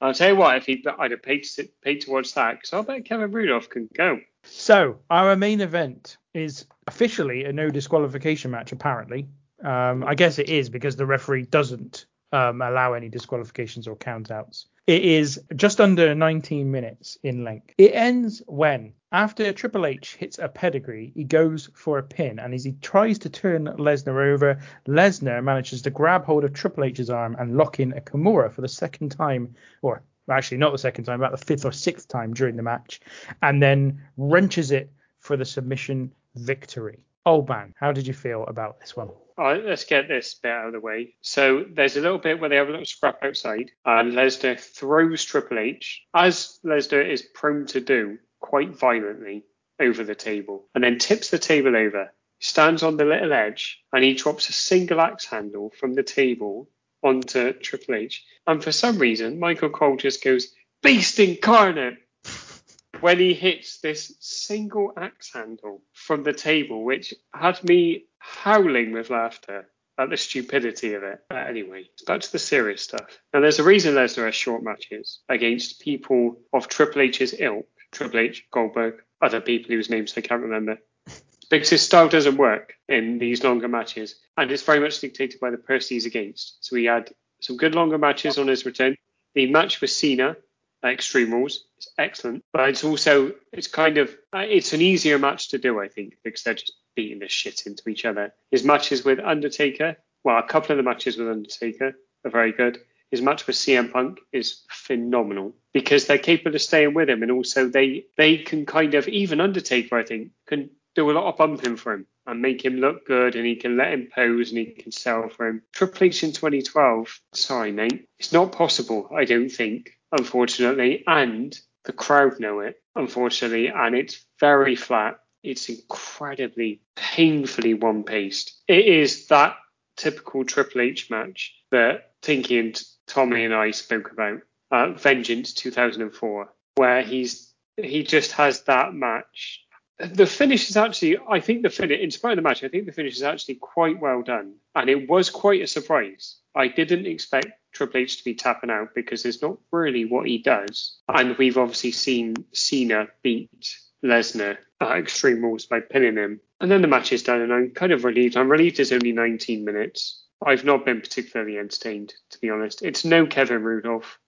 I'll tell you what, if he, I'd have paid to, paid to watch that because I bet Kevin Rudolf can go. So our main event is officially a no disqualification match, apparently. Um, I guess it is because the referee doesn't um, allow any disqualifications or countouts. It is just under 19 minutes in length. It ends when, after Triple H hits a pedigree, he goes for a pin, and as he tries to turn Lesnar over, Lesnar manages to grab hold of Triple H's arm and lock in a Kimura for the second time, or actually not the second time, about the fifth or sixth time during the match, and then wrenches it for the submission victory. Old man, how did you feel about this one? All right, let's get this bit out of the way. So there's a little bit where they have a little scrap outside, and Lesnar throws Triple H, as Lesnar is prone to do, quite violently over the table, and then tips the table over, stands on the little edge, and he drops a single axe handle from the table onto Triple H. And for some reason, Michael Cole just goes, Beast incarnate! When he hits this single axe handle from the table, which had me howling with laughter at the stupidity of it. But anyway, back to the serious stuff. Now, there's a reason Lesnar has short matches against people of Triple H's ilk, Triple H, Goldberg, other people whose names I can't remember. [laughs] Because his style doesn't work in these longer matches, and it's very much dictated by the person he's against. So he had some good longer matches on his return. The match with Cena Extreme Rules is excellent, but it's also it's kind of uh, it's an easier match to do, I think, because they're just beating the shit into each other. His matches with Undertaker, well, a couple of the matches with Undertaker are very good. His match with CM Punk is phenomenal because they're capable of staying with him, and also they they can kind of even Undertaker, I think, can do a lot of bumping for him and make him look good, and he can let him pose and he can sell for him. Triple H in 2012, sorry mate, it's not possible. I don't think, unfortunately, and the crowd know it, unfortunately, and it's very flat. It's incredibly painfully one paced. It is that typical Triple H match that Tinky and Tommy and I spoke about, uh, Vengeance 2004, where he's he just has that match the finish is actually, I think the finish, in spite of the match, I think the finish is actually quite well done. And it was quite a surprise. I didn't expect Triple H to be tapping out because it's not really what he does. And we've obviously seen Cena beat Lesnar at Extreme Rules by pinning him. And then the match is done, and I'm kind of relieved. I'm relieved it's only 19 minutes. I've not been particularly entertained, to be honest. It's no Kevin Rudolf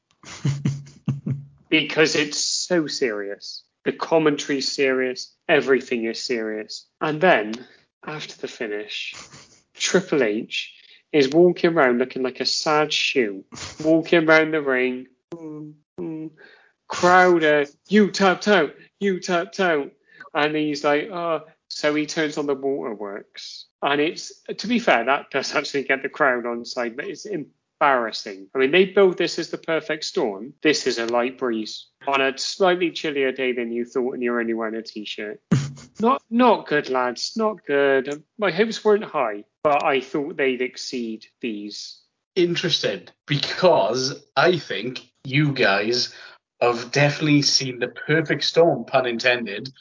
[laughs] because it's so serious. The commentary's serious. Everything is serious. And then, after the finish, Triple H is walking around looking like a sad shoe, walking around the ring. Crowder, you tapped out, you tapped out. And he's like, oh, so he turns on the waterworks. And it's, to be fair, that does [laughs] actually get the crowd on side, but it's embarrassing. I mean, they build this as the perfect storm. This is a light breeze on a slightly chillier day than you thought, and you're only wearing a t-shirt. [laughs] not, not good, lads. Not good. My hopes weren't high, but I thought they'd exceed these. Interested because I think you guys have definitely seen the perfect storm, pun intended,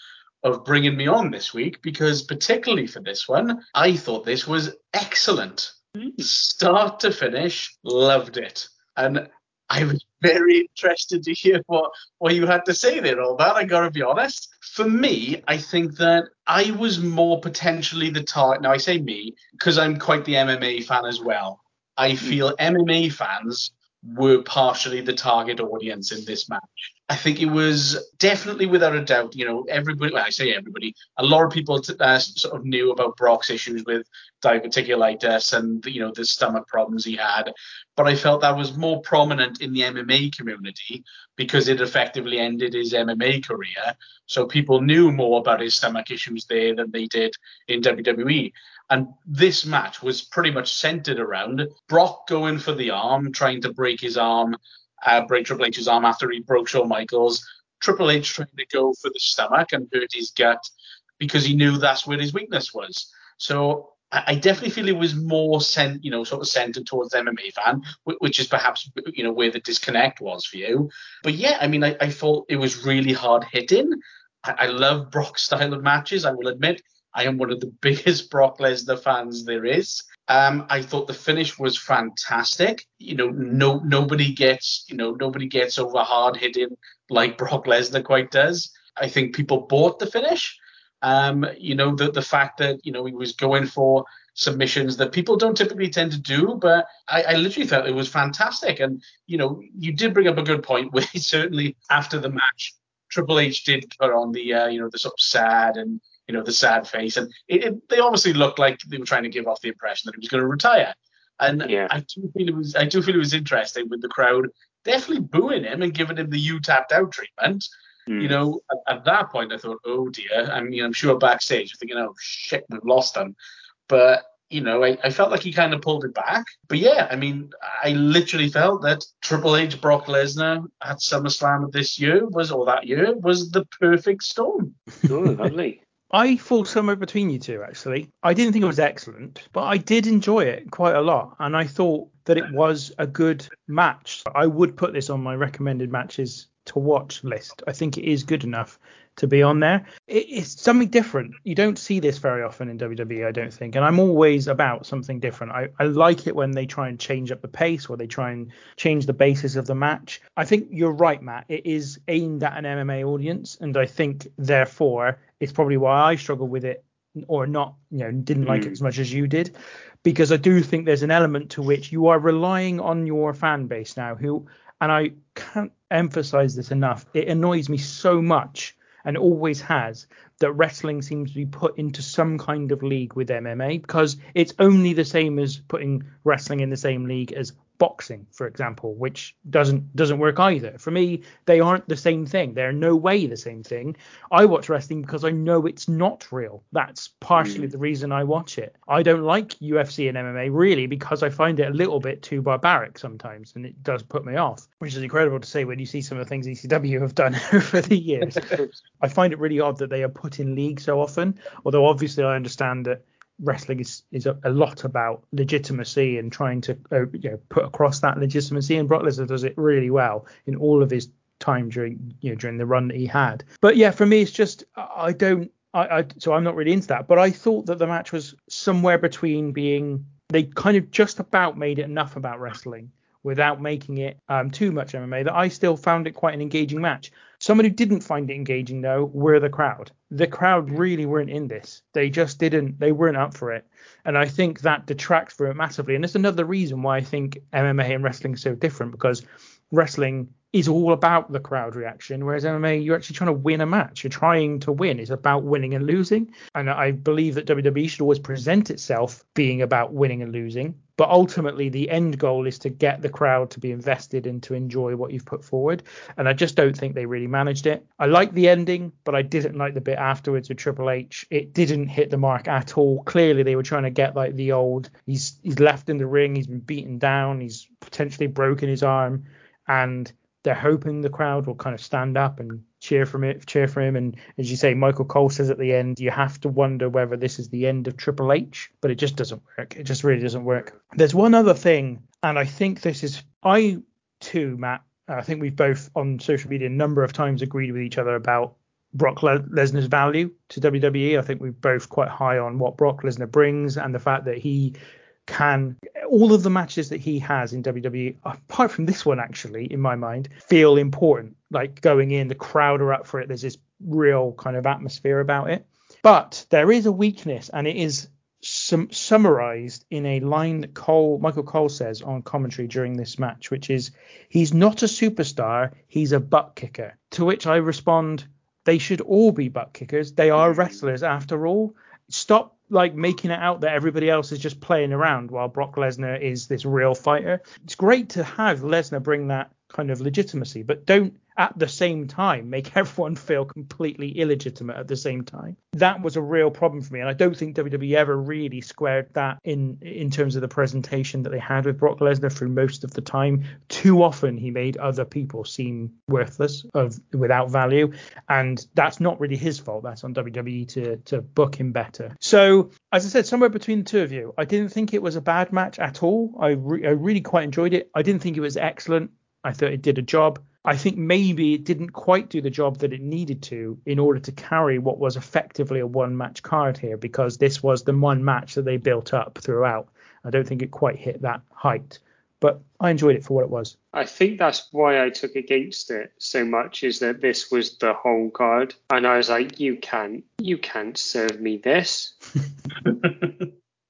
of bringing me on this week because particularly for this one, I thought this was excellent. Start to finish, loved it. And I was very interested to hear what, what you had to say there, all that. I gotta be honest. For me, I think that I was more potentially the target. Now I say me because I'm quite the MMA fan as well. I hmm. feel MMA fans were partially the target audience in this match. I think it was definitely without a doubt, you know, everybody, well, I say everybody, a lot of people t- uh, sort of knew about Brock's issues with diverticulitis and, you know, the stomach problems he had. But I felt that was more prominent in the MMA community because it effectively ended his MMA career. So people knew more about his stomach issues there than they did in WWE. And this match was pretty much centered around Brock going for the arm, trying to break his arm, uh, break Triple H's arm after he broke Shawn Michaels. Triple H trying to go for the stomach and hurt his gut because he knew that's where his weakness was. So I definitely feel it was more sent, you know, sort of centered towards MMA fan, which is perhaps, you know, where the disconnect was for you. But yeah, I mean, I, I thought it was really hard hitting. I, I love Brock's style of matches, I will admit. I am one of the [laughs] biggest Brock Lesnar fans there is. Um, I thought the finish was fantastic. You know, no nobody gets, you know, nobody gets over hard hitting like Brock Lesnar quite does. I think people bought the finish, Um, you know, the the fact that you know he was going for submissions that people don't typically tend to do, but I, I literally thought it was fantastic. And you know, you did bring up a good point where [laughs] certainly after the match, Triple H did put on the uh, you know the sort of sad and you know the sad face, and it, it, they obviously looked like they were trying to give off the impression that he was going to retire. And Yeah. I do feel it was I do feel it was interesting with the crowd definitely booing him and giving him the you tapped out treatment. Hmm. You know, at, at that point I thought, oh dear. I mean, I'm sure backstage thinking, oh shit, we've lost him. But you know, I, I felt like he kind of pulled it back. But yeah, I mean, I literally felt that Triple H Brock Lesnar at SummerSlam of this year was, or that year, was the perfect storm. Oh, lovely. [laughs] I fall somewhere between you two, actually. I didn't think it was excellent, but I did enjoy it quite a lot. And I thought that it was a good match. I would put this on my recommended matches to watch list. I think it is good enough to be on there. It, it's something different. You don't see this very often in WWE, I don't think. And I'm always about something different. I, I like it when they try and change up the pace or they try and change the basis of the match. I think you're right, Matt. It is aimed at an MMA audience. And I think, therefore, it's probably why I struggle with it or not, you know, didn't like it mm. as much as you did. Because I do think there's an element to which you are relying on your fan base now, who, and I can't emphasize this enough, it annoys me so much and always has that wrestling seems to be put into some kind of league with MMA because it's only the same as putting wrestling in the same league as boxing, for example, which doesn't doesn't work either. For me, they aren't the same thing. They're no way the same thing. I watch wrestling because I know it's not real. That's partially mm. the reason I watch it. I don't like UFC and MMA really because I find it a little bit too barbaric sometimes, and it does put me off. Which is incredible to say when you see some of the things ECW have done [laughs] over the years. [laughs] I find it really odd that they are put in league so often. Although obviously I understand that wrestling is, is a, a lot about legitimacy and trying to uh, you know put across that legitimacy. And Brock Lesnar does it really well in all of his time during you know during the run that he had. But yeah for me it's just I don't I, I so I'm not really into that. But I thought that the match was somewhere between being they kind of just about made it enough about wrestling without making it um, too much MMA that I still found it quite an engaging match. Someone who didn't find it engaging though were the crowd. The crowd really weren't in this. They just didn't. They weren't up for it, and I think that detracts from it massively. And it's another reason why I think MMA and wrestling is so different because wrestling is all about the crowd reaction, whereas MMA you're actually trying to win a match. You're trying to win. It's about winning and losing. And I believe that WWE should always present itself being about winning and losing. But ultimately, the end goal is to get the crowd to be invested and to enjoy what you've put forward. And I just don't think they really managed it. I like the ending, but I didn't like the bit afterwards with Triple H. It didn't hit the mark at all. Clearly, they were trying to get like the old. He's he's left in the ring. He's been beaten down. He's potentially broken his arm, and they're hoping the crowd will kind of stand up and cheer from it, cheer for him. And as you say, Michael Cole says at the end, you have to wonder whether this is the end of Triple H, but it just doesn't work. It just really doesn't work. There's one other thing, and I think this is I too, Matt. I think we've both on social media a number of times agreed with each other about Brock Le- Lesnar's value to WWE. I think we're both quite high on what Brock Lesnar brings and the fact that he can all of the matches that he has in WWE, apart from this one actually, in my mind, feel important. Like going in, the crowd are up for it. There's this real kind of atmosphere about it. But there is a weakness, and it is sum- summarized in a line that Cole, Michael Cole says on commentary during this match, which is, "He's not a superstar. He's a butt kicker." To which I respond, "They should all be butt kickers. They are wrestlers after all. Stop like making it out that everybody else is just playing around while Brock Lesnar is this real fighter. It's great to have Lesnar bring that kind of legitimacy, but don't at the same time make [laughs] everyone feel completely illegitimate at the same time. That was a real problem for me, and I don't think WWE ever really squared that in in terms of the presentation that they had with Brock Lesnar through most of the time. Too often he made other people seem worthless, of without value, and that's not really his fault. That's on WWE to to book him better. So as I said, somewhere between the two of you, I didn't think it was a bad match at all. I re- I really quite enjoyed it. I didn't think it was excellent. I thought it did a job. I think maybe it didn't quite do the job that it needed to in order to carry what was effectively a one match card here because this was the one match that they built up throughout. I don't think it quite hit that height. but I enjoyed it for what it was. I think that's why I took against it so much is that this was the whole card, and I was like, you can't, you can't serve me this. [laughs]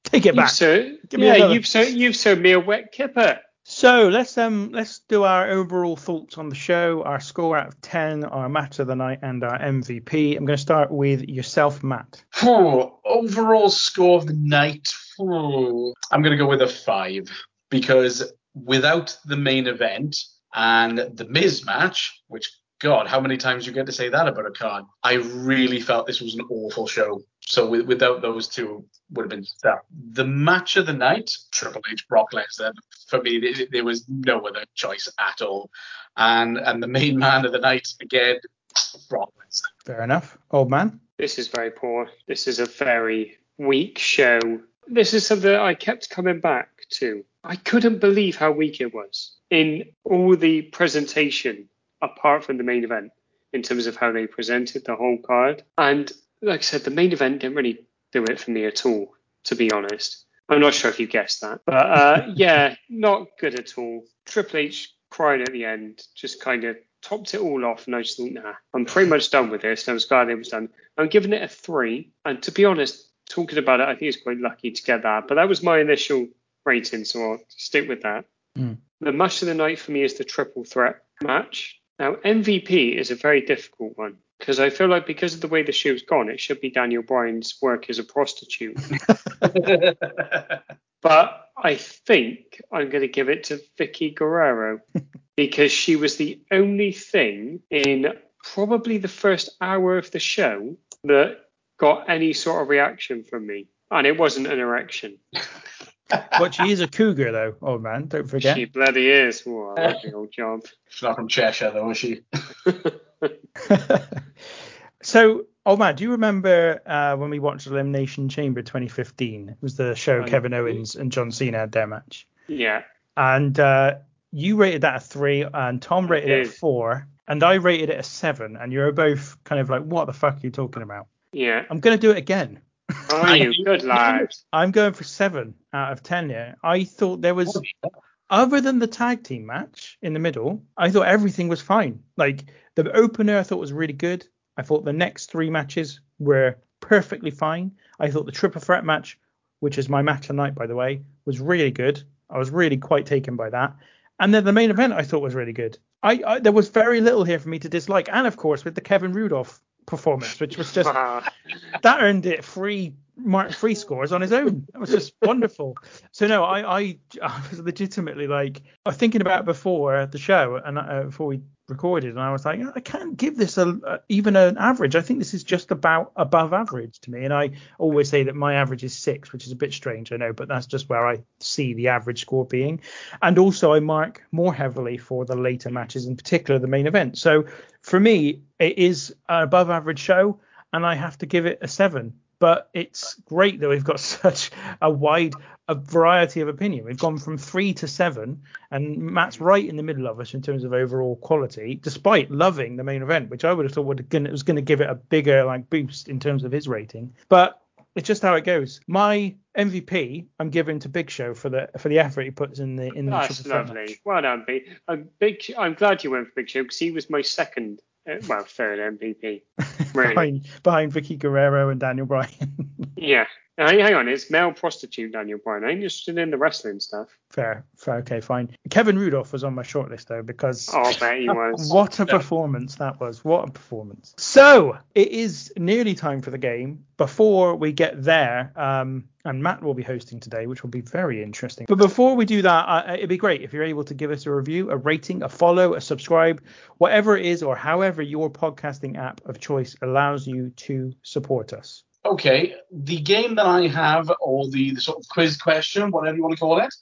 Take it You've back. Give me yeah, you've ser- you've served me a wet kipper. So let's um let's do our overall thoughts on the show, our score out of ten, our match of the night, and our MVP. I'm going to start with yourself, Matt. Phew, overall score of the night. phew, I'm going to go with a five because without the main event and the Miz match, which God, how many times you get to say that about a card? I really felt this was an awful show. So with, without those two, would have been that. The match of the night, Triple H, Brock Lesnar. For me, there, there was no other choice at all. And and the main man of the night again, Brock Lesnar. Fair enough, old man. This is very poor. This is a very weak show. This is something that I kept coming back to. I couldn't believe how weak it was in all the presentation, apart from the main event, in terms of how they presented the whole card. And like I said, the main event didn't really do it for me at all, to be honest. I'm not sure if you guessed that. But uh, [laughs] yeah, not good at all. Triple H crying at the end just kind of topped it all off. And I just thought, nah, I'm pretty much done with this. And I was glad it was done. I'm giving it a three. And to be honest, talking about it, I think it's quite lucky to get that. But that was my initial rating, so I'll stick with that. Mm. The match of the night for me is the triple threat match. Now, MVP is a very difficult one because I feel like because of the way the show's gone, it should be Daniel Bryan's work as a prostitute. [laughs] but I think I'm going to give it to Vickie Guerrero [laughs] because she was the only thing in probably the first hour of the show that got any sort of reaction from me. And it wasn't an erection. [laughs] But she is a cougar, though, old man. Don't forget. She bloody is. I love old job. She's not from Cheshire, though, is she? [laughs] [laughs] so, old man, do you remember uh, when we watched Elimination Chamber 2015? It was the show Kevin. Owens and John Cena had their match. Yeah. And uh, you rated that a three, and Tom rated it a four, and I rated it a seven, and you were both kind of like, what the fuck are you talking about? Yeah. I'm going to do it again. Are you good lad? I'm going for seven out of ten here. I thought there was, other than the tag team match in the middle, I thought everything was fine. Like the opener, I thought was really good. I thought the next three matches were perfectly fine. I thought the triple threat match, which is my match tonight, by the way, was really good. I was really quite taken by that. And then the main event, I thought was really good. I, I there was very little here for me to dislike, and of course with the Kevin Rudolf performance, which was just [laughs] that earned it free mark free scores on his own. That was just wonderful. So no, I, I I was legitimately like I was thinking about before the show and uh, before we recorded, and I was like I can't give this a, a even an average. I think this is just about above average to me. And I always say that my average is six, which is a bit strange, I know, but that's just where I see the average score being. And also I mark more heavily for the later matches, in particular the main event. So for me, it is an above average show, and I have to give it a seven. But it's great that we've got [laughs] such a wide a variety of opinion. We've gone from three to seven, and Matt's right in the middle of us in terms of overall quality, despite loving the main event, which I would have thought would have gonna, was going to give it a bigger like boost in terms of his rating. But it's just how it goes. My MVP I'm giving to Big Show for the for the effort he puts in the in the That's lovely. match. Well done, B. I'm big. I'm glad you went for Big Show because he was my second, uh, Uh, well, third MVP. [laughs] Really? behind behind Vickie Guerrero and Daniel Bryan. yeah. Hang hang on, it's male prostitute Daniel Bryan. I'm interested in the wrestling stuff. fair, fair, okay, fine. Kevin Rudolf was on my shortlist though because Oh, bet he was. [laughs] What a performance that was. What a performance. So it is nearly time for the game. Before we get there, um, and Matt will be hosting today, which will be very interesting. But before we do that, uh, it'd be great if you're able to give us a review, a rating, a follow, a subscribe, whatever it is, or however your podcasting app of choice allows you to support us. Okay, the game that I have, or the, the sort of quiz question, whatever you want to call it,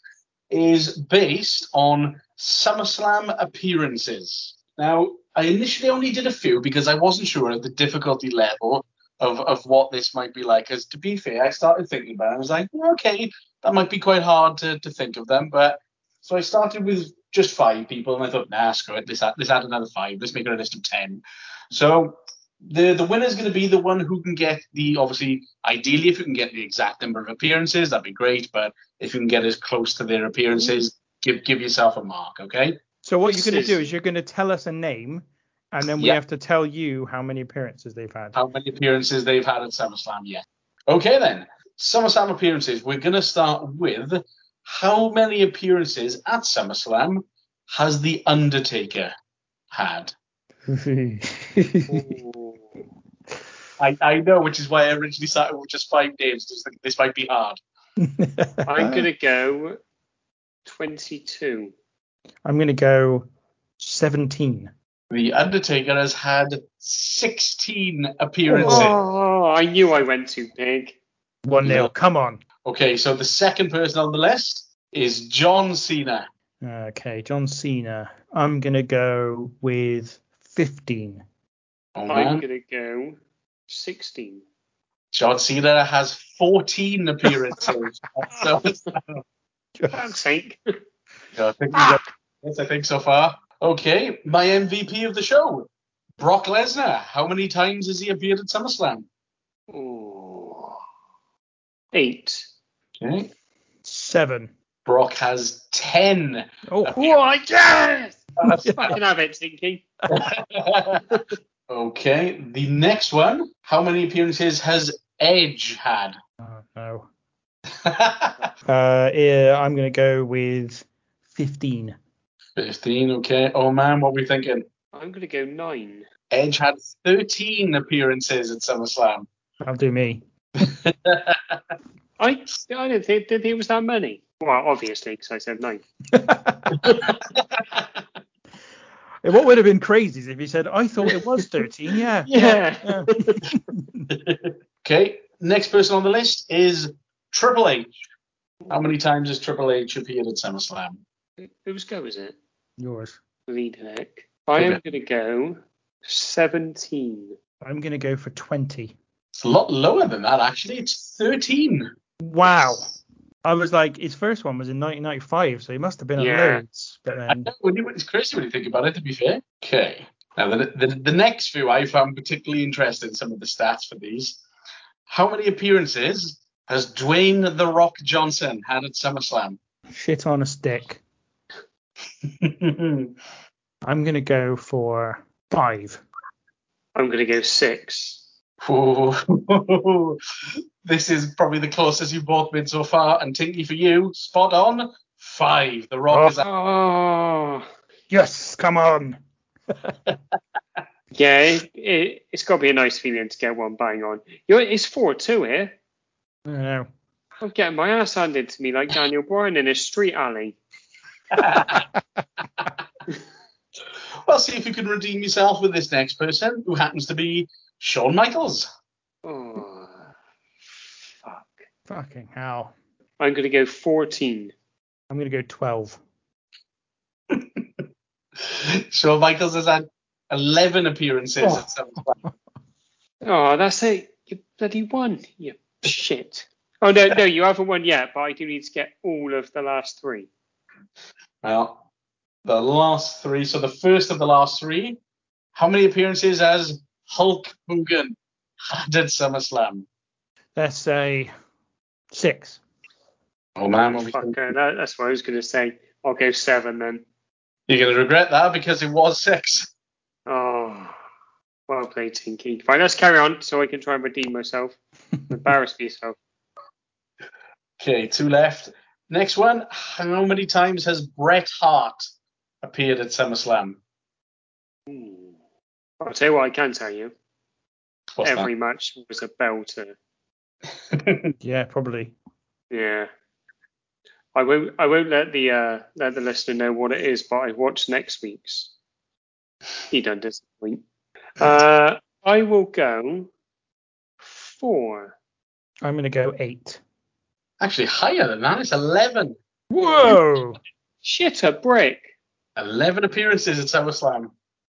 is based on SummerSlam appearances. Now, I initially only did a few because I wasn't sure of the difficulty level of, of what this might be like. Because to be fair, I started thinking about it. I was like, "Hmm, okay, that might be quite hard to, to think of them. But so I started with just five people, and I thought, nah, screw it. Let's add, let's add another five. Let's make it a list of ten. So the the winner is going to be the one who can get the obviously ideally if you can get the exact number of appearances that'd be great but if you can get as close to their appearances give give yourself a mark, okay? So what This you're going to do is you're going to tell us a name, and then we Yep. have to tell you how many appearances they've had. How many appearances they've had at SummerSlam yeah Okay then, SummerSlam appearances. We're gonna start with how many appearances at SummerSlam has the Undertaker had? [laughs] I, I know, which is why I originally started with just five names. Just think this might be hard. [laughs] I'm gonna go 22. I'm going to go 17. The Undertaker has had 16 appearances. Oh, I knew I went too big. 1 0. Yeah. Come on. Okay, so the second person on the list is John Cena. Okay, John Cena. I'm going to go with 15. Oh I'm man, gonna go 16. John Cena has 14 appearances. so Fuck's sake. I think we got yes, I think so far. Okay, my MVP of the show, Brock Lesnar. How many times has he appeared at SummerSlam? Ooh. Eight. Okay, 7. Brock has 10. Oh, oh What? Yes! [laughs] Fucking have it, Tinky. [laughs] [laughs] okay, the next one. How many appearances has Edge had? oh no. [laughs] Uh, yeah, I'm going to go with 15. 15. Okay. Oh man, what are we thinking? I'm gonna go nine. Edge had 13 appearances at SummerSlam. That'll do me. [laughs] I I didn't think, did think it was that many. Well, obviously, because I said nine. [laughs] What would have been crazy is if he said, I thought it was 13. Yeah. [laughs] Yeah. yeah. [laughs] Okay, next person on the list is Triple H. How many times has Triple H appeared at SummerSlam? Whose go is it? Yours. Lead Nick. I am gonna go 17. I'm going to go for 20. It's a lot lower than that, actually. It's 13. Wow. I was like, his first one was in 1995, so he must have been on Yeah. loads. But I then, know, when you- It's crazy when you think about it, to be fair. Okay. Now, the, the, the next few I found particularly interesting, some of the stats for these. How many appearances has Dwayne The Rock Johnson had at SummerSlam? shit on a stick. [laughs] I'm going to go for 5. I'm gonna go six. Ooh. [laughs] this is probably the closest you've both been so far. And Tinky, for you, spot on. Five. The Rock Oh. is at Oh. Yes, come on. [laughs] Yeah, it, it, it's got to be a nice feeling to get one bang on. You're, it's 4 2 here. I know. I'm getting my ass handed to me like Daniel Bryan in a street alley. [laughs] Well, see if you can redeem yourself with this next person, who happens to be Shawn Michaels. Oh, fuck. Fucking hell. I'm going to go 14. I'm going to go 12. [laughs] Shawn Michaels has had 11 appearances Oh. at SummerSlam. [laughs] Oh, that's it. You bloody won. You shit. Oh, no, no, you haven't won yet, but I do need to get all of the last three. Well, the last three, so the first of the last three, how many appearances has Hulk Hogan [laughs] had at SummerSlam? Let's say 6. Oh man, what we Fuck, uh, that, that's what I was going to say. I'll go seven then. you're going to regret that because it was six. Oh, well played, Tinky. Fine, let's carry on so I can try and redeem myself. [laughs] Embarrass myself. Okay, two left. Next one, how many times has Bret Hart appeared at SummerSlam? Hmm. I'll tell you what I can tell you. What's Every match was a belter. that? [laughs] Yeah, probably. Yeah. I won't. I won't let the uh, let the listener know what it is, but I watched next week's. He done disappoint. Uh, I will go four. I'm going to go 8. Actually, higher than that. It's 11. Whoa! Shit a brick. 11 appearances at SummerSlam.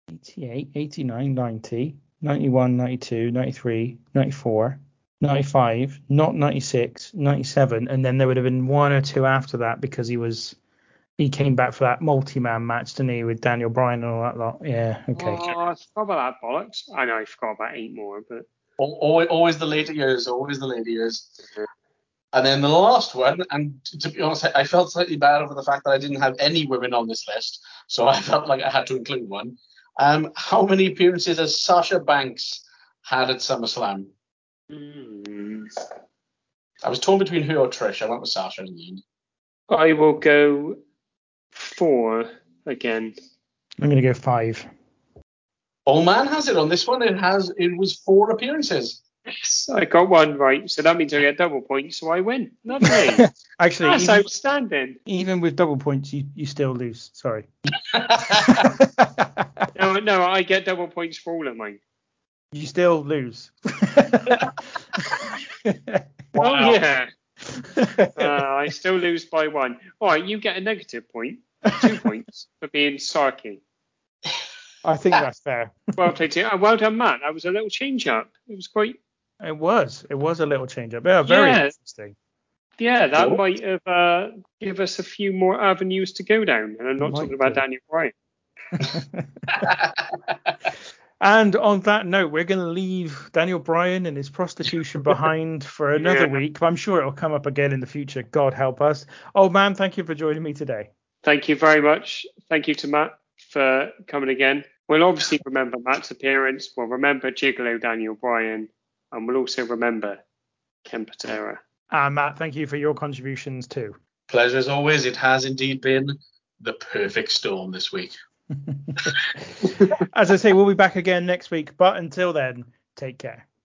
88, 89, 90, 91, 92, 93, 94, 95, not 96, 97, and then there would have been one or two after that because he was he came back for that multi-man match, didn't he, with Daniel Bryan and all that lot. Yeah, okay. Oh, I forgot about that bollocks. I know I forgot about eight more, but Always, always the later years. Always the later years. And then the last one, and to be honest, I felt slightly bad over the fact that I didn't have any women on this list, so [laughs] I felt like I had to include one. Um, how many appearances has Sasha Banks had at SummerSlam? Hmm. I was torn between her or Trish. I went with Sasha in the end. I will go four again. I'm going to go five. Old man has it on this one. It has. It was four appearances. Yes, I got one right, so that means I get double points, so I win. Lovely. [laughs] Actually, That's even, outstanding. even with double points, you, you still lose. Sorry. [laughs] [laughs] No, no, I get double points for all of mine. You still lose. [laughs] Oh yeah. Uh, I still lose by one. All right, you get a negative point, two [laughs] points for being sarky. I think that's fair. Well played, Tim. Uh, well done, Matt. That was a little change up. It was quite. It was. It was a little change up. Yeah, very Yeah. interesting. Yeah, that Cool. might have uh, give us a few more avenues to go down. And I'm not Might talking about do. Daniel Bryan. [laughs] And on that note, we're going to leave Daniel Bryan and his prostitution [laughs] behind for another Yeah. week. I'm sure it'll come up again in the future. God help us. Old man, thank you for joining me today. Thank you very much. Thank you to Matt for coming again. We'll obviously remember Matt's appearance. We'll remember Gigolo Daniel Bryan. And we'll also remember Ken Patera. And Matt, thank you for your contributions too. Pleasure as always. It has indeed been the perfect storm this week. [laughs] As I say, we'll be back again next week. But until then, take care.